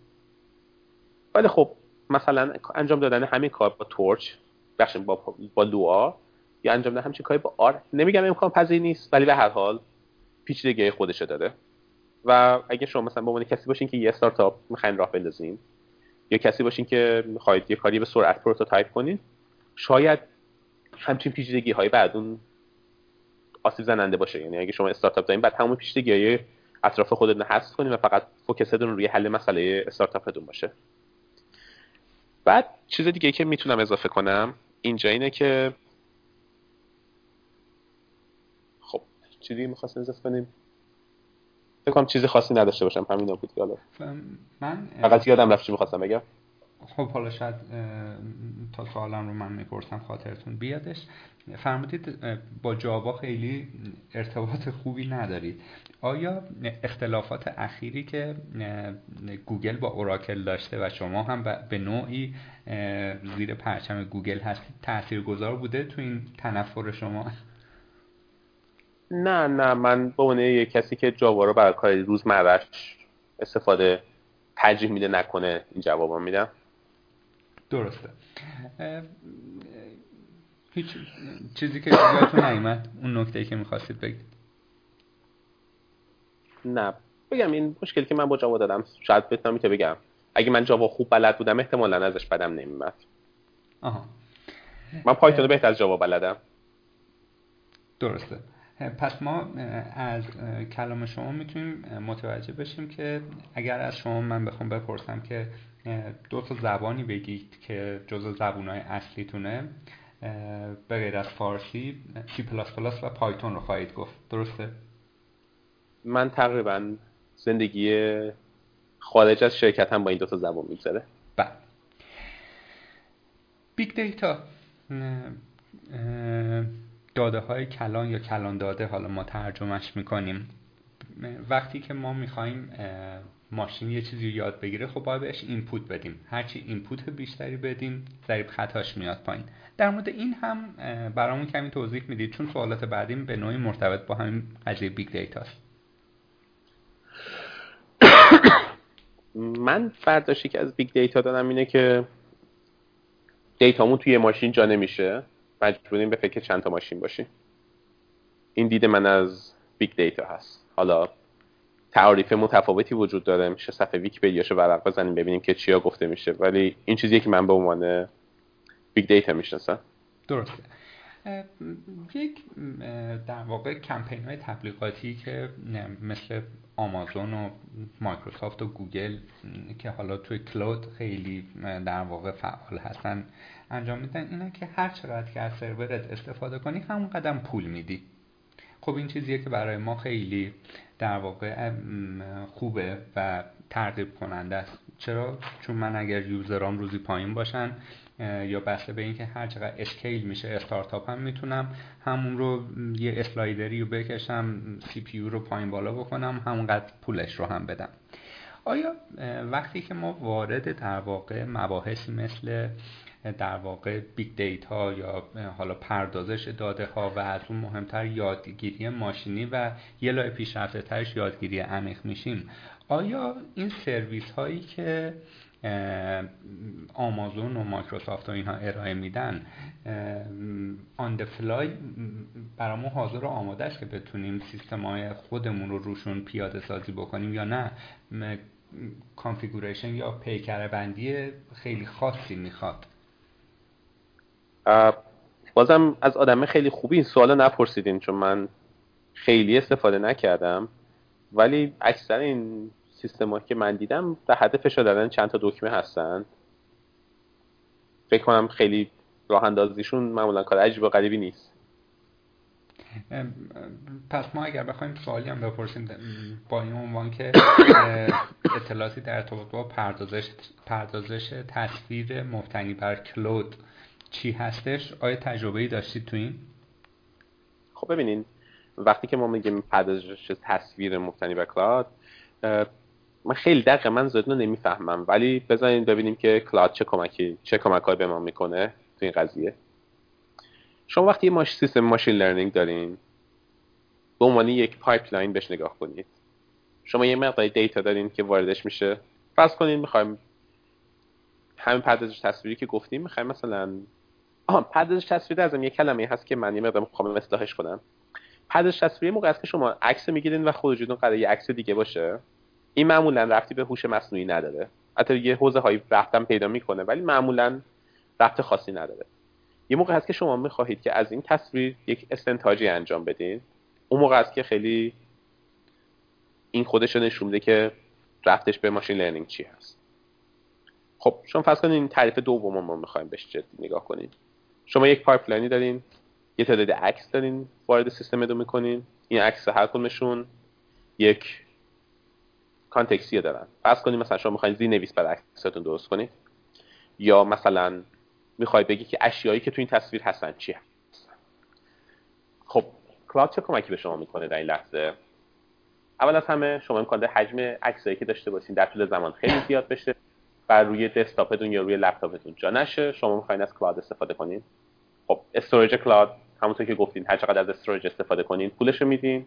ولی خب مثلا انجام دادن همین کار با Torch بخش با با لوآ یا انجام دادن همچین کاری با آر نمیگم امکان پذیر نیست ولی به هر حال پیچیدگی خودشه داره و اگه شما مثلا به عنوان کسی باشین که یه استارتاپ می‌خواین راه بندازین یا کسی باشین که می‌خواید یه کاری به سرعت prototype کنین شاید همچین پیچیدگی های بعد اون آسیب زننده باشه. یعنی اگه شما استارتاپ دارین بعد همون پیچیدگی های اطراف خودتون حذف کنین و فقط فوکستون روی حل مسئله استارتاپتون باشه. بعد چیز دیگه که می‌تونم اضافه کنم اینجا اینه که خب چیزی می‌خواستیم اضافه کنیم؟ فکر چیزی خاصی نداشته باشم همین بود حالا من فقط یادم رفت چی می‌خواستم بگم. خب حالا شاید تا سوالم رو من می‌پرسم خاطرتون بیادش. فرمودید با جاوا خیلی ارتباط خوبی ندارید. آیا اختلافات اخیری که گوگل با اوراکل داشته و شما هم به نوعی زیر پرچم گوگل هستید تاثیرگذار بوده تو این تنفر شما؟ نه نه. من به عنوان یک کسی که جاوا رو برای کار روزمرهش استفاده ترجیح میده نکنه این جواب میدم. درسته. هیچ چیزی که یادتون نیومد؟ اون نکته که می‌خواستید بگید. نه. بگم این مشکلی که من با جاوا دادم شاید بتونم که بگم. اگه من جاوا خوب بلد بودم احتمالا ازش بدم نمیمد آها. من پایتون بهتر از جاوا بلدم. درسته. پس ما از کلام شما می‌تونیم متوجه بشیم که اگر از شما من بخوام بپرسم که دو تا زبانی بگید که جزو زبونهای اصلیتونه به غیر از فارسی سی پلاس پلاس و پایتون رو خواهید گفت. درسته؟ من تقریبا زندگی خارج از شرکت هم با این دو تا زبان میگذره. بله. big data داده های کلان یا کلان داده حالا ما ترجمهش می‌کنیم. وقتی که ما می‌خوایم ماشین یه چیزی رو یاد بگیره خب باید بهش input بدیم. هرچی input بیشتری بدیم ضریب خطاش میاد پایین. در مورد این هم برامون کمی توضیح می‌دید چون سوالات بعدیم به نوعی مرتبط با همین قضیه big data ست من برداشتی که از big data دارم اینه که data مون توی ماشین جا نمیشه. مجبوریم به فکر چند تا ماشین باشیم. این دید من از big data هست. حالا تعریف متفاوتی وجود داره. میشه صفحه ویکی‌پدیاشو ورق بزنیم ببینیم که چیا گفته میشه. ولی این چیزیه که من به عنوان big data می‌شناسم. درسته یک در واقع کمپین های تبلیغاتی که مثل آمازون و مایکروسافت و گوگل که حالا توی cloud خیلی در واقع فعال هستن انجام میدن اینه که هر چقدر که از سرورت استفاده کنی همون قدر پول میدی. خب این چیزیه که برای ما خیلی در واقع خوبه و ترغیب کننده است. چرا؟ چون من اگر user ام روزی پایین باشن یا بسته به اینکه هر چقدر scale میشه استارتاپ هم می‌تونم همون رو یه slider ی رو بکشم CPU رو پایین بالا بکنم همونقدر پولش رو هم بدم. آیا وقتی که ما وارد در واقع مباحثی مثل در واقع big data یا حالا پردازش داده ها و از اون مهمتر یادگیری ماشینی و یه لایه پیشرفته ترش یادگیری عمیق میشیم. آیا این سرویس هایی که آمازون و مایکروسافت و اینها ارائه میدن on the fly برامون حاضر و آماده است که بتونیم سیستم های خودمون رو روشون پیاده سازی بکنیم یا نه؟ configuration یا پیکر بندی خیلی خاصی می‌خواد. بازم از آدم خیلی خوبی این سوال نپرسیدین چون من خیلی استفاده نکردم. ولی اکثر این سیستم که من دیدم در حد فشار دادن چند تا دکمه هستن. فکر کنم خیلی راه اندازیشون معمولا کار عجیب و غریبی نیست. پس ما اگر بخوایم سوالی هم بپرسیم با این عنوان که اطلاعاتی در ارتباط با پردازش, پردازش تصویر مبتنی بر cloud چی هستش؟ آیا تجربه ای داشتید تو این؟ خب ببینین وقتی که ما میگیم پردازش تصویر مبتنی بر cloud من خیلی دقیقه من زیاد نمی‌فهمم. ولی بزنین ببینیم که cloud چه کمکی چه کمک به ما می‌کنه تو این قضیه. شما وقتی یه سیستم machine learning دارین به عنوان یک pipeline بهش نگاه کنید. شما یه مقداری data دارین که واردش میشه. فرض کنین می‌خوایم همین پردازش تصویری که گفتیم می‌خوایم مثلا آها پردازش تصویری از یه کلمه هست که من یه مقدار می‌خوام اصلاحش کنم. پردازش تصویری موقع است که شما عکس می‌گیرین و خروجیتون قرار یه عکس دیگه باشه. این معمولا ربطی به هوش مصنوعی نداره. حتی یه حوزه هایی ربط هم پیدا می‌کنه ولی معمولا ربط خاصی نداره. یه موقع هست که شما می‌خواهید که از این تصویر یک استنتاجی انجام بدین. اون موقع است که خیلی این خودش نشون میده که ربطش به machine learning چی هست. خب شما فرض کنید این تعریف دوم ما می‌خوایم بهش جدی نگاه کنید شما یک pipeline ی دارین یه تعداد عکس دارین وارد سیستم دو می‌کنین این عکس هر کدومشون یک context ی دارن. فرض کنید مثلا شما می‌خواین زیرنویس برای عکستون درست کنید یا مثلا می‌خوای بگی که اشیایی که تو این تصویر هستن چی هستن. خب cloud چه کمکی به شما می‌کنه در این لحظه؟ اول از همه شما امکان حجم عکسایی که داشته باشین در طول زمان خیلی زیاد بشه. و روی دسکتاپتون یا روی لپتاپتون جا نشه. شما می‌خواین از cloud استفاده کنین. خب storage cloud همونطور که گفتین هر چقدر از storage استفاده کنین پولش رو میدین.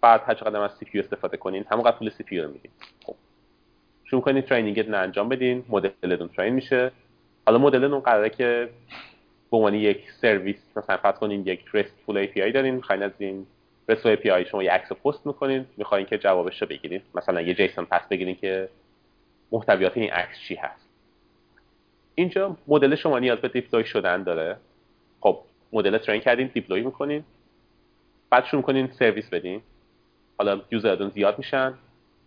بعد هر چقدر از CPU استفاده کنین همونقدر پول CPU رو میدین. خب شروع کنید ترینینگتون انجام بدین. مدلتون ترین میشه. حالا مدلتون قراره که به عنوان یک سرویس مثلا فرض کنین یک RESTful API دارین می‌خواین از این RESTful API شما یه عکس پست می‌کنین. می‌خواین که جوابش رو بگیرید مثلا یه جیسون پس بگیرین که محتویات این عکس چی هست؟ اینجا مدل شما نیاز به دیپلوی شدن داره. خب مدل ترین کردین دیپلوی می‌کنین. بعد شروع کنین سرویس بدین. حالا user تون زیاد میشن.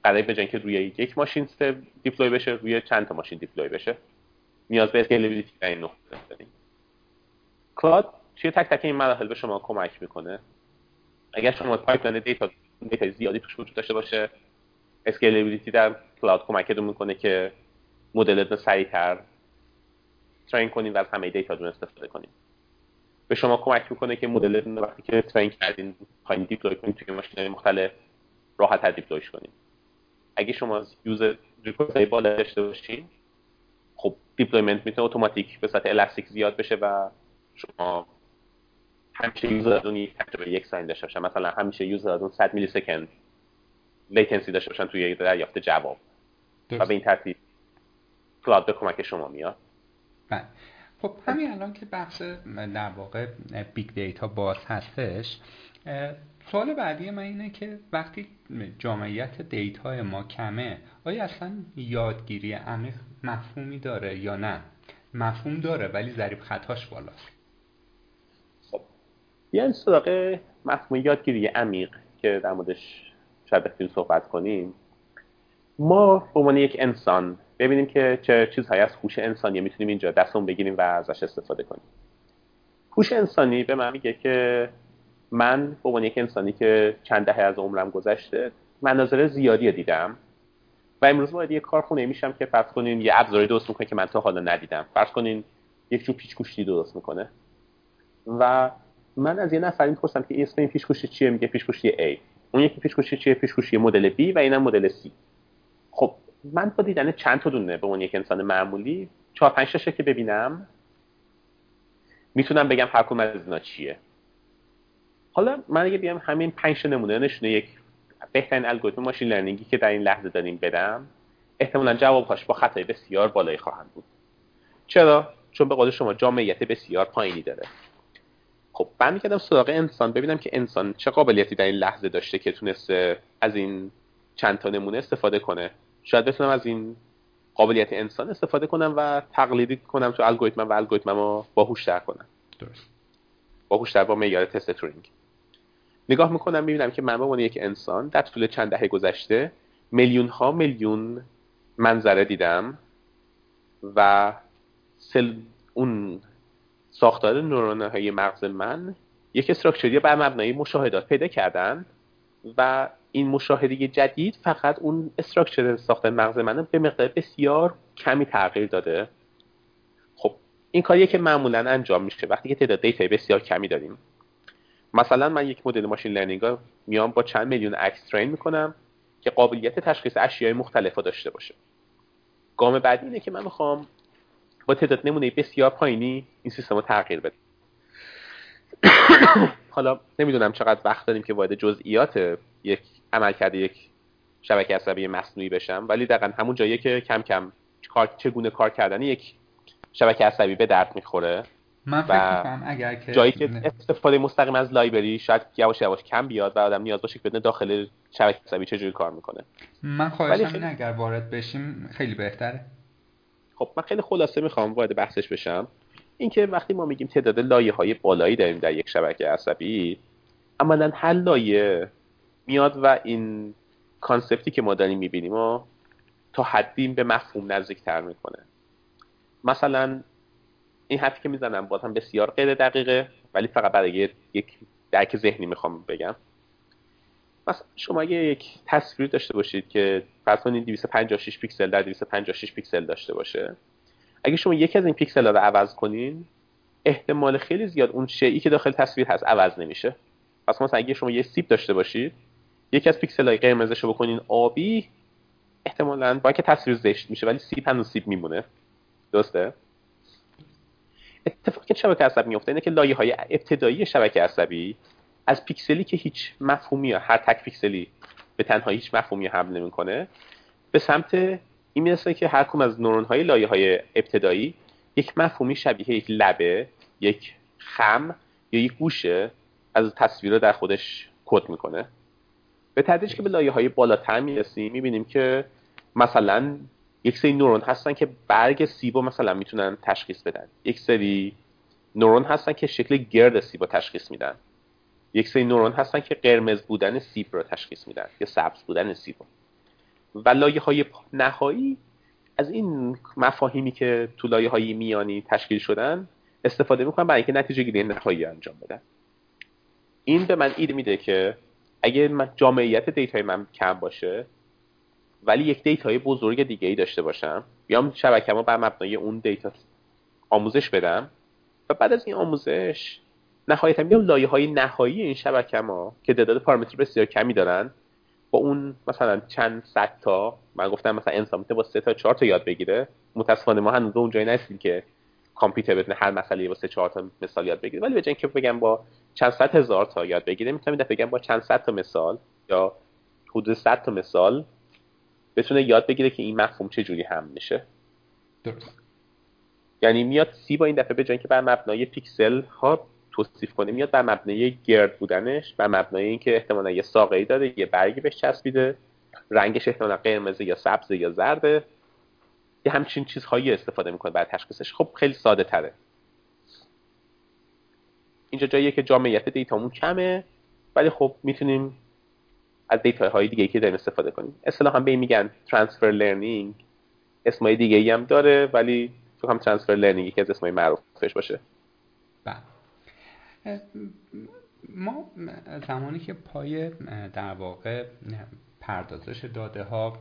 قراره به که روی یک ماشین deploy بشه روی چند تا ماشین deploy بشه. نیاز به scalability در این نقطه داریم cloud توی تک تک این مراحل به شما کمک می‌کنه. اگر شما pipeline data data زیادی توش وجود داشته باشه scalability در cloud کمکتون می‌کنه که مدلتون سریعتر train کنین و از همه data استفاده کنین به شما کمک می‌کنه که مدل وقتی که train کردین خواهید deploy کنید توی ماشین مختلف راحت deploy ش کنید. اگه شما user request بالا داشته باشین خب deployment می‌تونه اتوماتیک به صورت elastic زیاد بشه و شما همیشه user تون یک تجربه یکسانی داشته باشن مثلا همیشه user تون 100 millisecond latency داشته باشن توی دریافت جواب. و به این ترتیب cloud به کمک شما میاد. بله. خب همین الان که بحث در واقع big data باز هستش سوال بعدی من اینه که وقتی جامعیت data ی ما کمه آیا اصلا یادگیری عمیق مفهومی داره یا نه؟ مفهوم داره ولی ضریب خطاش بالاست. خب یعنی سراغ مفهوم یادگیری عمیق که در موردش شاید بخوایم صحبت کنیم ما به عنوان یک انسان ببینیم که چه چیزهایی از هوش انسانی می‌تونیم اینجا دستمون بگیریم و ازش استفاده کنیم. هوش انسانی به من میگه که من به عنوان یک انسانی که چند دهه از عمرم گذشته مناظر زیادی دیدم و امروز وارد یه کارخونه میشم که فرض کنین یه ابزاری درست می‌کنه که من تا حالا ندیدم. فرض کنین یک جو پیچ درست می‌کنه. و من از یه نفر می‌پرسم که اسم این پیچ چیه؟ میگه پیچ A. اون یکی پیچ چیه؟ پیچ مدل B و اینم مدل C. خب من با دیدن چند تا دونه به اون یک انسان معمولی چهار پنج تا که ببینم می‌تونم بگم هر کدوم از اینا چیه. حالا من اگه بیام همین پنج نمونه نشونه یک بهترین الگوریتم ماشین لرنینگی که در این لحظه داریم بدم احتمالا جوابهاش با خطای بسیار بالایی خواهند بود. چرا؟ چون به قول شما جامعیت بسیار پایینی داره. خب برمیگردم سراغ انسان ببینم که انسان چه قابلیتی در این لحظه داشته که تونسته از این چند تا نمونه استفاده کنه. شاید بتونم از این قابلیت انسان استفاده کنم و تقلیدی کنم تو الگوریتم و الگوریتم رو باهوشتر کنم. درست. باهوشتر با معیار تست تورینگ. نگاه می‌کنم می‌بینم که من به یک انسان در طول چند دهه گذشته میلیون ها میلیون منظره دیدم و سل اون ساختار نورون های مغز من یک استراکچری بر مبنای مشاهدات پیدا کردن و این مشاهده جدید فقط اون استراکچر ساخت مغز من به مقدار بسیار کمی تغییر داده. خب این کاریه که معمولا انجام میشه وقتی که تعداد دیتا بسیار کمی داریم. مثلا من یک مدل ماشین لرنینگ میام با چند میلیون عکس ترین می‌کنم که قابلیت تشخیص اشیای مختلف داشته باشه. گام بعدی اینه که من می‌خوام با تعداد نمونه بسیار پایینی این سیستم رو تغییر بدم حالا نمی‌دونم چقدر وقت داریم که وارد جزئیات یک عمل کرده یک شبکه عصبی مصنوعی بشم ولی دقیقا همون جایی که کم کم کار چگونه کار کردن یک شبکه عصبی به درد می‌خوره. من فکر اگر که جایی که استفاده مستقیم از library شاید یواش یواش کم بیاد و آدم نیاز باشه که بدون داخل شبکه عصبی چجوری کار می‌کنه. من خواهشم. اگر وارد بشیم خیلی بهتره. خب من خیلی خلاصه می‌خوام وارد بحثش بشم. اینکه وقتی ما میگیم تعداد لایه های بالایی داریم در یک شبکه عصبی عملا هر لایه میاد و این concept ی که ما داریم می‌بینیم و تا حدی به مفهوم نزدیکتر می‌کنه. مثلا این حرفی که می‌زنم باز هم بسیار غیر دقیقه ولی فقط برای یک درک ذهنی می‌خوام بگم. مثلا شما اگه یک تصویر داشته باشید که فرض کنید 256 پیکسل در 256 پیکسل داشته باشه اگه شما یکی از این پیکسل ها رو عوض کنین احتمال خیلی زیاد اون شیئی که داخل تصویر هست عوض نمیشه. پس مثلا اگه شما یه سیب داشته باشید یکی از پیکسل های قرمزش رو بکنین آبی احتمالا با که تصویر زشت میشه ولی سیب هنوز سیب میمونه. درسته؟ اتفاقی که شبکه عصبی میفته اینه که لایه های ابتدایی شبکه عصبی از پیکسلی که هیچ مفهومی هر تک پیکسلی به تنهایی هیچ مفهومی حمل نمی‌کنه به سمت این می‌رسه که هر کدوم از نورون های لایه های ابتدایی یک مفهومی شبیه یک لبه یک خم یا یک گوشه از تصویر در خودش کد می‌کنه. به تدریج که به لایه های بالاتر می‌رسیم می‌بینیم که مثلا یک سری نورون هستن که برگ سیب مثلا می‌تونن تشخیص بدن. یک سری نورون هستن که شکل گرد سیب رو تشخیص میدن. یک سری نورون هستن که قرمز بودن سیب رو تشخیص میدن یا سبز بودن سیب رو. و لایه های نهایی از این مفاهیمی که تو لایه های میانی تشکیل شدن استفاده می‌کنن برای اینکه نتیجه گیری نهایی انجام بدن. این به من ایده میده که اگه جامعیت data ی من کم باشه ولی یک data ی بزرگ دیگه ای داشته باشم بیام شبکه ما بر مبنای اون data آموزش بدم و بعد از این آموزش نهایتا بیام لایه های نهایی این شبکه ما که تعداد پارامتر بسیار کمی دارن با اون مثلا چند صد تا من گفتم مثلا انسان با سه تا چهار تا یاد بگیره. متاسفانه ما هنوز اونجایی نرسیدیم که کامپیوتر بتونه هر مسئله واسه چهار تا مثال یاد بگیره. ولی به که بگم با چند صد هزار تا یاد بگیره می‌تونم دفعه بگم با چند صد تا مثال یا حدود صد تا مثال بتونه یاد بگیره که این مفهوم چه جوری هم میشه. درست. یعنی میاد سی با این دفعه به که بر مبنای پیکسل ها توصیف کنه میاد بر مبنای گرد بودنش بر مبنای اینکه احتمالا یه ساقه ای داره یه برگی بهش چسبیده رنگش احتمالا قرمز یا سبز یا زرده. یه همچین چیزهایی استفاده می‌کنه برای تشخیصش. خب خیلی ساده تره. اینجا جاییه که جامعیت data مون کمه ولی خب می‌تونیم از data های دیگه که داریم استفاده کنیم. اصطلاحا به این میگن transfer learning اسمای دیگه ای هم داره ولی تو هم transfer learning یکی از اسمای معروفش باشه. بله. ما زمانی که پای در واقع پردازش داده ها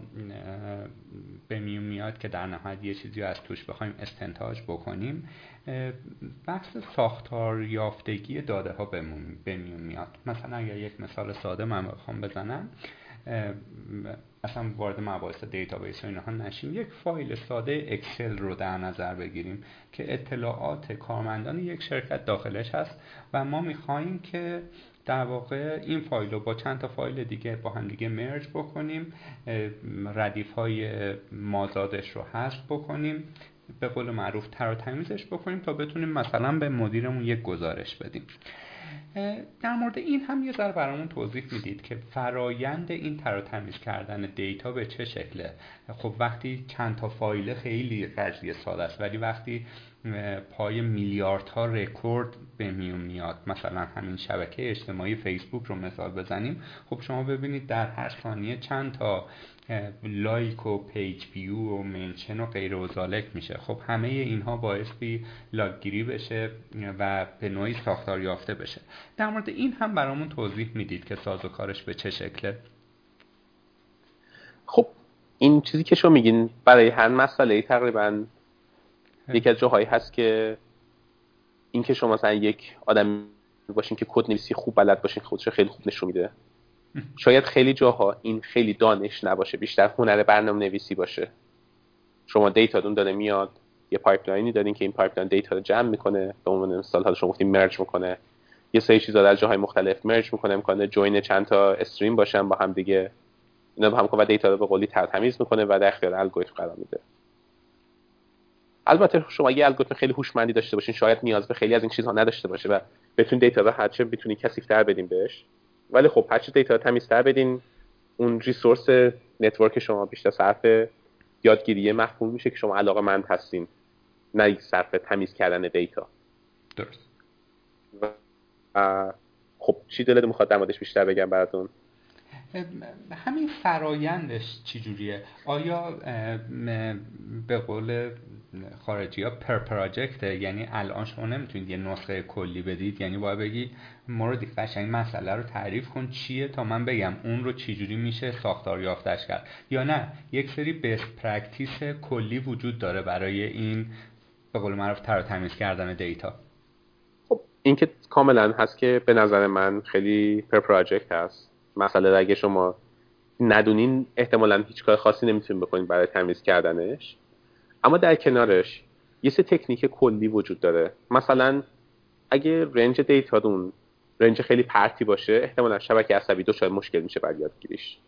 به میون میاد که در نهایت یه چیزی از توش بخوایم استنتاج بکنیم بحث ساختار یافتگی داده ها به میون میاد. مثلا اگر یک مثال ساده من بخوام بزنم اصلا وارد مباحث database و اینها نشیم. یک فایل ساده اکسل رو در نظر بگیریم که اطلاعات کارمندان یک شرکت داخلش هست و ما می‌خواهیم که در واقع این فایل رو با چند تا فایل دیگه با هم دیگه مرج بکنیم. ردیف های مازادش رو حذف بکنیم. به قول معروف تر و تمیزش بکنیم تا بتونیم مثلا به مدیرمون یک گزارش بدیم. در مورد این هم یه ذره برامون توضیح می‌دید که فرایند این تر تمیز کردن دیتا به چه شکله. خب وقتی چند تا فایل خیلی قضیه ساده است ولی وقتی پای میلیاردها رکورد به میون میاد مثلا همین شبکه اجتماعی فیسبوک رو مثال بزنیم خب شما ببینید در هر ثانیه چند تا like و page view و mention و غیره و ذلک میشه. خب همه اینها بایستی log گیری بشه و به نوعی ساختار یافته بشه. در مورد این هم برامون توضیح می‌دید که ساز و کارش به چه شکله. خب این چیزی که شما میگین برای هر مسئله تقریبا یکی از جاهایی هست که اینکه شما مثلا یک آدم باشین که کد نویسی خوب بلد باشین خودش خیلی خوب نشون میده. شاید خیلی جاها این خیلی دانش نباشه بیشتر هنر برنامه نویسی باشه. شما data داره میاد یه pipeline ی دارین که این pipeline data رو جمع می‌کنه به عنوان مثال حالا شما گفتین merge می‌کنه. یه سری چیزا در جاهای مختلف merge می‌کنه ممکنه join چند تا stream باشن با هم دیگه. اینا هم و data رو به قولی تمیز می‌کنه و در اختیار الگوریتم قرار میده. البته شما اگه الگوریتم خیلی هوشمندی داشته باشین شاید نیاز به خیلی از این چیزها نداشته باشه و بتون data رو هرچه بتونین کثیف‌تر بدین بهش. ولی خب هرچه data تمیزتر بدین اون resource network شما بیشتر صرف یادگیری مفهوم میشه که شما علاقه مند هستین نه صرف تمیز کردن data. درست. و خب چی دلت می‌خواد در موردش بیشتر بگم براتون؟ همین فرایندش چجوریه؟ آیا به قول خارجی ها per project ه یعنی الان شما نمی‌تونید یه نسخه کلی بدید؟ یعنی باید بگی موردی قشنگ مسئله رو تعریف کن چیه تا من بگم اون رو چجوری میشه ساختار یافتش کرد. یا نه یک سری best practice کلی وجود داره برای این به قول معروف تر تمیز کردن data. خب این کاملا هست که به نظر من خیلی پر پراجکت هست. مسئله اگه شما ندونین احتمالا هیچ کار خاصی نمی‌تونین بکنین برای تمیز کردنش. اما در کنارش یه سه تکنیک کلی وجود داره. مثلا اگه رنج دیتاتون رنج خیلی پرتی باشه احتمالا شبکه عصبی دو شاید مشکل میشه برای یادگیریش.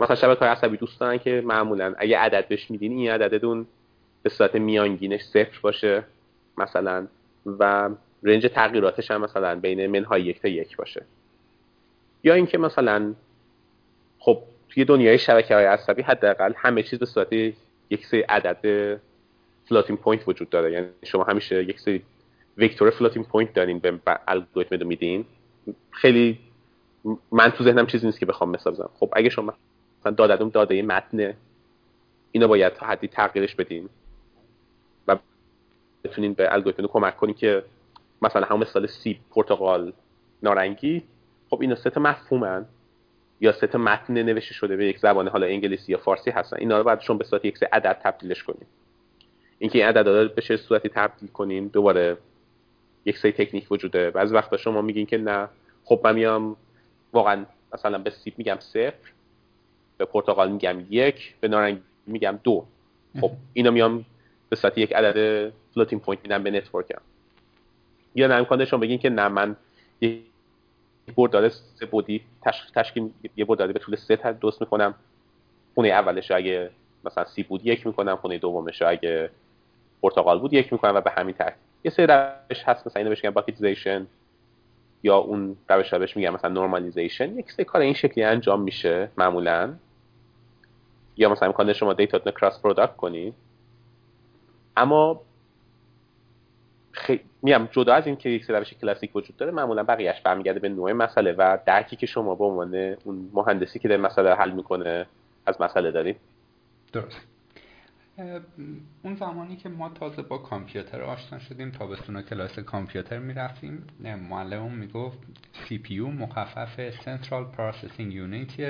مثلا شبکه عصبی دوست دارن که معمولا اگه عدد بهش میدین این عددتون به صورت میانگینش صفر باشه مثلا. و range تغییراتش هم مثلا بین منهای یک تا یک باشه. یا اینکه مثلا خب توی دنیای شبکه های عصبی حداقل همه چیز به صورت یک سری عدد floating point وجود داره. یعنی شما همیشه یک سری vector floating point دارین به الگوریتم میدین. خیلی من تو ذهنم چیزی نیست که بخوام مثال بزنم خب اگه شما مثلا دادتون داده متن اینو باید تا حدی تغییرش بدین و بتونین به الگوریتم کمک کنین که مثلا همون مثال سیب پرتقال نارنگی خب اینا سه تا مفهومن. یا سه تا متن نوشته شده به یک زبان حالا انگلیسی یا فارسی هستن. اینا رو بعد شما به صورت یک سه عدد تبدیلش کنیم. اینکه این عدد رو به چه صورتی تبدیل کنین دوباره یک سری تکنیک وجوده. بعضی وقتا شما میگین که نه. خب من میام واقعا مثلا به سیب میگم صفر به پرتغال میگم یک به نارنگی میگم دو. خب اینا میام به صورت یک عدد floating point میدم به network م. یا نه امکان شما بگین که نه من یک برداره سه بعدی تشکیل یه برداره به طول سه تا درست می‌کنم. خونه اولش اگه مثلا سیب بود یک می‌کنم خونه دومش اگه پرتغال بود یک می‌کنم و به همین ترتیب. یه سری روش هست مثلا اینو بهش میگن bucketization یا اون روش بهش میگن مثلا normalization. یک سری کار این شکلی انجام میشه معمولا. یا مثلا امکان شما data cross product کنی اما خیلی میام جدا از این که یک روش کلاسیک وجود داره معمولا بقیهش برمیگرده به نوع مسئله و درکی که شما به عنوان اون مهندسی که در مسئله حل می‌کنه از مسئله دارید. درست. اون زمانی که ما تازه با کامپیوتر آشنا شدیم تابستون کلاس کامپیوتر می‌رفتیم معلمون می‌گفت CPU مخفف Central Processing Unit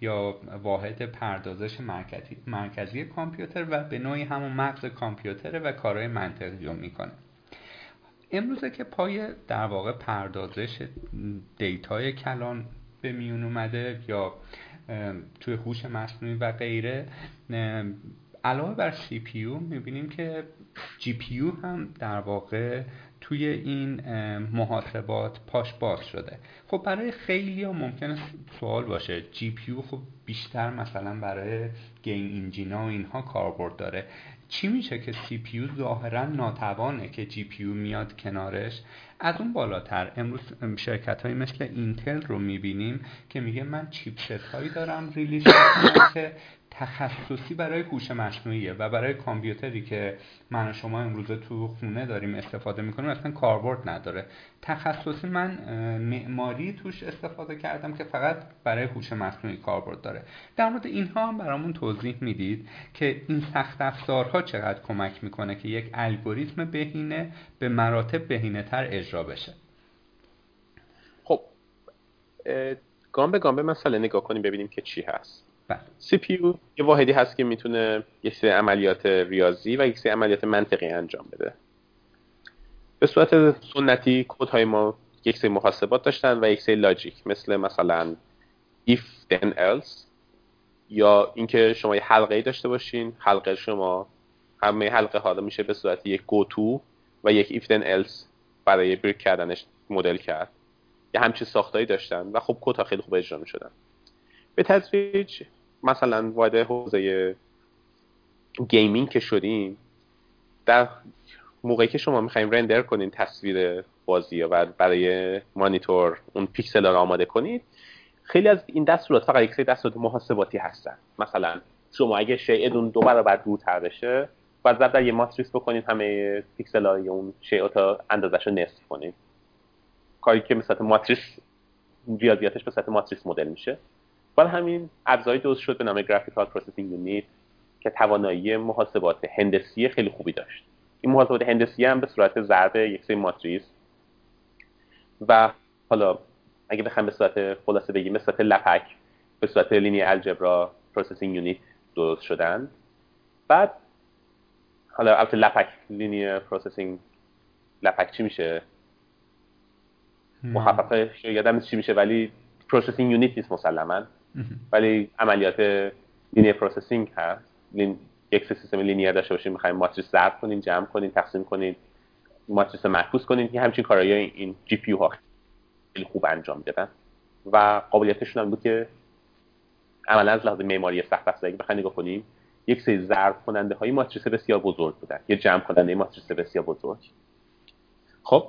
یا واحد پردازش مرکزی, مرکزی کامپیوتر و به نوعی همون مغز کامپیوتره و کارهای منطقی رو می‌کنه. امروزه که پای در واقع پردازش دیتای کلان به میون اومده یا توی هوش مصنوعی و غیره علاوه بر CPU می‌بینیم که GPU هم در واقع توی این محاسبات پاش باز شده. خب برای خیلی ها ممکنه سوال باشه GPU خب بیشتر مثلا برای game engine ا و اینها کاربرد داره. چی میشه که CPU ظاهرا ناتوانه که GPU میاد کنارش؟ از اون بالاتر امروز شرکت های مثل اینتل رو می‌بینیم که میگه من چیپست هایی دارم ریلیز که تخصصی برای هوش مصنوعیه و برای کامپیوتری که من و شما امروز تو خونه داریم استفاده می‌کنیم اصلا کاربرد نداره. تخصصی من معماری توش استفاده کردم که فقط برای هوش مصنوعی کاربرد داره. در مورد اینها هم برامون توضیح می‌دید که این سخت افزارها چقدر کمک می‌کنه که یک الگوریتم بهینه به مراتب بهینه تر اجرا بشه. خب گام به گام به مسئله نگاه کنیم ببینیم که چی هست. سی پی یه واحدی هست که می‌تونه یک سری عملیات ریاضی و یک سری عملیات منطقی انجام بده. به صورت سنتی های ما یک سری محاسبات داشتن و یک سری لاجیک مثل مثلا if then else یا اینکه شما یه حلقه داشته باشین حلقه شما همه حلقه ها میشه به صورت یک go to و یک if then else برای break کردنش مدل کرد. یه همچین ساختایی داشتن و خب کد ها خیلی خوب اجرا می‌شدن. به تدریج مثلا وارد حوزه gaming که شدیم در موقعی که شما می‌خوایم render کنین تصویر بازی و برای مانیتور اون پیکسل رو آماده کنید خیلی از این دستورات فقط یک سری دستورات محاسباتی هستن. مثلا شما اگه شیء دو برابر دورتر بشه باید در یه ماتریس بکنید همه پیکسل های اون شیء تا اندازش رو نصف کنید کاری که مثل ماتریس ریاضیاتش به صورت ماتریس مدل میشه. ولی همین ابزاری درست شد به نام graphical processing unit که توانایی محاسبات هندسی خیلی خوبی داشت. این محاسبات هندسی هم به صورت ضرب یک سری ماتریس و حالا اگه بخوام به صورت خلاصه بگیم به صورت LAPACK به صورت لینی الجبرا پروسسینگ یونیت درست شدن. بعد حالا البته لپک لینی پروسسینگ لپک چی میشه؟ محقق یادم چی میشه ولی پروسسینگ یونیت نیست مسلما. ولی عملیات لینی پروسسینگ هست. لین... یک سیستم لینیر داشته باشین می‌خوایم ماتریس ضرب کنین جمع کنین تقسیم کنین ماتریس معکوس کنین که همچین کارایی این جی پی ها خیلی خوب انجام می‌دادن و قابلیتشون هم بود که عملا از لحاظ معماری سخت افزاری بخواید نگاه کنیم یک سری ضرب کننده های ماتریس بسیار بزرگ بودن. یه جمع کننده ماتریس بسیار بزرگ. خب.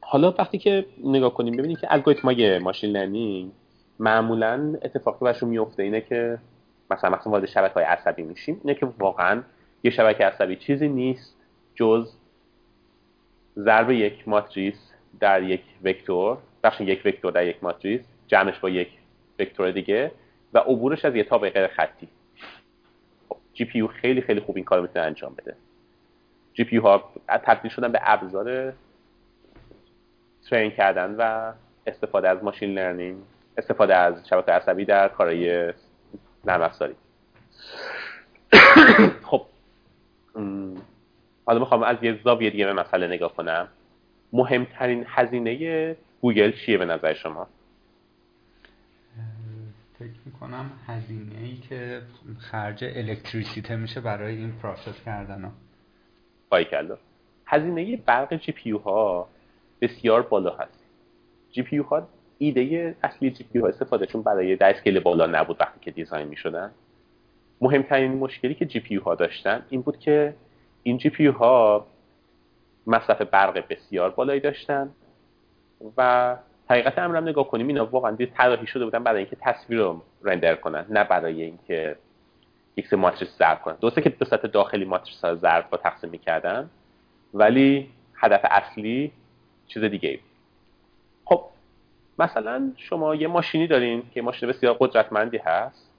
حالا وقتی که نگاه کنیم ببینیم که الگوریتم های ماشین لرنینگ معمولا اتفاقی برشون میفته اینه که مثلا مثلا وارد شبکه های عصبی میشیم اینه که واقعا یه شبکه عصبی چیزی نیست جز ضرب یک ماتریس در یک vector بخش یک vector در یک ماتریس جمعش با یک vector دیگه و عبورش از یه تابع غیر خطی. GPU خیلی خیلی خوب این کارو می‌تونه انجام بده. GPU ها تبدیل شدن به ابزار train کردن و استفاده از machine learning استفاده از شبکه عصبی در کارهای نرم افزاری خب حالا می‌خوام از یه زاویه دیگه به مسئله نگاه کنم. مهمترین هزینه گوگل چیه به نظر شما؟ فکر می‌کنم هزینه ای که خرج الکتریسیته میشه برای این process کردن. ها کلا هزینه برق GPU ها بسیار بالا هست. GPU ها ایده اصلی GPU ها استفادهشون برای در scale بالا نبود وقتی که design می‌شدن. مهمترین مشکلی که جی پیو ها داشتن این بود که این جی پیو ها مصرف برق بسیار بالایی داشتن و حقیقت امرم نگاه کنیم اینا واقعا طراحی شده بودن برای اینکه تصویر رو رندر کنن نه برای اینکه یک ماتریس ضرب کنن. درسته که به صورت داخلی ماتریس ها ضرب با تقسیم می‌کردن ولی هدف اصلی چیز دیگه خب مثلا شما یه ماشینی دارین که ماشین بسیار قدرتمندی هست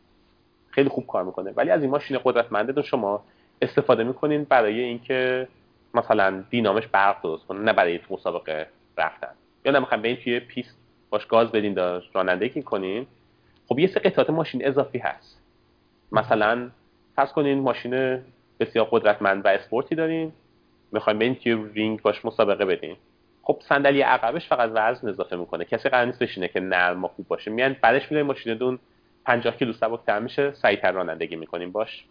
خیلی خوب کار می‌کنه ولی از این ماشین قدرتمنده شما استفاده می‌کنین برای اینکه مثلا دینامش برق درست کنه نه برای مسابقه رفتن. یا نمی‌خوایم این توی پیست باش گاز بدین باهاش رانندگی کنین. خب یه سری قطعات ماشین اضافی هست. مثلا فرض کنین ماشین بسیار قدرتمند و اسپورتی دارین می‌خوایم این توی رینگ باش مسابقه بدین. خب صندلی عقبش فقط وزن اضافه می‌کنه. کسی قرار نیست بشینه که نرم و خوب باشه. میان بعدش میگن ماشین دون 50 کیلو سبکتر میشه سریعتر رانندگی می‌کنیم. باش.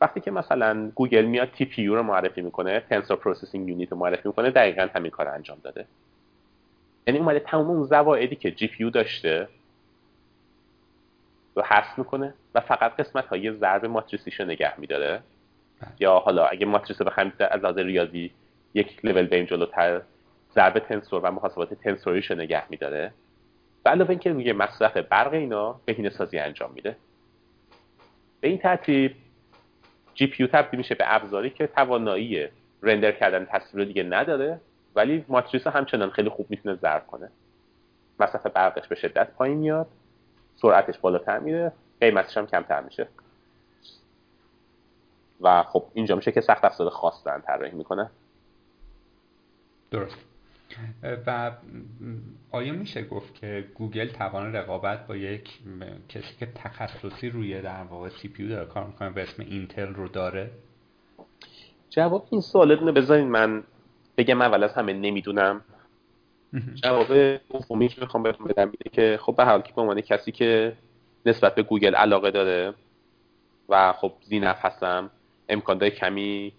وقتی که مثلا گوگل میاد TPU رو معرفی می‌کنه Tensor Processing Unit رو معرفی می‌کنه دقیقا همین کار انجام داده. یعنی اومده تمام اون زوایدی که GPU داشته رو حذف می‌کنه و فقط قسمت های ضرب ماتریسیشو نگه میداره. بله. یا حالا اگه ماتریس رو بخوایم از لحاظ ریاضی یک لول بریم جلوتر ضرب tensor و محاسبات tensor یشو نگه میداره. و علاوه اینکه روی مصرف برق اینا بهینه سازی انجام میده. به این ترتیب جی پی تبدیل میشه به ابزاری که توانایی رندر کردن تصویر دیگه نداره ولی ماتریس همچنان خیلی خوب می‌تونه ضرب کنه. مصرف برقش به شدت پایین میاد. سرعتش بالاتر میره. قیمتش هم کمتر میشه. و خب اینجا میشه که سخت افزار خاص دارن طراحی می‌کنه درست. و آیا میشه گفت که گوگل توان رقابت با یک کسی که تخصصی روی در واقع CPU داره کار می‌کنه به اسم اینتل رو داره؟ جواب این سوالتونه بذارین من بگم اول از همه نمی‌دونم. جواب دومی که می‌خوام بهتون بدم اینه که خب به حال که به عنوان کسی که نسبت به گوگل علاقه داره و خب ذینفع هستم امکان داره کمی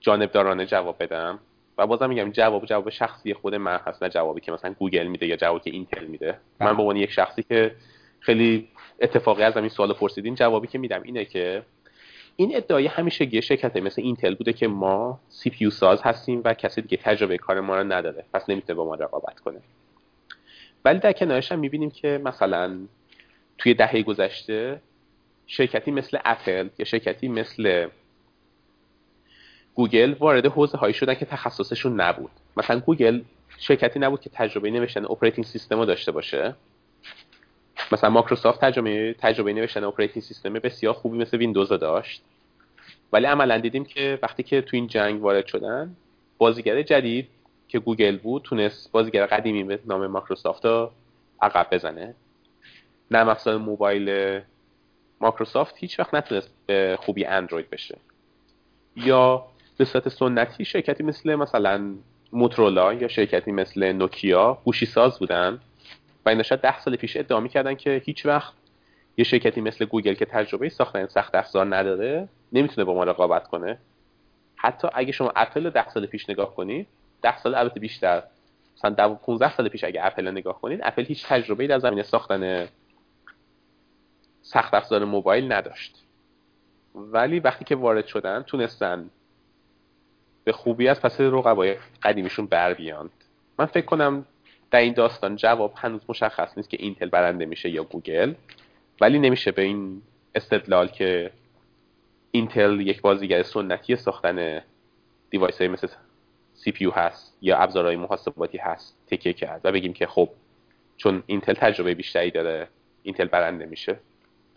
جانبدارانه جواب بدم. و بازم میگم جواب جواب شخصی خود من هست نه جوابی که مثلا گوگل میده یا جوابی که اینتل میده. من به عنوان یک شخصی که خیلی اتفاقی از این سوال پرسیدین جوابی که میدم اینه که این ادعای همیشه یه شرکت مثل اینتل بوده که ما CPU ساز هستیم و کسی دیگه تجربه کار ما رو نداره. پس نمی‌تونه با ما رقابت کنه. ولی در کنارش هم می‌بینیم که مثلا توی دهه گذشته شرکتی مثل اپل یا شرکتی مثل گوگل وارد حوزه هایی شدن که تخصصشون نبود. مثلا گوگل شرکتی نبود که تجربه نوشتن operating system رو داشته باشه. مثلا مایکروسافت تجربه تجربه نوشتن operating system بسیار خوبی مثل ویندوز داشت. ولی عملا دیدیم که وقتی که تو این جنگ وارد شدن بازیگر جدید که گوگل بود تونست بازیگر قدیمی به نام مایکروسافت رو عقب بزنه. نرم افزار موبایل مایکروسافت هیچ وقت نتونست به خوبی اندروید بشه. یا به صورت سنتی شرکتی مثل مثلا موترولا یا شرکتی مثل نوکیا گوشی ساز بودن و شاید ده سال پیش ادعا می‌کردن که هیچ وقت یه شرکتی مثل گوگل که تجربه ساختن سخت افزار نداره نمی‌تونه با ما رقابت کنه. حتی اگه شما اپل ده سال پیش نگاه کنید ده سال البته بیشتر مثلا 15 سال پیش اگه اپل نگاه کنید اپل هیچ تجربه در زمینه ساختن سخت افزار موبایل نداشت. ولی وقتی که وارد شدن تونستن به خوبی از پس رقبای قدیمیشون بر بیاند من فکر کنم در این داستان جواب هنوز مشخص نیست که اینتل برنده میشه یا گوگل ولی نمیشه به این استدلال که اینتل یک بازیگر سنتی ساختن device های مثل CPU هست یا ابزارهای محاسباتی هست تکیه کرد و بگیم که خب چون اینتل تجربه بیشتری داره اینتل برنده میشه.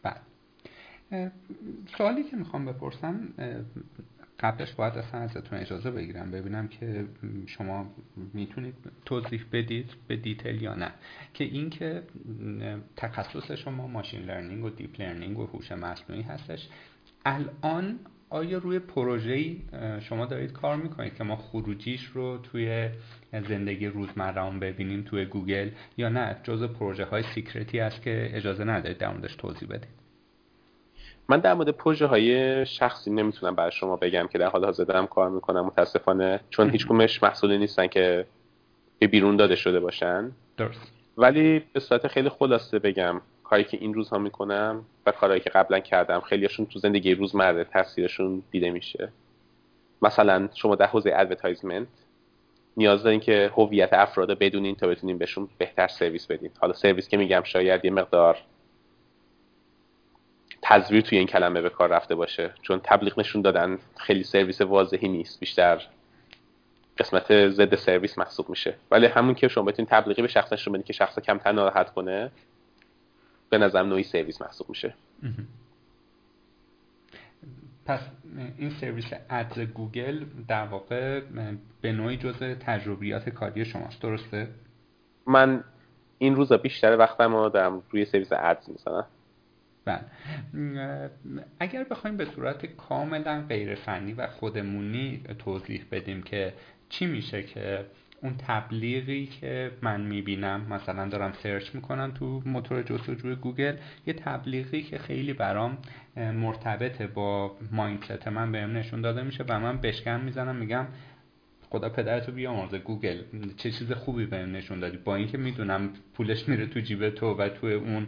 بله. سوالی که می‌خوام بپرسم قبلش باید اصلا ازتون اجازه بگیرم ببینم که شما می‌تونید توضیح بدید به detail یا نه. که اینکه تخصص شما machine learning و deep learning و هوش مصنوعی هستش. الان آیا روی پروژه شما دارید کار می‌کنید که ما خروجیش رو توی زندگی روزمرهمون ببینیم توی گوگل یا نه؟ جز پروژه های secret ی است که اجازه ندارید در موردش توضیح بدید. من در مورد پروژه های شخصی نمی‌تونم برای شما بگم که در حال حاضر دارم کار می‌کنم. متاسفانه چون هیچ کدومش محصولی نیستن که به بیرون داده شده باشن. درست. ولی به صورت خیلی خلاصه بگم کاری که این روزها می‌کنم و کارهایی که قبلا کردم خیلیشون تو زندگی روزمره تاثیرشون دیده میشه. مثلا شما در حوزه advertisement نیاز دارین که هویت افراد بدونین تا بتونین بهشون بهتر سرویس بدین. حالا سرویس که میگم شاید یه مقدار تزویر توی این کلمه به کار رفته باشه. چون تبلیغ نشون دادن خیلی سرویس واضحی نیست. بیشتر قسمت ضد سرویس محسوب میشه. ولی همون که شما بتونید تبلیغی به شخص نشون که شخص کمتر ناراحت کنه به نظر نوعی سرویس محسوب میشه. پس این سرویس ads گوگل در واقع به نوعی جزء تجربیات کاری شماست. درسته؟ من این روزا بیشتر وقتم رو دارم روی سرویس ads می‌زنم. بله. اگر بخوایم به صورت کاملا غیر فنی و خودمونی توضیح بدیم که چی میشه که اون تبلیغی که من می‌بینم مثلا دارم search می‌کنم تو موتور جستجوی گوگل یه تبلیغی که خیلی برام مرتبطه با mindset من. بهم نشون داده میشه و من بشکن می‌زنم میگم خدا پدرتو بیامرزه. گوگل چه چیز خوبی بهم نشون دادی؟ با اینکه می‌دونم پولش میره تو جیب تو و تو اون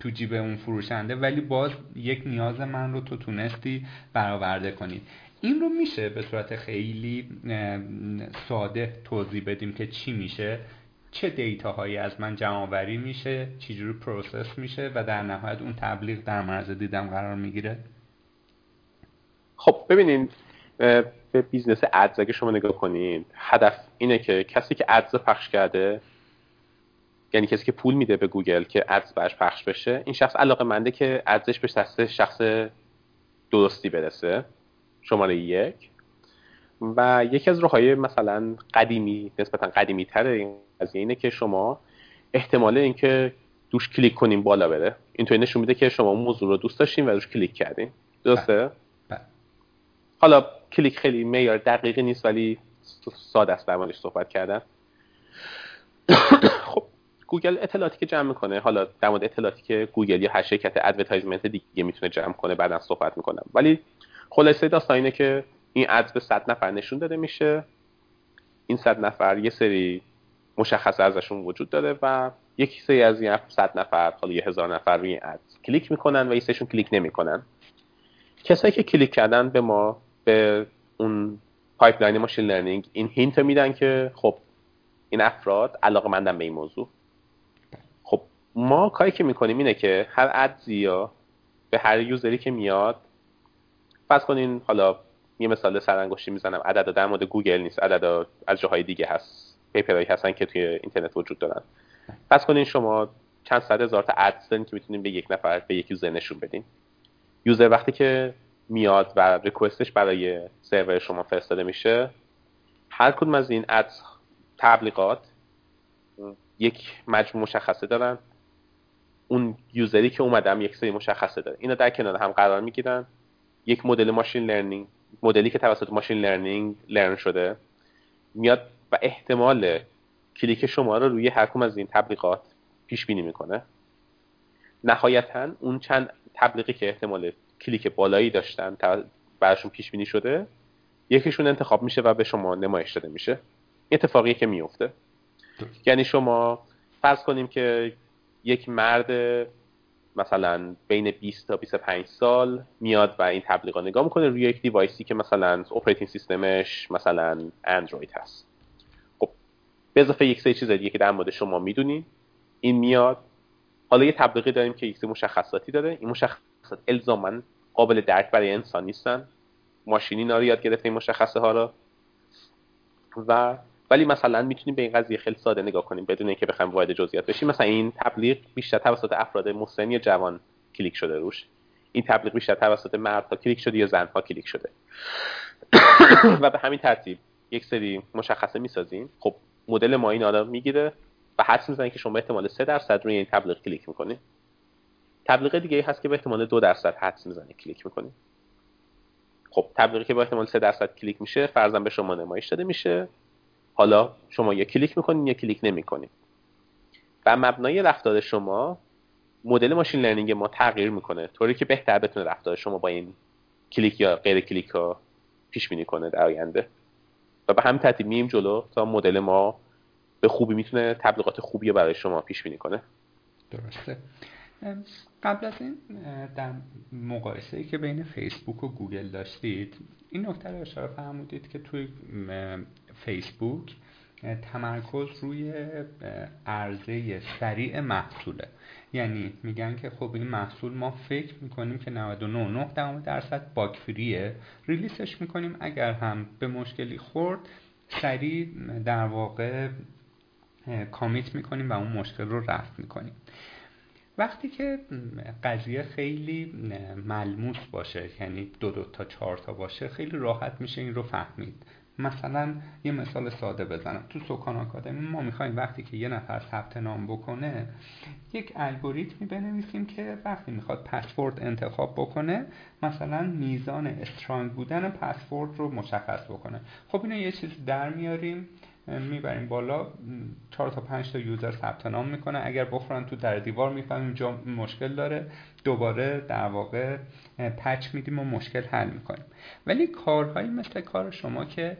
تو جیب اون فروشنده ولی باز یک نیاز من رو تو تونستی برآورده کنید این رو میشه به صورت خیلی ساده توضیح بدیم که چی میشه چه data هایی از من جمع آوری میشه چجوری process میشه و در نهایت اون تبلیغ در مرز دیدم قرار می‌گیره. خب ببینین به business ads اگه شما نگاه کنید هدف اینه که کسی که ads پخش کرده یعنی کسی که پول میده به گوگل که ads برش پخش بشه این شخص علاقه منده که ads ش به دست شخص درستی برسه شماره یک و یکی از روش‌های مثلا قدیمی نسبتا قدیمی تر این قضیه اینه که شما احتمال اینکه روش کلیک کنین بالا بره اینطوری نشون میده که شما موضوع رو دوست داشتین و روش کلیک کردین درسته؟ بله. بله. حالا کلیک خیلی معیار دقیقی نیست ولی ساده است در صحبت کردن خب گوگل اطلاعاتی که جمع می‌کنه حالا در مورد اطلاعاتی که گوگل یا هر شرکت advertisement دیگه می‌تونه جمع کنه بعدا صحبت می‌کنم. ولی خلاصه داستان اینه که این ads به 100 نفر نشون داده میشه. این صد نفر یه سری مشخص ازشون وجود داره و یک سری از این صد نفر حالا یه هزار نفر روی ad کلیک می‌کنن و یه کلیک نمی‌کنن. کسایی که کلیک کردن به ما به اون pipeline machine learning این hint میدن که خب این افراد علاقه مندن به این موضوع. ما کاری که می‌کنیم اینه که هر ads ی یا به هر user ی که میاد فرض کنین حالا یه مثال سرانگشتی می‌زنم. عدد در مورد گوگل نیست. عدد از جاهای دیگه هست. paper هایی هستن که توی اینترنت وجود دارن. فرض کنین شما چند صد هزار تا ads که می‌تونین به یک نفر به یک user نشون بدین. user وقتی که میاد و request ش برای سرور شما فرستاده میشه هر کدوم از این ads تبلیغات یک مجموع مشخصه دارن. اون user ی که اومده یک سری مشخصه داره. اینا در کنار هم قرار می‌گیرن. یک مدل machine learning مدلی که توسط machine learning learn شده میاد و احتمال کلیک شما رو روی هر از این تبلیغات پیش بینی می‌کنه. نهایتا اون چند تبلیغی که احتمال کلیک بالایی داشتن براشون پیش بینی شده یکیشون انتخاب میشه و به شما نمایش داده میشه. اتفاقی که میفته یعنی شما فرض کنیم که یک مرد مثلا بین 20 تا 25 سال میاد و این تبلیغا نگاه می‌کنه. روی یک device ی که مثلا operating system ش مثلا اندروید هست. خب به اضافه یک سری چیز دیگه که در مورد شما می‌دونین این میاد. حالا یه تبلیغی داریم که یک مشخصاتی داره. این مشخصات الزاما قابل درک برای انسان نیستن. ماشینی اینا یاد گرفته این مشخصه ها و ولی مثلا می‌تونیم به این قضیه خیلی ساده نگاه کنیم بدون اینکه بخوایم وارد جزئیات بشیم. مثلا این تبلیغ بیشتر توسط افراد مسنی جوان کلیک شده روش. این تبلیغ بیشتر توسط مردها کلیک شده یا زنها کلیک شده. و به همین ترتیب یک سری مشخصه می‌سازیم. خب مدل ما این آدم می‌گیره و حدس می‌زنه که شما احتمال 3 درصد روی این تبلیغ کلیک می‌کنید تبلیغ دیگه هست که به احتمال 2 درصد حدس می‌زنه کلیک می‌کنید خب تبلیغی که با احتمال 3 درصد کلیک میشه فرضاً به شما نمایش داده میشه. حالا شما یا کلیک می‌کنین یا کلیک نمی‌کنین. و مبنای رفتار شما مدل machine learning ما تغییر می‌کنه. طوری که بهتر بتونه رفتار شما با این کلیک یا غیر کلیک ها پیش بینی کنه در آینده. و به همین ترتیب مییم جلو تا مدل ما به خوبی می‌تونه تبلیغات خوبی برای شما پیش بینی کنه. درسته. قبل از این در مقایسه ای که بین فیسبوک و گوگل داشتید این نکته رو اشاره فرمودید که توی فیسبوک تمرکز روی عرضه سریع محصوله. یعنی میگن که خب این محصول ما فکر می‌کنیم که 99.9 درصد باک فریه ریلیسش می‌کنیم اگر هم به مشکلی خورد سریع در واقع کامیت می‌کنیم و اون مشکل رو رفت می‌کنیم. وقتی که قضیه خیلی ملموس باشه یعنی دو دو تا چهار تا باشه خیلی راحت میشه این رو فهمید. مثلا یه مثال ساده بزنم. تو سکان آکادمی ما می‌خوایم وقتی که یه نفر ثبت نام بکنه یک الگوریتمی بنویسیم که وقتی می‌خواد پسورد انتخاب بکنه مثلا میزان استرانگ بودن پسورد رو مشخص بکنه. خب اینو یه چیز در میاریم. می‌بریم بالا. چهار تا پنج تا user ثبت نام می‌کنه. اگر بخورن تو در دیوار می‌فهمیم جا مشکل داره. دوباره در واقع patch میدیم و مشکل حل می‌کنیم. ولی کارهایی مثل کار شما که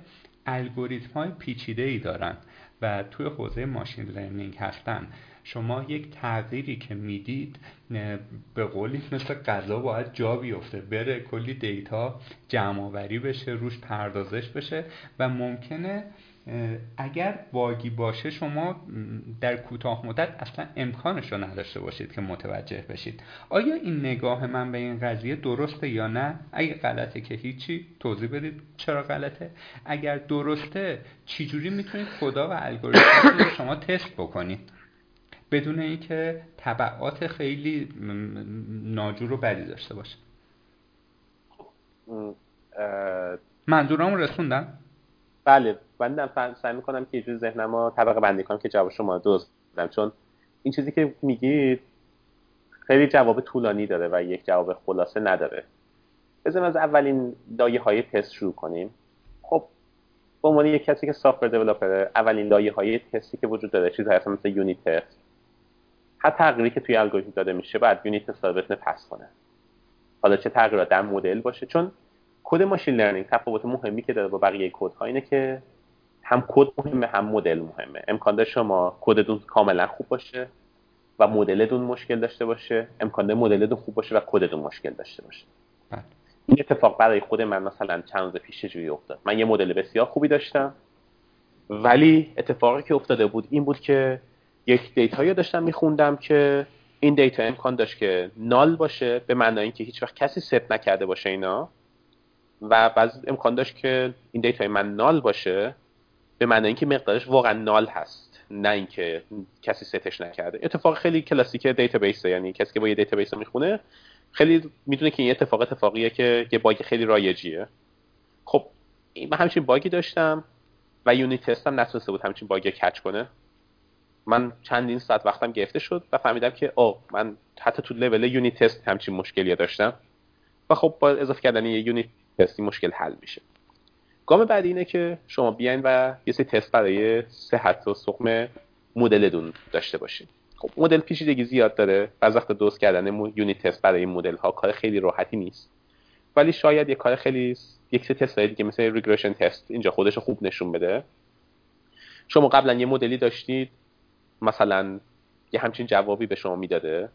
الگوریتم های پیچیده ای دارن و توی حوزه machine learning هستن شما یک تغییری که می‌دید به قولی مثل غذا باید جا بیفته. بره کلی data جمع بشه روش پردازش بشه و ممکنه اگر باگی باشه شما در کوتاه مدت اصلا امکانش رو نداشته باشید که متوجه بشید. آیا این نگاه من به این قضیه درسته یا نه؟ اگر غلطه که هیچی توضیح بدید چرا غلطه. اگر درسته چجوری می‌تونید خدا و الگوریتم رو شما تست بکنید؟ بدون اینکه طبعات خیلی ناجور و بدی داشته باشه. خب، منظورم رسوندم؟ بله من سعی می‌کنم که یه ذهنم رو طبقه بندی کنم که جواب شما درست بدم. چون این چیزی که میگید خیلی جواب طولانی داره و یک جواب خلاصه نداره. بزنیم از اولین لایه های تست شروع کنیم. خب به عنوان یک کسی که سافتور دیولپره اولین لایه های تستی که وجود داره چیزهایی هست مثل یونیت تست هر تغییری که توی الگوریتم داده میشه باید unit test بتونه pass کنه. حالا چه تغییرات در مدل باشه. چون کد machine learning تفاوت مهمی که داره با بقیه کد ها اینه که هم کد مهمه هم مدل مهمه. امکان داره شما کدتون کاملا خوب باشه و مدلتون مشکل داشته باشه. امکان داره مدلتون خوب باشه و کدتون مشکل داشته باشه. بله. این اتفاق برای خود من مثلا چند روز پیش جوری افتاد؟ من یه مدل بسیار خوبی داشتم ولی اتفاقی که افتاده بود این بود که یک data یی داشتم میخوندم که این data امکان داشت که null باشه به معنای اینکه هیچ وقت کسی ست نکرده باشه اینا. و بعض امکان داشت که این data ی من null باشه به معنای اینکه مقدارش واقعا null هست. نه اینکه کسی ستش نکرده. اتفاق خیلی کلاسیک database یعنی کسی که با یه database می‌خونه خیلی می‌دونه که این اتفاق اتفاقیه که یه bug خیلی رایجیه. خب من همچین bug ی داشتم و unit test م نتونسته بود همچین bug ی catch کنه. من چندین ساعت وقتم گرفته شد و فهمیدم که او من حتی تو level unit test همچین مشکلی داشتم. و خب با اضافه کردن یه unit test ی مشکل حل میشه. گام بعدی اینه که شما بیاین و یه سری تست برای صحت و سقم مدلتون داشته باشین. خب مدل پیچیدگی زیاد داره. اون وقت درست کردن unit test برای مدل ها کار خیلی راحتی نیست. ولی شاید یه کار خیلی یک سری تست دیگه مثل ریگرشن تست اینجا خودش خوب نشون بده. شما قبلا یه مدلی داشتید. مثلا یه همچین جوابی به شما می‌داده.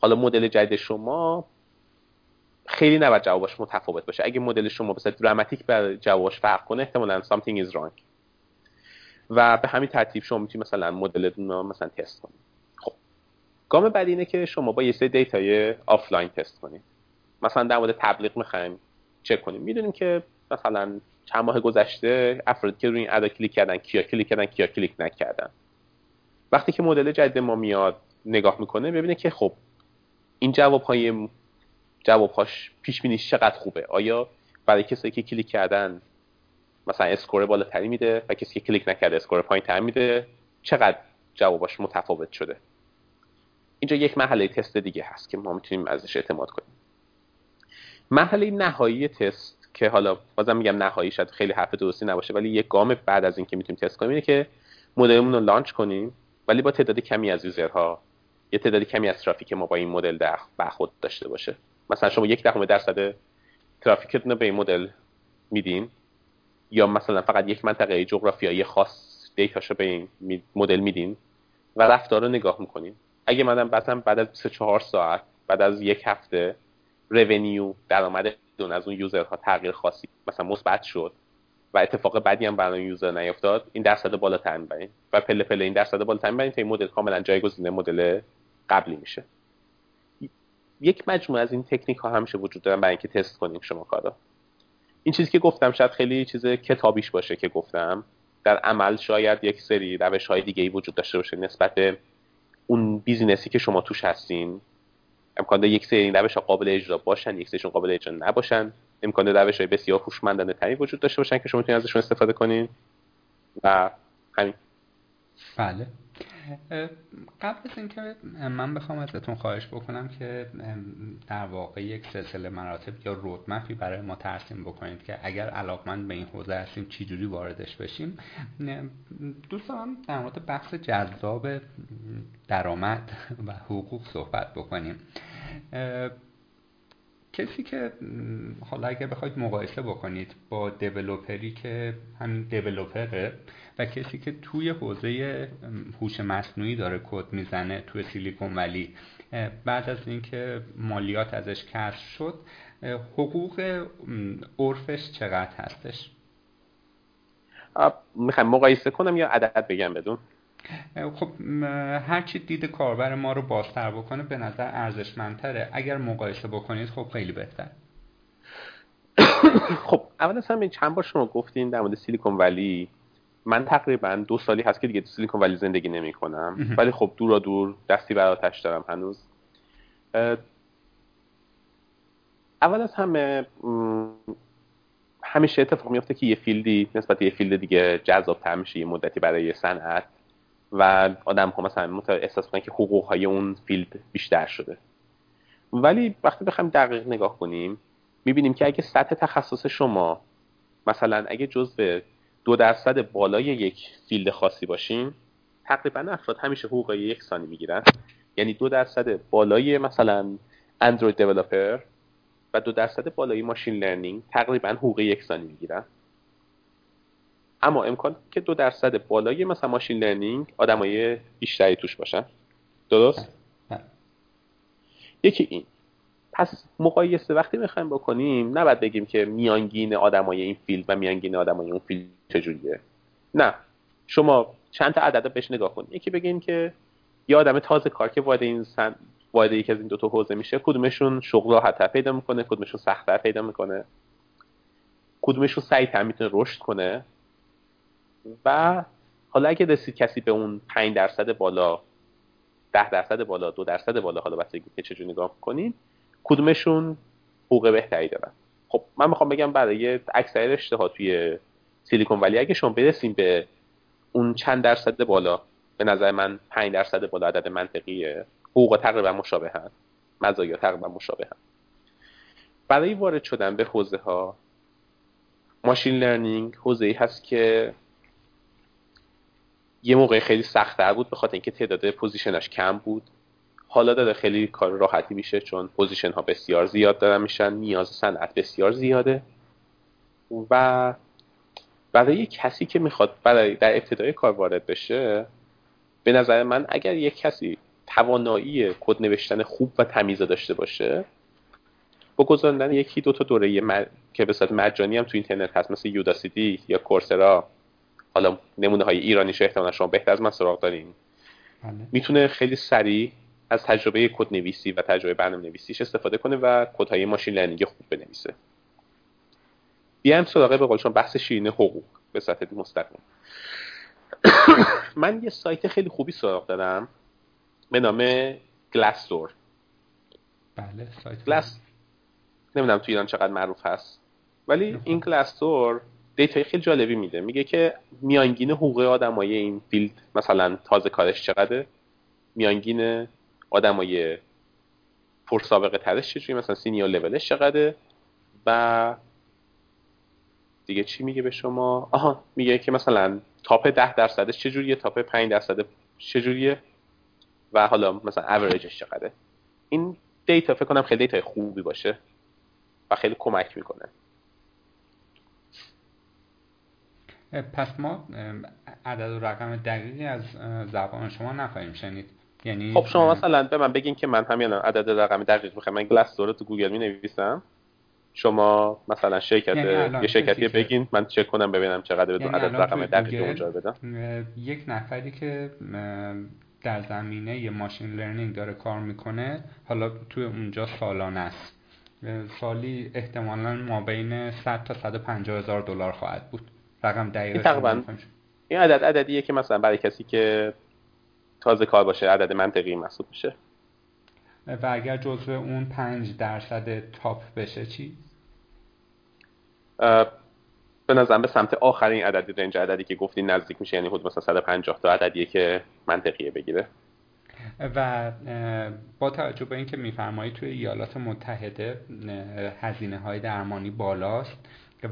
حالا مدل جدید شما خیلی نباید جوابش متفاوت باشه. اگه مدل شما به دراماتیک بر جوابش فرق کنه احتمالا something is wrong. و به همین ترتیب شما می‌تونید مثلا مدلتون رو مثلا تست کنید خب. گام بعدی اینه که شما با یه سری data ی offline تست کنید مثلا در مورد تبلیغ می‌خوایم چک کنیم. می‌دونیم که مثلا چند ماه گذشته افرادی که روی این ad ا کلیک کردن کیا کلیک کردن کیا کلیک نکردن. وقتی که مدل جدید ما میاد نگاه می‌کنه ببینه که خب این جواب های جوابهاش پیش بینیش چقدر خوبه؟ آیا برای کسایی که کلیک کردن مثلا score بالاتری میده و کسی که کلیک نکرده score پایین تر میده چقدر جواباش متفاوت شده؟ اینجا یک مرحله تست دیگه هست که ما می‌تونیم ازش اعتماد کنیم. مرحله نهایی تست که حالا بازم میگم نهایی شاید خیلی حرف درستی نباشه ولی یک گام بعد از اینکه می‌تونیم تست کنیم اینه که مدلمون رو لانچ کنیم ولی با تعداد کمی از یوزرها یه تعداد کمی از ترافیک ما با این مدل در برخورد داشته باشه. مثلا شما یک دهم درصد ترافیکتون رو به این مدل میدین؟ یا مثلا فقط یک منطقه جغرافیایی خاص دیتاشو به این مدل میدین و رفتار رو نگاه می‌کنین؟ اگه منم بعدا بعد از 24 ساعت بعد از یک هفته رونیو درآمد دون از اون یوزرها تغییر خاصی مثلا مثبت شد و اتفاق بعدی هم برای یوزر نیفتاد این درصد بالاتر می‌برین. و پله پله این درصد بالاتر می‌برین تا این مدل کاملا جایگزین مدل قبلی میشه. یک مجموعه از این تکنیک ها همیشه وجود دارن برای اینکه تست کنیم شما کارا. این چیزی که گفتم شاید خیلی چیز کتابیش باشه که گفتم. در عمل شاید یک سری روش های دیگه ای وجود داشته باشه نسبت به اون بیزینسی که شما توش هستین. امکان داره یک سری روش ها قابل اجرا باشن یک سریشون قابل اجرا نباشن. امکان داره روش های بسیار هوشمندانه تری وجود داشته باشن که شما می‌تونید ازشون استفاده کنین. و همین. بله. قبل از اینکه من بخوام ازتون خواهش بکنم که در واقع یک سلسله مراتب یا رودمپی برای ما ترسیم بکنید که اگر علاقمند به این حوزه هستیم چجوری واردش بشیم. دوست دارم در مورد بحث جذاب درآمد و حقوق صحبت بکنیم. کسی که حالا اگر بخواید مقایسه بکنید با دیولوپری که همین دیولوپره و کسی که توی حوزه هوش مصنوعی داره کد می‌زنه توی سیلیکون ولی بعد از اینکه مالیات ازش کسر شد حقوق عرفش چقدر هستش؟ می‌خوایم مقایسه کنم یا عدد بگم بدون؟ خب هرچی دید کاربر ما رو بازتر بکنه به نظر ارزشمندتره. اگر مقایسه بکنید خب خیلی بهتر. خب اول از همه چند بار شما گفتین در مورد سیلیکون ولی من تقریبا دو سالی هست که دیگه تو سیلیکون ولی زندگی نمی کنم ولی خب دورا دور دستی بر آتش دارم هنوز. اول از همه همیشه اتفاق میفته که یه field ی نسبت یه field دیگه جذاب میشه یه مدتی برای صنعت. و آدم ها مثلا احساس کنن که حقوق های اون field بیشتر شده. ولی وقتی بخوایم دقیق نگاه کنیم می‌بینیم که اگه سطح تخصص شما مثلا اگه جزء دو درصد بالای یک field خاصی باشین تقریبا افراد همیشه حقوق یکسانی می‌گیرن. یعنی دو درصد بالای مثلا Android developer و دو درصد بالای machine learning تقریبا حقوق یکسانی می‌گیرن. اما امکان که دو درصد بالای مثلا machine learning آدمای بیشتری توش باشن. درست؟ بله. یکی این. پس مقایسه وقتی می‌خوایم بکنیم نباید بگیم که میانگین آدمای این field و میانگین آدمای اون field چجوریه؟ نه. شما چند تا عدد بهش نگاه کنید یکی بگیم که یه آدم تازه کار که وارد این سن... وارد یکی از این دو تا حوزه میشه کدومشون شغل راحت‌تر پیدا می‌کنه کدومشون سختتر پیدا می‌کنه. کدومشون سریعتر می‌تونه رشد کنه. و حالا اگه رسید کسی به اون 5 درصد بالا 10 درصد بالا دو درصد بالا حالا بستگی که چجوری نگاه کنیم کدومشون حقوق بهتری دارن. خب من می‌خوام بگم برای اکثر رشته ها توی سیلیکون ولی اگه شما برسیم به اون چند درصد بالا به نظر من 5 درصد بالا عدد منطقیه. حقوق تقریبا مشابه هست مزایا تقریبا مشابه هست برای وارد شدن به حوزه ها machine learning حوزه ای هست که یه موقع خیلی سختتر بود به خاطر اینکه تعداد position اش کم بود. حالا داره خیلی کار راحتی میشه چون position ها بسیار زیاد دارن میشن. نیاز صنعت بسیار زیاده. و برای کسی که می‌خواد برای در ابتدای کار وارد بشه به نظر من اگر یک کسی توانایی کد نوشتن خوب و تمیزه داشته باشه با گذروندن یکی دو تا دوره که به صورت مجانی هم تو اینترنت هست مثل Udacity یا Coursera حالا نمونه های ایرانیش احتمالا شما بهتر از من سراغ دارین بله. می‌تونه خیلی سریع از تجربه کد نویسی و تجربه برنامه نویسیش استفاده کنه و کدهای machine learning خوب بنویسه بیایم سراغ به قول شما بحث شیرین حقوق به صورت مستقیم. من یه سایت خیلی خوبی سراغ دارم به نام Glassdoor بله سایت Glass نمی‌دونم تو ایران چقدر معروف هست ولی این Glassdoor data ی خیلی جالبی میده. میگه که میانگین حقوق آدمای این field مثلا تازه کارش چقدره؟ میانگین آدمای پرسابقه ترش چجوری؟ مثلا senior level ش چقدره؟ و دیگه چی میگه به شما؟ آها میگه که مثلا top ده درصدش چجوریه top 5 درصد چجوریه و حالا مثلا اوریجش چقدره؟ این data فکر کنم خیلی data خوبی باشه و خیلی کمک می‌کنه. پس ما عدد و رقم دقیقی از زبان شما نخواهیم شنید. یعنی خب شما مثلا به من بگین که من همین عدد رقم دقیق می‌خوام. من Glass تو گوگل می نویسم شما مثلا شرکت یعنی یه شرکتی بگین من چک کنم ببینم چقدر یعنی عدد رقم دقیق اونجا بدم. یک نفری که در زمینه یه machine learning داره کار می‌کنه حالا توی اونجا سالانه است. سالی احتمالا ما بین 100 تا 150 هزار دلار خواهد بود. رقم دقیق تقریبا. این عدد عددیه که مثلا برای کسی که تازه کار باشه عدد منطقی محسوب میشه. و اگر جزو اون 5 درصد تاپ بشه چی؟ به نظرم به سمت آخرین عددی رنج عددی که گفتی نزدیک میشه یعنی حدود مثلا 150 تا عددیه که منطقیه بگیره. و با توجه به اینکه میفرمایید توی ایالات متحده هزینه های درمانی بالاست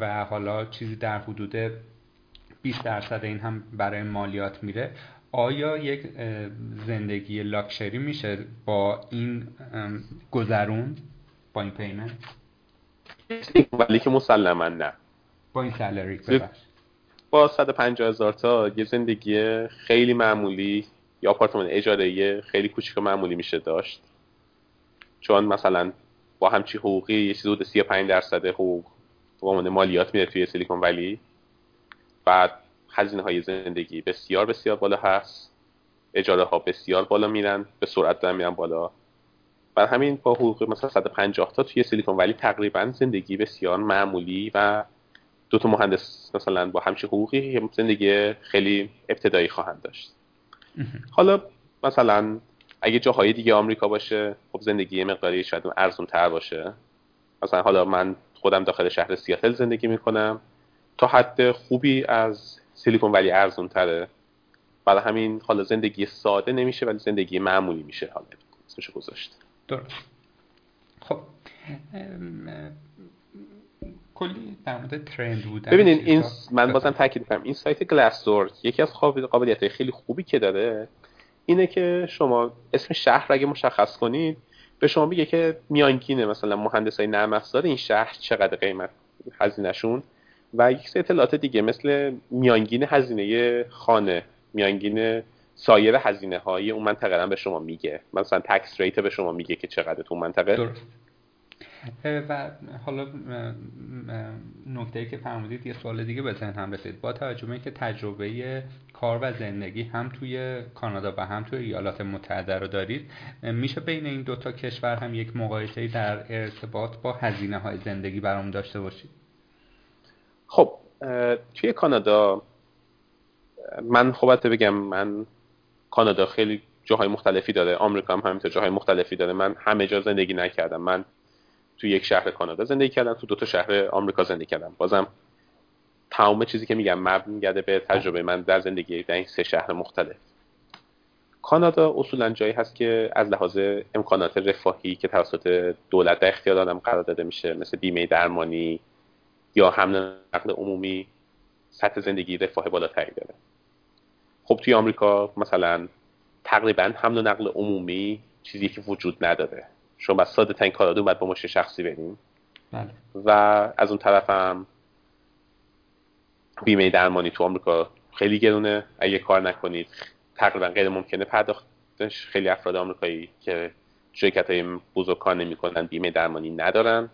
و حالا چیزی در حدود 20 درصد این هم برای مالیات میره آیا یک زندگی لاکشری میشه با این گذرون با این پیمنت؟ ولی که مسلما نه. با این سالری با 150 هزار تا یه زندگی خیلی معمولی یا آپارتمان اجاره خیلی کوچیک معمولی میشه داشت. چون مثلا با همچی حقوقی یه چیز حدود 35 درصد حقوق به عنوان مالیات میره توی سیلیکون ولی. بعد هزینه های زندگی بسیار بسیار بالا هست. اجاره ها بسیار بالا میرن به سرعت دارن میرن بالا. بر همین با حقوق مثلا 150 تا توی سیلیکون ولی تقریبا زندگی بسیار معمولی و دو تا مهندس مثلا با همچین حقوقی زندگی خیلی ابتدایی خواهند داشت. حالا مثلا اگه جاهای دیگه آمریکا باشه خب زندگی مقداری شاید ارزون تر باشه. مثلا حالا من خودم داخل شهر سیاتل زندگی می‌کنم. تا حد خوبی از سیلیکون ولی ارزون تره برای همین حالا زندگی ساده نمیشه ولی زندگی معمولی میشه حالا. اسمشو گذاشت. درست. خب کلی در مورد ترند بودن ببینین این من بازم تاکید کنم این سایت گلاسدور یکی از قابلیت های خیلی خوبی که داره اینه که شما اسم شهر اگه مشخص کنید به شما میگه که میانگینه مثلا مهندس های نرم افزار این شهر چقدر قیمت هزینهشون و یک سری اطلاعات دیگه مثل میانگین هزینه خانه میانگین سایر هزینه های اون منطقه به شما میگه. مثلا تکس ریت به شما میگه که چقدر تو منطقه. درست. و حالا نکته که فرمودید یه سوال دیگه به هم رسید. با توجه به که تجربه کار و زندگی هم توی کانادا و هم توی ایالات متحده رو دارید میشه بین این دوتا کشور هم یک مقایسه در ارتباط با هزینه های زندگی برام داشته باشید؟ خب توی کانادا من خوبت بگم من کانادا خیلی جاهای مختلفی داره آمریکا هم همینطور جاهای مختلفی داره. من همه جا زندگی نکردم. من تو یک شهر کانادا زندگی کردم تو دو تا شهر آمریکا زندگی کردم. بازم تمام چیزی که میگم مبنی میگرده به تجربه من در زندگی در این سه شهر مختلف. کانادا اصولا جایی هست که از لحاظ امکانات رفاهی که توسط دولت در اختیار آدم قرار داده میشه مثل بیمه درمانی یا حمل نقل عمومی سطح زندگی رفاه بالاتری داره. خب توی آمریکا مثلا تقریبا حمل و نقل عمومی چیزی که وجود نداره. شما بس ساده تنگ کار باید با ماشین شخصی بریم بله. و از اون طرف هم بیمه درمانی تو آمریکا خیلی گرونه. اگه کار نکنید تقریبا غیر ممکنه پرداختش. خیلی افراد آمریکایی که شرکت های بزرگ کار نمی‌کنن بیمه درمانی ندارند.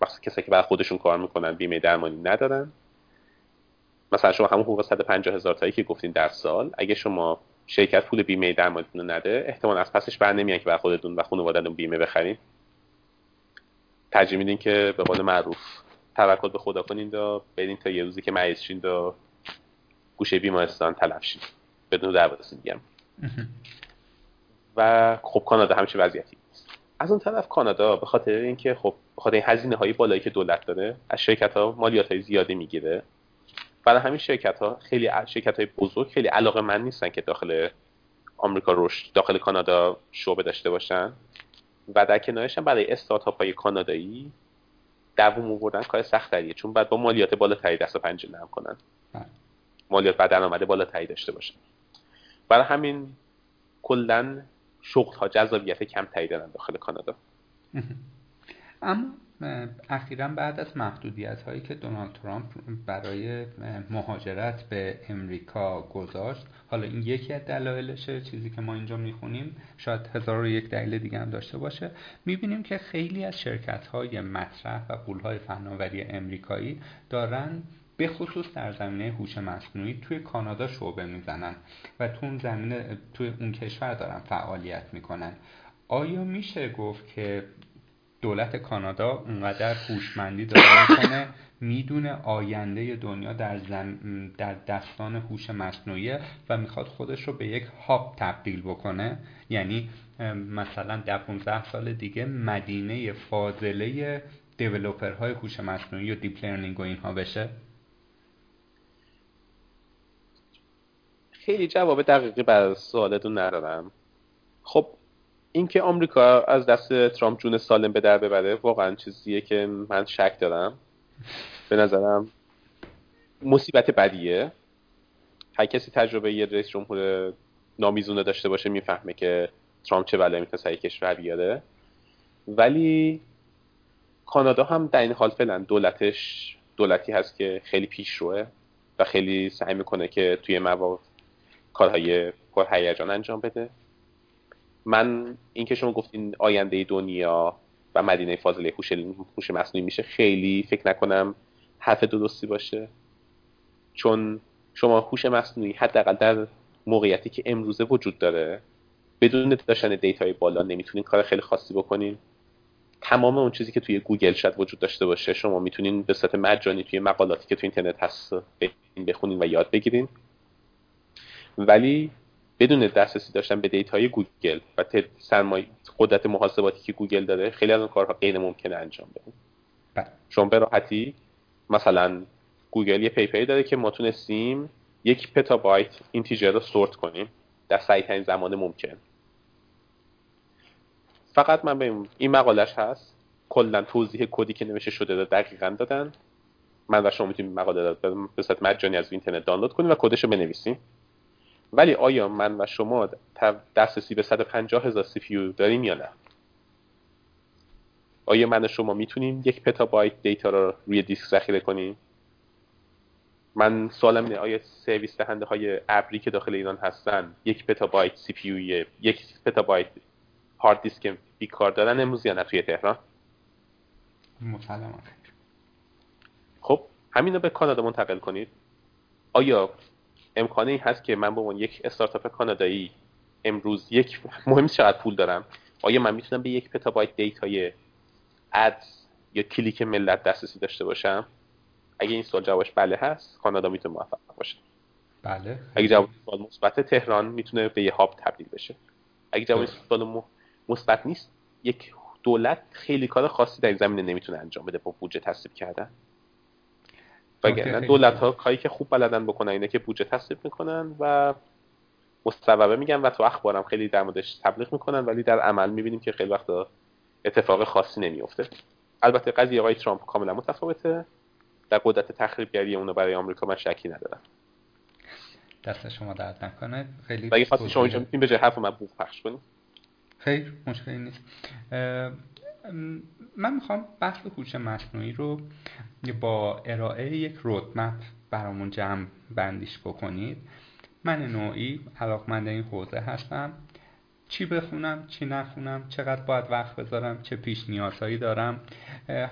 وقتی کسایی که بعد خودشون کار می‌کنن بیمه درمانی ندارن. مثلا شما همون حقوق 150 هزار تایی که گفتین در سال اگه شما شرکت پول بیمه درمانتون رو نده احتمال از پسش بر نمیان که بر خودتون و خانواده‌تون بیمه بخرین. ترجیح میدین که به قول معروف توکل به خدا کنین و برین تا یه روزی که مریض شین و گوشه بیمارستان تلف شین. بدون درواسی میگم و خب کانادا همچین وضعیتی از اون طرف کانادا به خاطر اینکه خب خاطر این هزینه های بالایی که دولت داره از شرکت ها مالیات های زیادی می‌گیره. برای همین شرکت ها خیلی شرکت های بزرگ خیلی علاقه من نیستن که داخل آمریکا رشد داخل کانادا شعبه داشته باشن. و در کنارش هم برای استارتاپ های کانادایی دووم آوردن کار سختریه چون بعد با مالیات بالاتری دست و پنجه نرم کنن. بله. مالیات بعد درآمد بالاتری داشته باشن. برای همین کلا شغل ها جذابیت کمتری دارن داخل کانادا. اما اخیرا بعد از محدودیت هایی که دونالد ترامپ برای مهاجرت به امریکا گذاشت حالا این یکی از دلایلشه چیزی که ما اینجا می‌خونیم شاید هزار و یک دلیل دیگه هم داشته باشه می‌بینیم که خیلی از شرکت های مطرح و پول های فناوری امریکایی دارن به خصوص در زمینه هوش مصنوعی توی کانادا شعبه می‌زنن و تو اون زمینه توی اون کشور دارن فعالیت می‌کنن. آیا میشه گفت که دولت کانادا اونقدر هوشمندی داره می‌کنه می‌دونه آینده دنیا در, در دستان هوش مصنوعی و می‌خواد خودش رو به یک هاب تبدیل بکنه. یعنی مثلا در 15 سال دیگه مدینه فاضله های هوش مصنوعی و دیپ لرنینگ و اینها بشه. خیلی جواب دقیقی بر سوالتون ندارم. خب اینکه آمریکا از دست ترامپ جون سالم به در ببره واقعا چیزیه که من شک دارم. به نظرم مصیبت بدیه. هر کسی تجربه یه رئیس جمهور نامیزونه داشته باشه می‌فهمه که ترامپ چه بلایی می‌تونه سعی کشور بیاره. ولی کانادا هم در این حال فعلا دولتش دولتی هست که خیلی پیشروه و خیلی سعی می‌کنه که توی مواقع کارهای پرهیجان انجام بده. من اینکه شما گفتین آینده دنیا و مدینه فاضله هوش هوش مصنوعی میشه خیلی فکر نکنم حرف درستی باشه. چون شما هوش مصنوعی حداقل در موقعیتی که امروزه وجود داره بدون داشتن data ی بالا نمی‌تونین کار خیلی خاصی بکنین. تمام اون چیزی که توی گوگل شاید وجود داشته باشه شما می‌تونین به صورت مجانی توی مقالاتی که توی اینترنت هست بخونین و یاد بگیرین. ولی بدون دسترسی داشتن به data ی گوگل و سرمایه قدرت محاسباتی که گوگل داره خیلی از اون کارها غیر ممکنه انجام بده. بله. شما به راحتی مثلا گوگل یه paper ی داره که ما تونستیم یک petabyte integer رو sort کنیم. در سریع ترین زمان ممکن. فقط من به این مقالش هست. کلا توضیح کدی که نوشته شده رو دقیقا دادن. من و شما می‌تونیم مقاله رو به صورت مجانی از اینترنت دانلود کنیم و کدش رو بنویسیم. ولی آیا من و شما دسترسی به 150 هزار CPU داریم یا نه؟ آیا من و شما می‌تونیم یک petabyte data رو روی دیسک ذخیره کنیم؟ من سوالم اینه آیا سرویس دهنده های ابری که داخل ایران هستن یک petabyte CPU یک petabyte هارد دیسک بیکار دارن امروز یا نه توی تهران؟ مسلما خب همین رو به کانادا منتقل کنید. آیا امکانی هست که من به عنوان یک استارتاپ کانادایی امروز یک مهم چقدر پول دارم؟ آیا من می‌تونم به یک petabyte data ی ad یا کلیک ملت دسترسی داشته باشم؟ اگه این سوال جوابش بله هست کانادا می‌تونه موفق باشه. بله اگه جواب سوال مثبت تهران می‌تونه به یه hub تبدیل بشه. اگه جواب سوال مثبت نیست یک دولت خیلی کار خاصی در این زمینه نمی‌تونه انجام بده با بودجه تصویب کردن. وگرنه دولت ها کاری که خوب بلدن بکنن اینه که بودجه تصویب می‌کنن و مصوبه میگن و تو اخبارم خیلی در موردش تبلیغ می‌کنن ولی در عمل می‌بینیم که خیلی وقتا اتفاق خاصی نمیفته البته قضیه آقای ترامپ کاملا متفاوته. در قدرت تخریبگری اونو برای آمریکا من شکی ندارم. دست شما درد نکنه. خیلی اگه شما اینجا می‌تونید به جای حرف من بوق پخش کنید خیر مشکلی نیست. من می‌خوام بحث هوش مصنوعی رو با ارائه یک رودمپ برامون جمع بندیش بکنید. من نوعی علاقمند این حوزه هستم. چی بخونم چی نخونم چقدر باید وقت بذارم چه پیش نیازهایی دارم.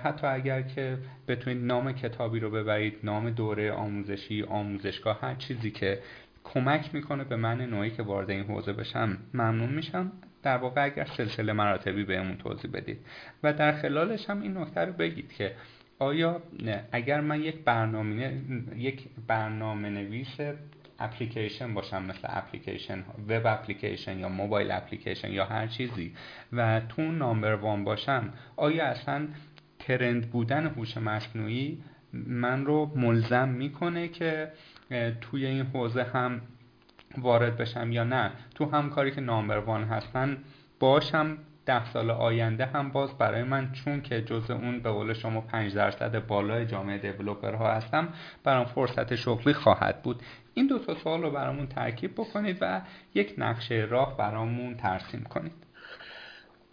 حتی اگر که بتونید نام کتابی رو ببرید نام دوره آموزشی آموزشگاه هر چیزی که کمک می‌کنه به من نوعی که وارد این حوزه بشم ممنون میشم. در واقع اگر سلسله مراتبی بهمون توضیح بدید. و در خلالش هم این نکته رو بگید که آیا اگر من یک برنامه یک برنامه نویس اپلیکیشن باشم مثل اپلیکیشن وب اپلیکیشن یا موبایل اپلیکیشن یا هر چیزی و تو نامبر وان باشم آیا اصلا ترند بودن هوش مصنوعی من رو ملزم می‌کنه که توی این حوزه هم وارد بشم یا نه. تو هم کاری که نامبر وان هستن باشم ده سال آینده هم باز برای من چون که جز اون به قول شما 5 درصد بالای جامعه دیولوپر ها هستم برام فرصت شغلی خواهد بود. این دو تا سوال رو برامون ترکیب بکنید و یک نقشه راه برامون ترسیم کنید.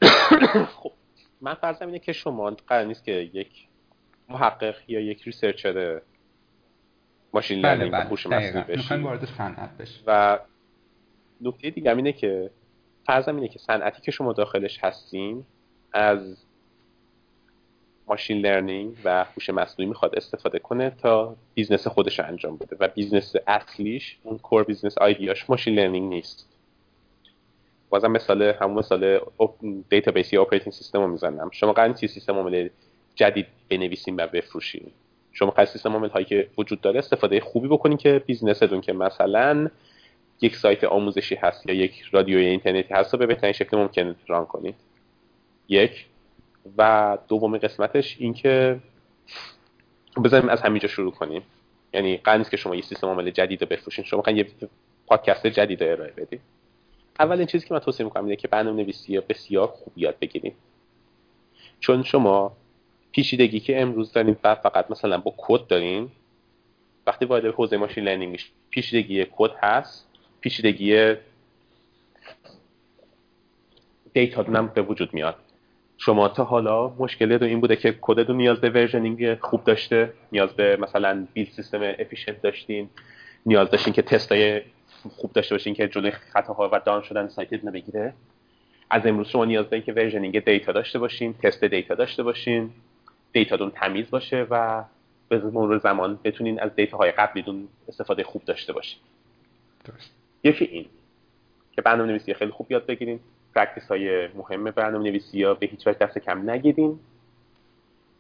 خب من فرضم اینه که شما قرار نیست که یک محقق یا یک researcher machine بله learning بله. هوش مصنوعی وارد صنعت بشید و نکته دیگه اینه که فرضم اینه که صنعتی که شما داخلش هستین از machine learning و هوش مصنوعی می‌خواد استفاده کنه تا business خودش انجام بده و business اصلیش اون core business idea ش machine learning نیست. بازم مثال همون مثال database یا operating system رو می‌زنم. شما قرار سیستم عامل جدید بنویسیم و بفروشیم شما قرار سیستم هایی که وجود داره استفاده خوبی بکنین که business تون که مثلا یک سایت آموزشی هست یا یک رادیو یا اینترنتی هست رو به بهترین شکل ممکن run کنید. یک. و دومی قسمتش این که بذاریم از همینجا شروع کنیم. یعنی قرار که شما یه سیستم عامل جدید رو بفروشین. شما یه product جدید رو ارائه بدید اولین چیزی که من توصیه می‌کنم اینه که برنامه نویسی بسیار خوب یاد بگیرید. چون شما پیچیدگی که امروز داریم و فقط مثلا با کد دارین وقتی وارد حوزه machine learning میشه پیچیدگی کد هست پیچیدگی data هم به وجود میاد. شما تا حالا مشکل رو این بوده که کدتون نیاز به versioning خوب داشته نیاز به مثلا build system efficient داشتین نیاز داشتین که تستای خوب داشته باشین که جلوی خطاها و down شدن سایتتون بگیره. از امروز شما نیاز دارین که versioning data داشته باشین تست data داشته باشین. data تون تمیز باشه و به مرور زمان بتونین از data های قبلیتون استفاده خوب داشته باشین. یکی این که برنامه نویسی خیلی خوب یاد بگیرین. practice های مهم برنامه نویسی ها به هیچ وجه دست کم نگیرین.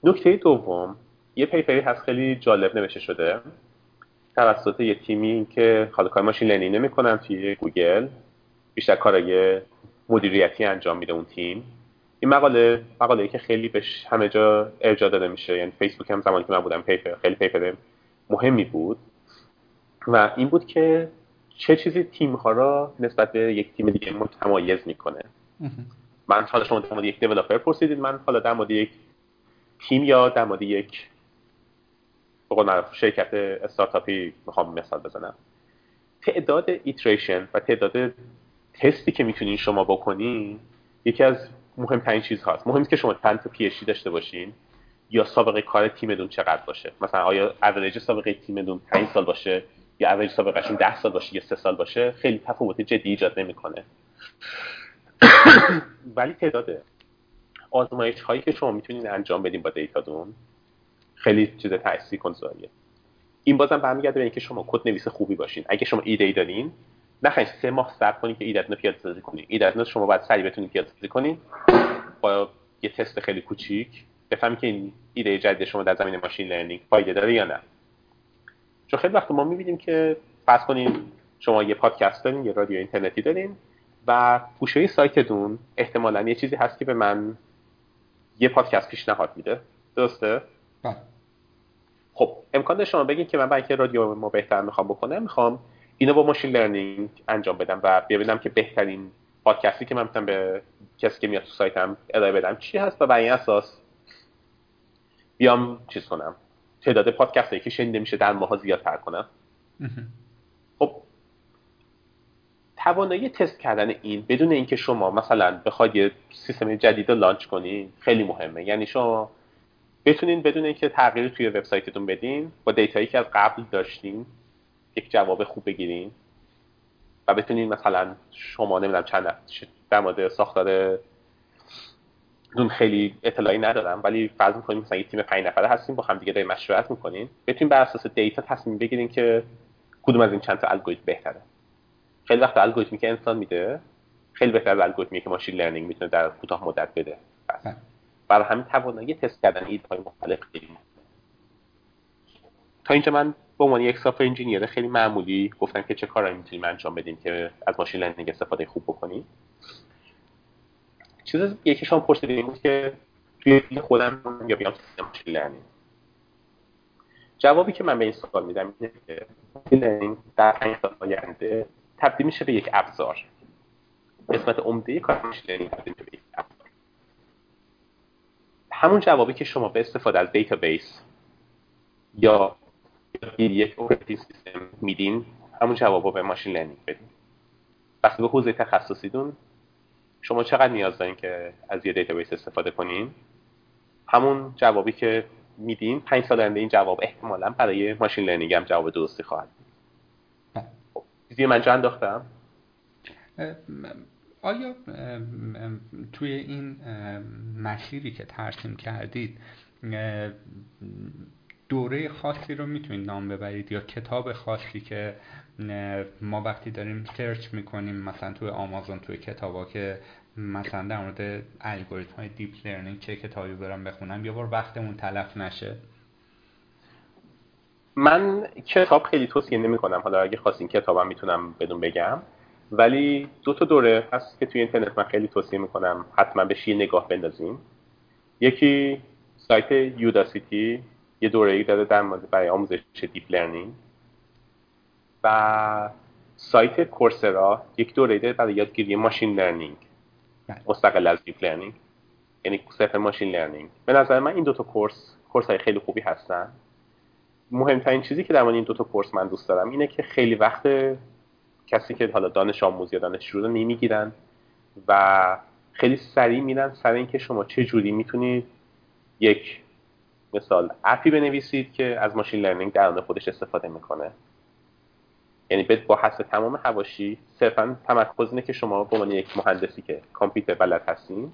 نکته دوم یه paper ی هست خیلی جالب نوشته شده. توسط یه تیمی که حالا کار machine learning نمی‌کنن توی گوگل بیشتر کارای مدیریتی انجام میده اون تیم. این مقاله مقاله که خیلی بهش همه جا ارجاع داده میشه یعنی فیسبوک هم زمانی که من بودم paper خیلی paper مهمی بود. و این بود که چه چیزی تیم ها را نسبت به یک تیم دیگه متمایز می‌کنه. من حالا شما در مورد یک developer پرسیدید من حالا در مورد یک تیم یا در مورد یک بقول شرکت استارتاپی می‌خوام مثال بزنم. تعداد iteration و تعداد تستی که می‌تونین شما بکنین یکی از مهمترین چیز هاست. مهم که شما چند تا PhD داشته باشین یا سابقه کار تیمتون چقدر باشه. مثلا آیا اوریج سابقه تیمتون 5 سال باشه یا اوریج سابقهشون 10 سال باشه یا 3 سال باشه خیلی تفاوت جدی ایجاد نمی‌کنه. ولی تعداد آزمایش هایی که شما می‌تونید انجام بدین با data تون خیلی چیز تاثیر گذاریه این بازم برمیگرده به اینکه شما کد نویس خوبی باشین. اگه شما ایده ای دارین نخواهید سه ماه صبر کنید که ایدتون رو پیاده سازی کنید ایدتون شما باید سریع بتونید پیاده سازی کنید. با یه تست خیلی کوچیک. بفهمید که این ایده جدید شما در زمین machine learning فایده داره یا نه. چون خیلی وقت ما می‌بینیم که فرض کنید شما یه پادکست دارین یه رادیو اینترنتی دارین و گوشه سایتتون احتمالا یه چیزی هست که به من یه پادکست پیشنهاد میده. درسته؟ بله. خب امکان شما بگید که من برای اینکه رادیو ما بهتر می‌خوام بکنم می‌خوام اینو با ماشین لرنینگ انجام بدم و ببینم که بهترین پادکستی که من می‌تونم به کسی که میاد تو سایتم ارائه بدم چی هست و بر این اساس بیام چیز کنم. تعداد پادکست هایی که شنیده میشه در ماها زیادتر کنم. خب توانایی تست کردن این بدون اینکه شما مثلا بخواید یه سیستم جدید رو لانچ کنید خیلی مهمه. یعنی شما بتونین بدون اینکه تغییری توی وبسایتتون بدین با دیتایی که از قبل داشتین یک جواب خوب بگیرین و بتونین مثلا شما نمی‌دونم چند در مورد ساختار دون خیلی اطلاعی ندارم ولی فرض می‌کنیم مثلا یه تیم 5 نفره هستیم با هم دیگه داریم مشورت می‌کنین. بتونین بر اساس data تصمیم بگیرین که کدوم از این چند تا الگوریتم بهتره. خیلی وقت الگوریتمی که انسان میده خیلی بهتر از الگوریتمی که machine learning می‌تونه در کوتاه مدت بده. بله. برای همین توانایی تست کردن ایده های مختلف خیلی تا اینجا من به عنوان یک software engineer خیلی معمولی گفتم که چه کارهایی می‌تونیم انجام بدیم که از machine learning استفاده خوب بکنیم. چیز یکی شما پرسیدین بود که توی خودم یا بیام machine learning. جوابی که من به این سوال میدم اینه که machine learning در پنج سال آینده تبدیل میشه به یک ابزار. قسمت عمده کار machine learning تبدیل میشه به یک ابزار. همون جوابی که شما به استفاده از database یا یک operating system میدین همون جوابو به machine learning بدین. وقتی به حوزه تخصصیتون شما چقدر نیاز دارین که از یه database استفاده کنین؟ همون جوابی که میدین پنج سال آینده این جواب احتمالا برای machine learning هم جواب درستی خواهد چیزی من جا انداختم؟ آیا توی این مسیری که ترسیم کردید دوره خاصی رو می‌تونید نام ببرید یا کتاب خاصی که ما وقتی داریم search می‌کنیم مثلا توی آمازون توی کتابا که مثلا در مورد الگوریتم های deep learning چه کتابی برم بخونم یه بار وقتمون تلف نشه. من کتاب خیلی توصیه نمی کنم حالا اگه خواستین کتابم می‌تونم بهتون بگم. ولی دو تا دوره هست که توی اینترنت من خیلی توصیه می‌کنم حتما بهش نگاه بندازیم یکی سایت Udacity یه دوره ای داره در مورد برای آموزش deep learning و سایت Coursera یک دوره داره برای یادگیری machine learning. بله. مستقل از deep learning یعنی صرف machine learning. به نظر من این دوتا course course های خیلی خوبی هستن. مهمترین چیزی که در مورد این دوتا course من دوست دارم اینه که خیلی وقت کسی که حالا دانش آموز یا دانشجو رو نمی‌گیرن و خیلی سریع میرن سر اینکه شما چه جوری می‌تونید یک مثال app ی بنویسید که از machine learning درون خودش استفاده می‌کنه. یعنی با حذف تمام حواشی صرفا تمرکز اینه که شما به عنوان یک مهندسی که کامپیوتر بلد هستین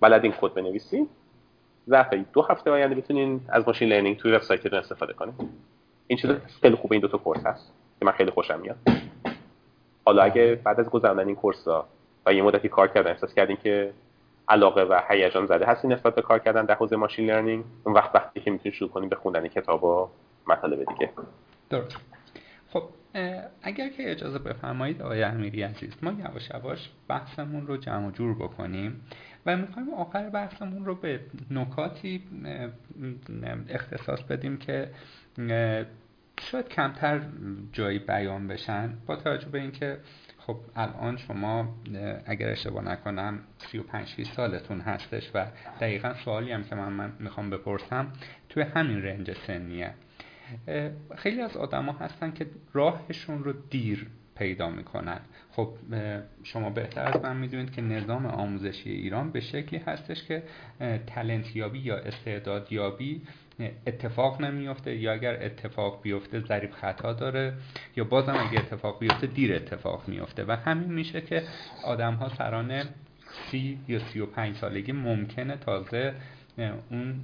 بلد این کد بنویسید ظرف دو هفته آینده بتونین از machine learning توی وبسایتتون استفاده کنید این چیز خیلی خوبه این دو تا course هست که من خیلی خوشم میاد. حالا اگه بعد از گذراندن این course ها و یه مدتی کار کردن احساس کردین که علاقه و هیجان زده هستی نسبت به کار کردن در حوزه ماشین لرنینگ اون وقت وقتی که می‌تونید شروع کنید به خوندن کتاب و مطالب دیگه. درست. خب اگر که اجازه بفرمایید آقای امیری عزیز ما یواش یواش بحثمون رو جمع جور بکنیم و می‌خوایم آخر بحثمون رو به نکاتی اختصاص بدیم که شاید کمتر جایی بیان بشن با توجه به اینکه خب الان شما اگر اشتباه نکنم 35 6 سالتون هستش و دقیقا سوالی هم که من, من می‌خوام بپرسم توی همین رنج سنیه. خیلی از آدما هستن که راهشون رو دیر پیدا می‌کنن. خب شما بهتر از من می‌دونید که نظام آموزشی ایران به شکلی هستش که تلنت یابی یا استعداد یابی اتفاق نمیفته یا اگر اتفاق بیفته ضریب خطا داره یا بازم اگر اتفاق بیفته دیر اتفاق میفته و همین میشه که آدم ها سران سی یا سی و پنج سالگی ممکنه تازه اون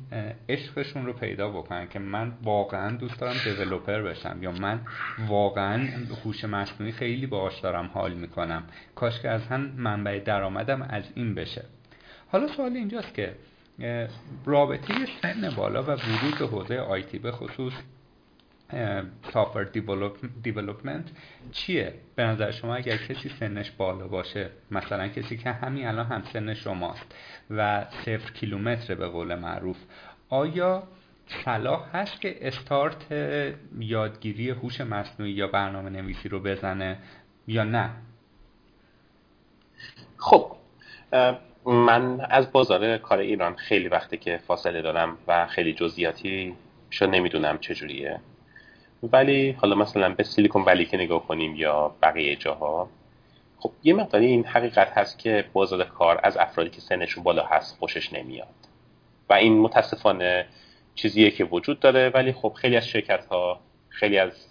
عشقشون رو پیدا بکنن که من واقعا دوست دارم دیولوپر بشم یا من واقعا هوش مصنوعی خیلی باهاش دارم حال می‌کنم. کاش که از هم منبع درآمدم از این بشه. حالا سوال اینجاست که رابطه سن بالا و ورود به حوزه آیتی به خصوص سافر دیولوپمنت چیه؟ به نظر شما اگر کسی سنش بالا باشه مثلا کسی که همین الان هم سن شماست و صفر کیلومتر به قول معروف آیا صلاح هست که استارت یادگیری هوش مصنوعی یا برنامه نویسی رو بزنه یا نه؟ خب من از بازار کار ایران خیلی وقتی که فاصله دارم و خیلی جزئیاتی شو نمی‌دونم چجوریه ولی حالا مثلا به سیلیکون ولی که نگاه کنیم یا بقیه جاها خب یه مقداری این حقیقت هست که بازار کار از افرادی که سنشون بالا هست خوشش نمیاد. و این متاسفانه چیزیه که وجود داره ولی خب خیلی از شرکت ها خیلی از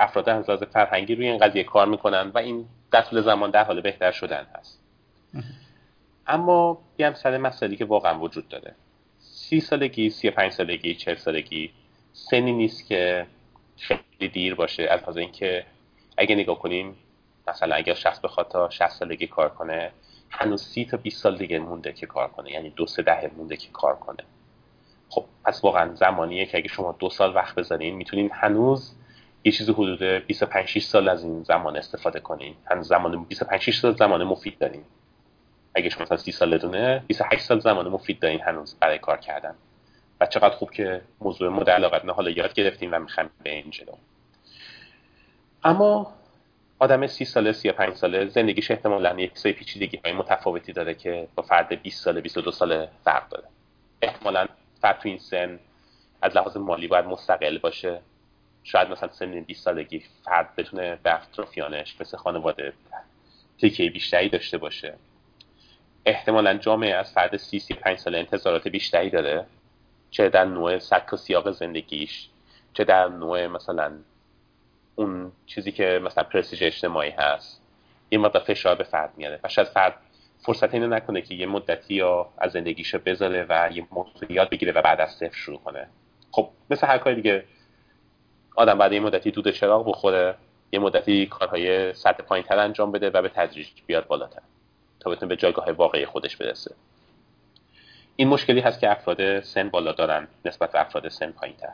افراد از فرهنگی روی این قضیه کار می‌کنن و این در طول زمان در حال بهتر شدن هست. اما بیام سر مسئله که واقعا وجود داره. سی سالگی سی پنج سالگی چهل سالگی. سنی نیست که خیلی دیر باشه. از لحاظ اینکه اگه نگاه کنیم مثلا اگر شخص بخواد تا 60 سالگی کار کنه هنوز سی تا 20 سال دیگه مونده که کار کنه. یعنی دو سه دهه مونده که کار کنه. خب پس واقعا زمانیه که اگه شما دو سال وقت بذارین می‌تونین هنوز یه چیز حدود 25 6 سال از این زمان استفاده کنین. هنوز زمان 25 6 سال زمان مفید دارین. اگه شما مثلا 30 سالتونه 28 سال زمان مفید دارین هنوز برای کار کردن. و چقدر خوب که موضوع مورد علاقت حالا یاد گرفتیم و می‌خوایم به این جلو. اما آدم سی ساله سی پنج ساله زندگیش احتمالا یک سری پیچیدگی های متفاوتی داره که با فرد 20 ساله 22 ساله فرق داره. احتمالا فرد تو این سن از لحاظ مالی باید مستقل باشه. شاید مثلا سن 20 سالگی فرد بتونه به اطرافیانش مثل خانواده تکیه بیشتری داشته باشه. احتمالا جامعه از فرد سی سی پنج ساله انتظارات بیشتری داره. چه در نوع سبک و سیاق زندگیش چه در نوع مثلا اون چیزی که مثلا پرستیژ اجتماعی هست. این مدت فشار به فرد میاره. و شاید فرد فرصت اینو نکنه که یه مدتی یا از زندگیشو بذاره و یه موضوع یاد بگیره و بعد از صفر شروع کنه. خب مثل هر کاری دیگه آدم بعد یه مدتی دود چراغ بخوره یه مدتی کارهای سطح پایین تر انجام بده و به تدریج بیاد بالاتر. تا بتونه به جایگاه واقعی خودش برسه. این مشکلی هست که افراد سن بالا دارن نسبت به افراد سن پایین تر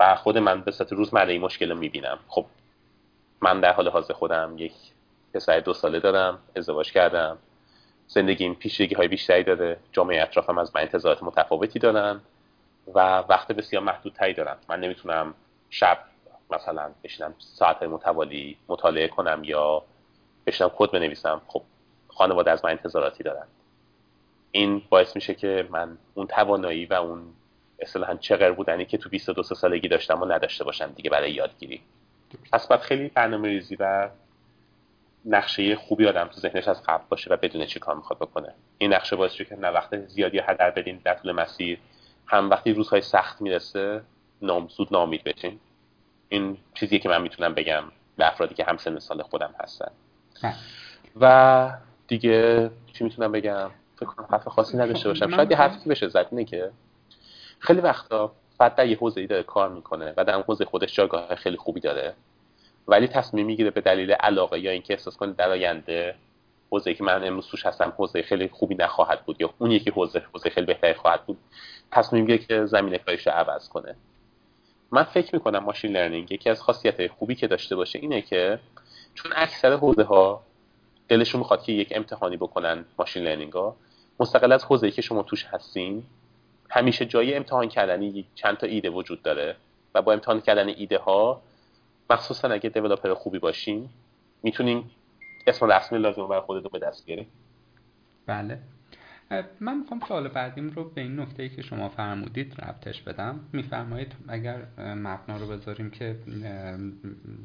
و خود من به صورت روزمره این مشکل رو می‌بینم. خب من در حال حاضر خودم یک پسر دو ساله دارم ازدواج کردم. زندگیم پیشگی های بیشتری داره. جامعه اطرافم از من انتظارات متفاوتی دارن و وقت بسیار محدودتری دارم من نمی‌تونم شب مثلا بشینم ساعت متوالی مطالعه کنم یا بشینم کد بنویسم. خب خانواده از من انتظاراتی دارن این باعث میشه که من اون توانایی و اون اصطلاحا چقدر بودنی که تو 22 سالگی داشتم و نداشته باشم دیگه برای یادگیری. پس باید خیلی برنامه ریزی و نقشه خوبی آدم تو ذهنش از قبل باشه و بدونه چی کار می‌خواد بکنه. این نقشه باعث که نه وقت زیادی هدر بدین در طول مسیر هم وقتی روزهای سخت می‌رسه نام زود نامید بشین. این چیزی که من می‌تونم بگم به افرادی که همسن سال خودم هستن. و دیگه چی می‌تونم بگم؟ فکر کنم حرف خاصی نداشته باشم. شاید یه حرفی بشه زد. اینه که خیلی وقتا در یه حوزه‌ای داره کار می‌کنه و در اون حوزه خودش جایگاه خیلی خوبی داره ولی تصمیم می‌گیره به دلیل علاقه یا اینکه احساس کنه در آینده حوزه که من امروز توش هستم حوزه خیلی خوبی نخواهد بود یا اون یکی حوزه حوزه خیلی بهتری خواهد بود. تصمیم می‌گیره که زمین کارش رو عوض کنه. من فکر می‌کنم ماشین لرنینگ یکی از خاصیت خوبی که داشته باشه اینه که چون اکثر حوزه ها دلشون می‌خواد که یک امتحانی بکنن ماشین لرنینگ ها مستقل از حوزه‌ای که شما توش هستین همیشه جای امتحان کردنی چند تا ایده وجود داره و با امتحان کردن ایده ها مخصوصا اگه دیولپر خوبی باشین می‌تونین اسم رسمی لازم برای خودتون به دست بیارین. بله. من می‌خوام سوال بعدیم رو به این نکته ای که شما فرمودید ربطش بدم. میفرمایید اگر مبنا رو بذاریم که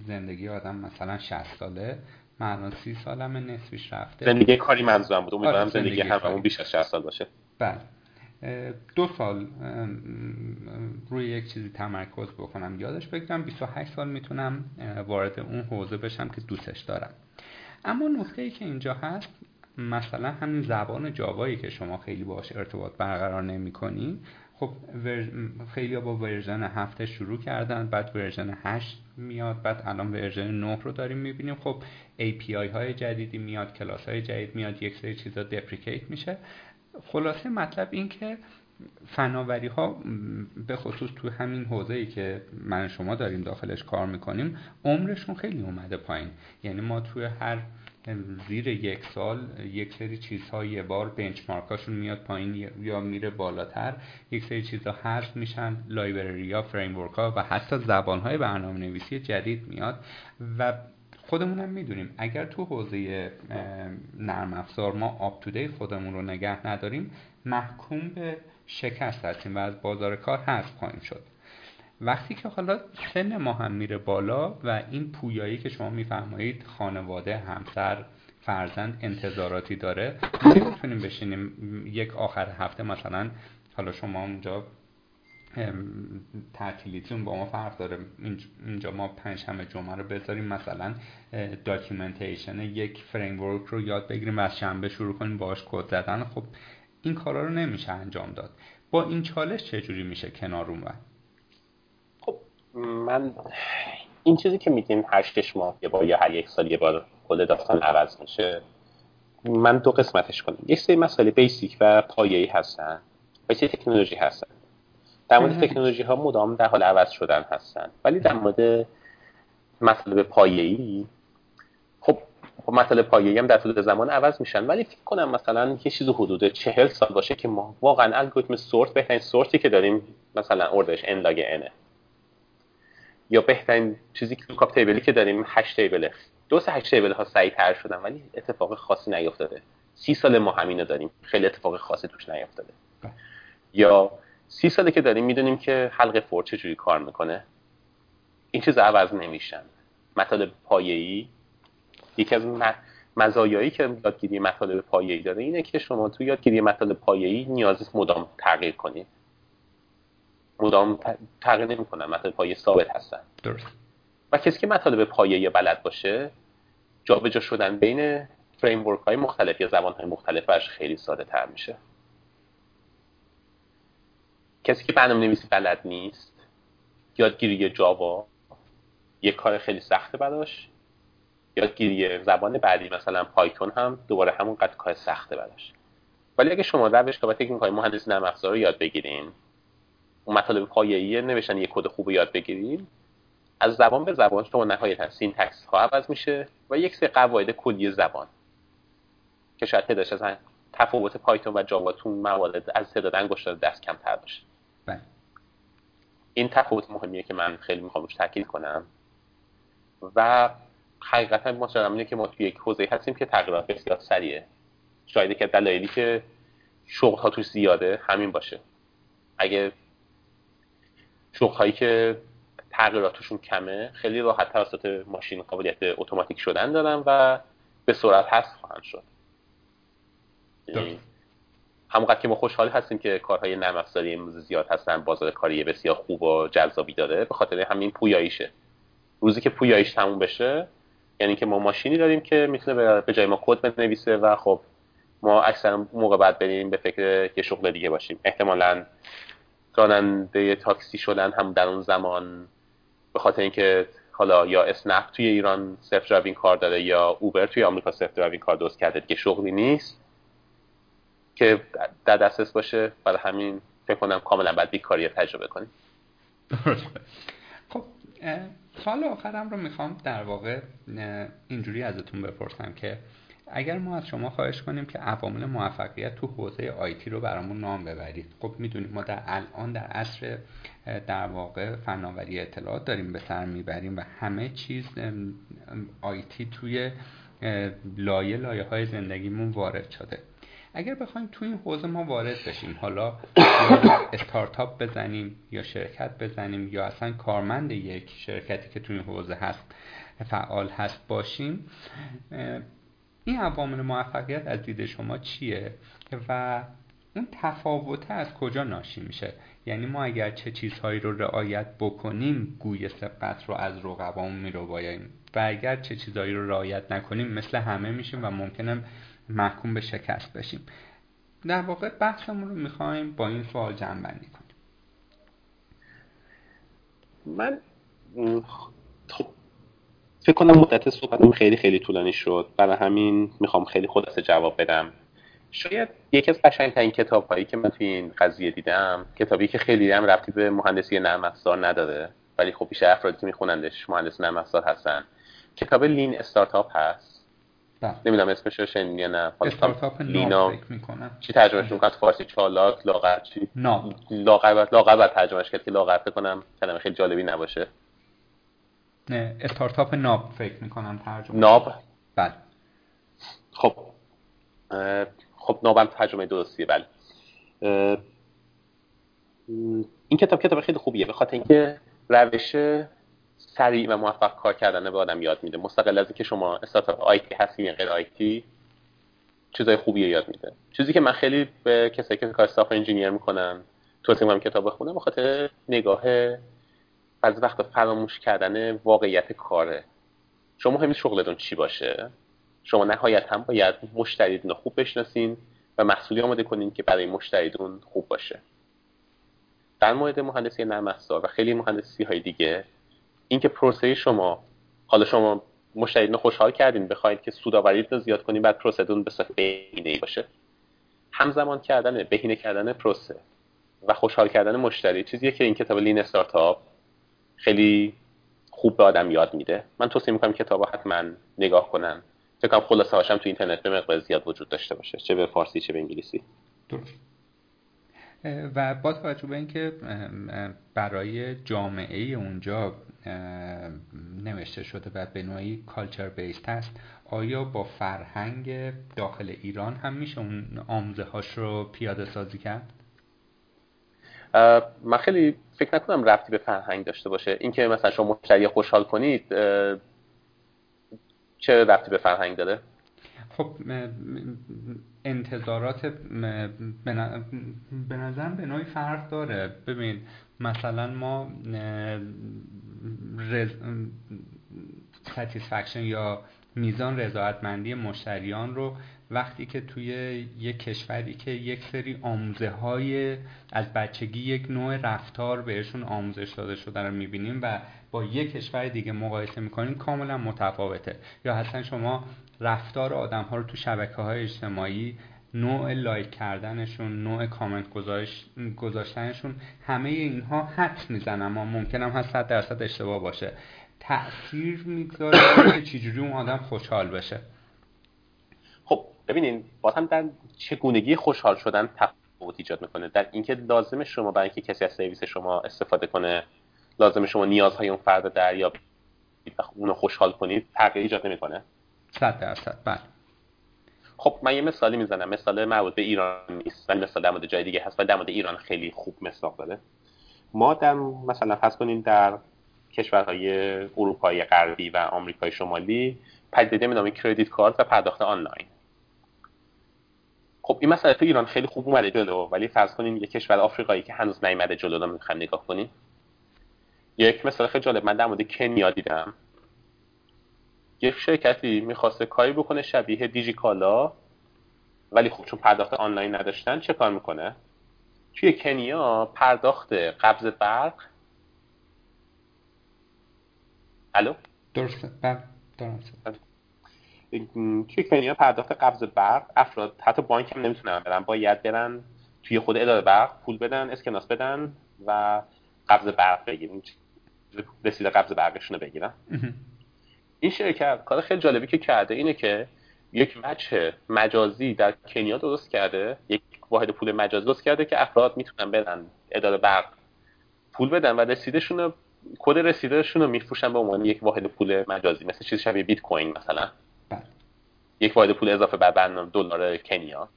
زندگی آدم مثلا 60 ساله من الان 30 سالم نصفیش رفته. زندگی کاری منظورم بود. امیدوارم آره، زندگی, زندگی همون بیش از 60 سال باشه. بله. دو سال روی یک چیزی تمرکز بکنم. یادش بگیرم 28 سال می‌تونم وارد اون حوزه بشم که دوستش دارم. اما نکته ای که اینجا هست مثلا همین زبان جاوایی که شما خیلی باش ارتباط برقرار نمی کنی خب خیلی با version هفته شروع کردن بعد version 8 میاد بعد الان version 9 رو داریم می‌بینیم. خب API های جدیدی میاد کلاس های جدید میاد یک سری چیزا deprecate میشه. خلاصه مطلب این که فناوری ها به خصوص تو همین حوزه ای که من شما داریم داخلش کار می‌کنیم عمرشون خیلی اومده پایین. یعنی ما توی هر زیر یک سال یک سری چیزها یه بار benchmark اشون میاد پایین یا میره بالاتر. یک سری چیزها حذف میشن library ها framework ها و حتی زبان های برنامه نویسی جدید میاد. و خودمونم می‌دونیم اگر تو حوزه نرم افزار ما آپ خودمون رو نگه نداریم محکوم به شکست هستیم و از بازار کار حذف خواهیم شد. وقتی که حالا سن ما هم میره بالا و این پویایی که شما میفرمایید خانواده همسر فرزند انتظاراتی داره نمی‌تونیم بشینیم یک آخر هفته مثلا حالا شما اونجا تعطیلیتون با ما فرق داره. اینجا ما پنجشنبه جمعه رو بذاریم مثلا documentation یک framework رو یاد بگیریم و از شنبه شروع کنیم باش کد زدن. خب این کارا رو نمیشه انجام داد. با این چالش چجوری میشه کنار اومد من این چیزی که میگیم هر شش ماه یه بار یا هر یک سال یه بار کل داستان عوض میشه. من دو قسمتش کنم. یک سری مسئله basic و پایه‌ای هستن. و تکنولوژی هستن. در مورد تکنولوژی ها مدام در حال عوض شدن هستن. ولی در مورد مطالب پایه‌ای خب خب مطالب پایه‌ای هم در طول زمان عوض میشن. ولی فکر کنم مثلا یه چیز حدود چهل سال باشه که ما واقعا الگوریتم sort بهترین sort ی که داریم مثلا order ش n log n ه یا بهترین چیزی که lookup table ی که داریم hash table ه. درسته hash table ها بهتر شدن ولی اتفاق خاصی نیفتاده. سی سال ما همینو داریم. خیلی اتفاق خاصی توش نیفتاده. بله. یا سی ساله که داریم می‌دونیم که حلقه فور چجوری کار می‌کنه. این چیز عوض نمیشن. مطالب پایه‌ای. یکی از مزایایی که یادگیری مطالب پایه‌ای داره اینه که شما تو یادگیری مطالب پایه‌ای نیاز مدام تغییر کنید. مدام تغییر نمی‌کنن مطالب پایه ثابت هستن. درست. و کسی که مطالب پایه‌ای بلد باشه جابجا شدن بین فریم های مختلف یا زبان های مختلفش خیلی ساده تر میشه. کسی که برنامه نویسی بلد نیست یادگیری جاوا یه کار خیلی سخته براش. یادگیری زبان بعدی مثلا پایتون هم دوباره همون قد کار سخته براش. ولی اگه شما روش و تکنیک های مهندسی نرم افزار رو یاد بگیریم اون مطالب پایه‌ای نوشتن یه کد خوب یاد بگیریم از زبان به زبان شما نهایتا syntax ها عوض میشه و یک سری قواعد کلی زبان. که شاید تعدادش از تفاوت پایتون و جاوا تو موارد از تعداد انگشتان دست کمتر باشه. بله. این تفاوت مهمیه که من خیلی می‌خوام روش تاکید کنم. و حقیقتا مطمئنم اینه که ما توی یک حوزه هستیم که تغییرات بسیار سریعه. شاید که دلایلی که شغل ها توش زیاده همین باشه. اگه شغل هایی که تغییراتشون کمه خیلی راحت توسط ماشین قابلیت اتوماتیک شدن دارن و به سرعت هست خواهند شد. یعنی همونقدر که ما خوشحال هستیم که کارهای نرم افزاری امروز زیاد هستن بازار کاری بسیار خوب و جذابی داره به خاطر همین پویاییشه. روزی که پویاییش تموم بشه یعنی که ما ماشینی داریم که می‌تونه به جای ما کد بنویسه و خب ما اکثر موقع باید بریم به فکر یه شغل دیگه باشیم. احتمالا راننده تاکسی شدن هم در اون زمان به خاطر اینکه حالا یا اسنپ توی ایران self-driving کار داره یا اوبر توی آمریکا self-driving کار درست کرده که شغلی نیست که در دسترس باشه. برای همین فکر کنم کاملا باید بیکاری تجربه کنیم. خب سوال آخرم رو می‌خوام در واقع اینجوری ازتون بپرسم که اگر ما از شما خواهش کنیم که عوامل موفقیت تو حوزه آیتی رو برامون نام ببرید. خب می‌دونیم ما در الان در عصر در واقع فناوری اطلاعات داریم به سر می‌بریم و همه چیز آیتی توی لایه لایه های زندگیمون وارد شده. اگر بخوایم تو این حوزه ما وارد بشیم حالا استارتاپ بزنیم یا شرکت بزنیم یا اصلا کارمند یک شرکتی که تو این حوزه هست فعال هست باشیم این عوامل موفقیت از دید شما چیه؟ و اون تفاوته از کجا ناشی میشه؟ یعنی ما اگر چه چیزهایی رو رعایت بکنیم گوی سبقت رو از رقبامون میروباییم و اگر چه چیزهایی رو رعایت نکنیم مثل همه میشیم و ممکنه محکوم به شکست بشیم. در واقع بحثمون رو می‌خوایم با این سوال جمع بندی کنیم. من خب فکر کنم مدت صحبتم خیلی خیلی طولانی شد. برای همین می‌خوام خیلی خلاصه جواب بدم. شاید یکی از قشنگترین کتاب هایی که من توی این قضیه دیدم کتابی که خیلی هم ربطی به مهندسی نرم افزار نداره ولی خب بیشتر افرادی که میخونندش مهندس نرم افزار هستن. کتاب لین استارتاپ هست. بله. نمی‌دونم اسمش رو شنیدی یا نه. استارتاپ لینا. چی ترجمهش می‌کنن فارسی چالاک لاغر چی؟ لاغر لاغر ترجمهش کرد که لاغر. کنم کلمه خیلی جالبی نباشه. استارتاپ ناب فکر می‌کنم ترجمه. ناب؟ بله. خب. خب نابم ترجمه درستیه بله. این کتاب کتاب خیلی خوبیه. به خاطر اینکه روش سریع و موفق کار کردن به آدم یاد میده. مستقل از اینکه شما استارتاپ آیتی هستی یا غیر آیتی چیزای خوبی یاد میده. چیزی که من خیلی به کسایی که کار استاف انجینیر می‌کنن توصیه می‌کنم کتاب بخونم به خاطر نگاه بعضی وقتا فراموش کردن واقعیت کاره. شما مهم شغلتون چی باشه؟ شما نهایت هم باید مشتریتون رو خوب بشناسین و محصولی آماده کنین که برای مشتریتون خوب باشه. در مورد مهندسی نرم افزار و خیلی مهندسی های دیگه اینکه پروسه شما حالا شما مشتریتون خوشحال کردین بخواید که سودآوریتون رو زیاد کنین بعد پروسهتون به صورت بهینه ای باشه. همزمان کردن بهینه کردن پروسه و خوشحال کردن مشتری چیزیه که این کتاب لین استارتاپ خیلی خوب به آدم یاد میده. من توصیه می‌کنم کتاب حتما نگاه کنن. فکر کنم خلاصه هاشم تو اینترنت به مقدار زیاد وجود داشته باشه چه به فارسی چه به انگلیسی. درست. و با توجه به اینکه برای جامعه اونجا نوشته شده و به نوعی کالچر بیست هست آیا با فرهنگ داخل ایران هم میشه اون آموزه هاش رو پیاده سازی کرد؟ من خیلی فکر نکنم رفتی به فرهنگ داشته باشه. اینکه مثلا شما مشتری خوشحال کنید چه رفتی به فرهنگ داره؟ خب انتظارات به نظرم به نوعی فرق داره. ببین مثلا ما رز... یا میزان رضایتمندی مشتریان رو وقتی که توی یک کشوری که یک سری آموزه های از بچگی یک نوع رفتار بهشون آموزش داده شده رو می‌بینیم و با یک کشور دیگه مقایسه می‌کنیم کاملا متفاوته. یا اصلا شما رفتار آدم ها رو تو شبکه های اجتماعی نوع لایک کردنشون نوع کامنت گذاشتنشون همه اینها حد می‌زنن اما ممکنم هست صد درصد اشتباه باشه. تأثیر می‌ذاره که چجوری اون آدم خوشحال بشه. ببینین باز هم در چگونگی خوشحال شدن تفاوت ایجاد می‌کنه. در اینکه لازم شما برای اینکه کسی از سرویس شما استفاده کنه لازم شما نیازهای اون فرد دریابید و اونو خوشحال کنید تغییر ایجاد نمی‌کنه. صد درصد. بله. خب من یه مثالی می‌زنم. مثال مربوط به ایران نیست ولی مثال در مورد جای دیگه هست و در مورد ایران خیلی خوب مصداق داره. ما در مثلا فرض کنیم در کشورهای اروپایی غربی و آمریکای شمالی پدیده به نام کردیت کارت و پرداخت آنلاین. خب این مسئله تو ایران خیلی خوب اومده جلو ولی فرض کنیم یه کشور آفریقایی که هنوز نیومده جلو رو می‌خوایم نگاه کنیم. یک مثال خیلی جالب من در مورد کنیا دیدم. یک شرکتی می‌خواسته کاری بکنه شبیه دیجیکالا ولی خب چون پرداخت آنلاین نداشتن چه کار می‌کنه؟ توی کنیا پرداخت قبض برق. الو؟ درسته. بله توی کنیا پرداخت قبض برق افراد حتی بانک هم نمی‌تونن برن باید برن توی خود اداره برق پول بدن اسکناس بدن و قبض برق بگیرن رسیده قبض برقشون رو بگیرن این شرکت کار خیلی جالبی که کرده اینه که یک وجه مجازی در کنیا درست کرده یک واحد پول مجازی درست کرده که افراد می‌تونن بدن اداره برق پول بدن و رسیدشون کد رسیدشون رو میفروشن به عنوان یک واحد پول مجازی مثل چیز شبیه بیت کوین مثلا. یک واحد پول اضافه بر برنامه دلار کنیا.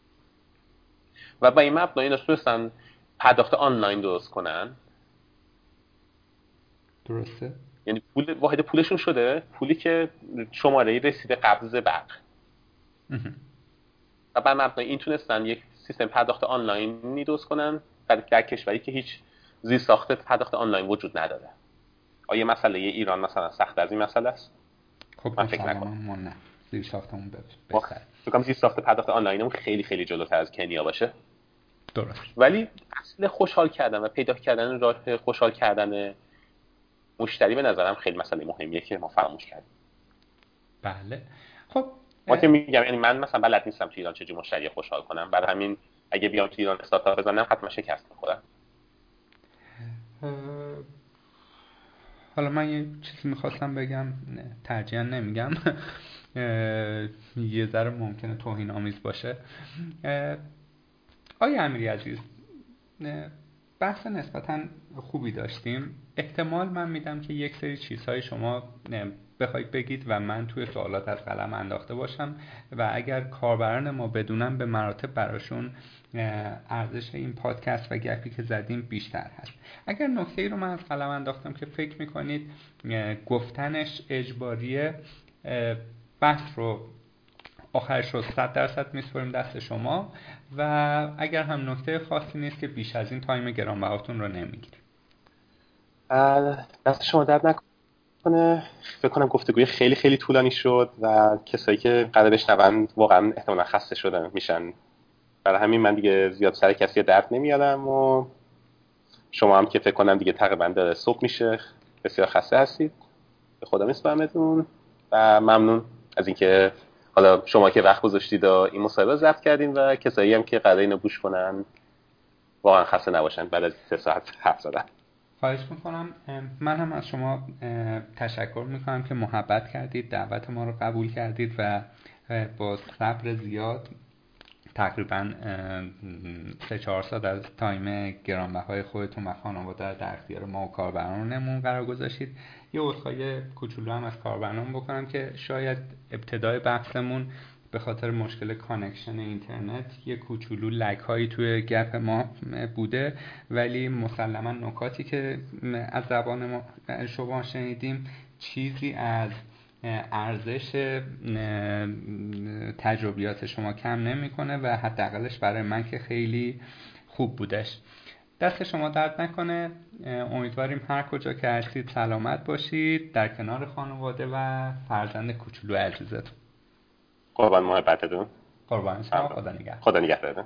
و با این مبنا اینا تونستن پرداخت آنلاین درست کنن. درسته. یعنی پول واحد پولشون شده پولی که شماره رسید قبض برق. و بر مبنای این تونستن یک سیستم پرداخت آنلاین درست کنن در کشوری که هیچ زیر ساخت پرداخت آنلاین وجود نداره. آیا مسئله ایران مثلا سخت از این مسئله است؟ خب من فکر نکنم. زیر ساختمون بهتر فکر زیر ساخت پرداخت آنلاینمون خیلی خیلی جلوتر از کنیا باشه. درست. ولی اصل خوشحال کردن و پیدا کردن راه خوشحال کردن مشتری به نظرم خیلی مسئله مهمیه که ما فراموش کردیم. بله. خب ما که میگم یعنی من مثلا بلد نیستم تو ایران چجوری مشتری خوشحال کنم. برای همین اگه بیام تو ایران استارتاپ بزنم حتما شکست می‌خورم. حالا من یه چیزی می‌خواستم بگم ترجیحا نمیگم. یه ذره ممکنه توهین آمیز باشه. آیا امیری عزیز بحث نسبتا خوبی داشتیم. احتمال من میدم که یک سری چیزهای شما بخواید بگید و من توی سوالات از قلم انداخته باشم و اگر کاربران ما بدونم به مراتب براشون ارزش این پادکست و گپی که زدیم بیشتر هست. اگر نکته ای رو من از قلم انداختم که فکر می‌کنید گفتنش اجباریه بحث رو آخرش رو صد درصد میسپریم دست شما و اگر هم نکته خاصی نیست که بیش از این تایم گرانبهاتون رو نمی‌گیریم. دست شما درد نکنه. فکر کنم گفتگوی خیلی خیلی طولانی شد و کسایی که قدر بشنون واقعا احتمالا خسته شدن میشن. برای همین من دیگه زیاد سر کسی درد نمیارم و شما هم که فکر کنم دیگه تقریبا داره صبح میشه. بسیار خسته هستید. به خدا میسپارمتون و ممنون. از اینکه حالا شما که وقت گذاشتید و این مصاحبه ضبط کردین و کسایی هم که قرار اینو گوش کنن واقعا خسته نباشن بعد از سه ساعت حرف زدن. خواهش می‌کنم. من هم از شما تشکر می‌کنم که محبت کردید دعوت ما رو قبول کردید و با صبر زیاد تقریبا سه چهار ساعت از تایم گرانبهای خودتون و خانواده در اختیار ما و کاربرانمون قرار گذاشتید. یه عذرخواهی کوچولو هم از کاربران بکنم که شاید ابتدای بحثمون به خاطر مشکل connection اینترنت یه کوچولو lag هایی توی گپ ما بوده ولی مسلما نکاتی که از زبان ما شما شنیدیم چیزی از ارزش تجربیات شما کم نمی‌کنه و حداقلش برای من که خیلی خوب بودش. دست شما درد نکنه. امیدواریم هر کجا که هستید سلامت باشید. در کنار خانواده و فرزند کوچولو عزیزتون. قربان محبتتون. قربان شما. خدا نگهدار. خدا نگهدار.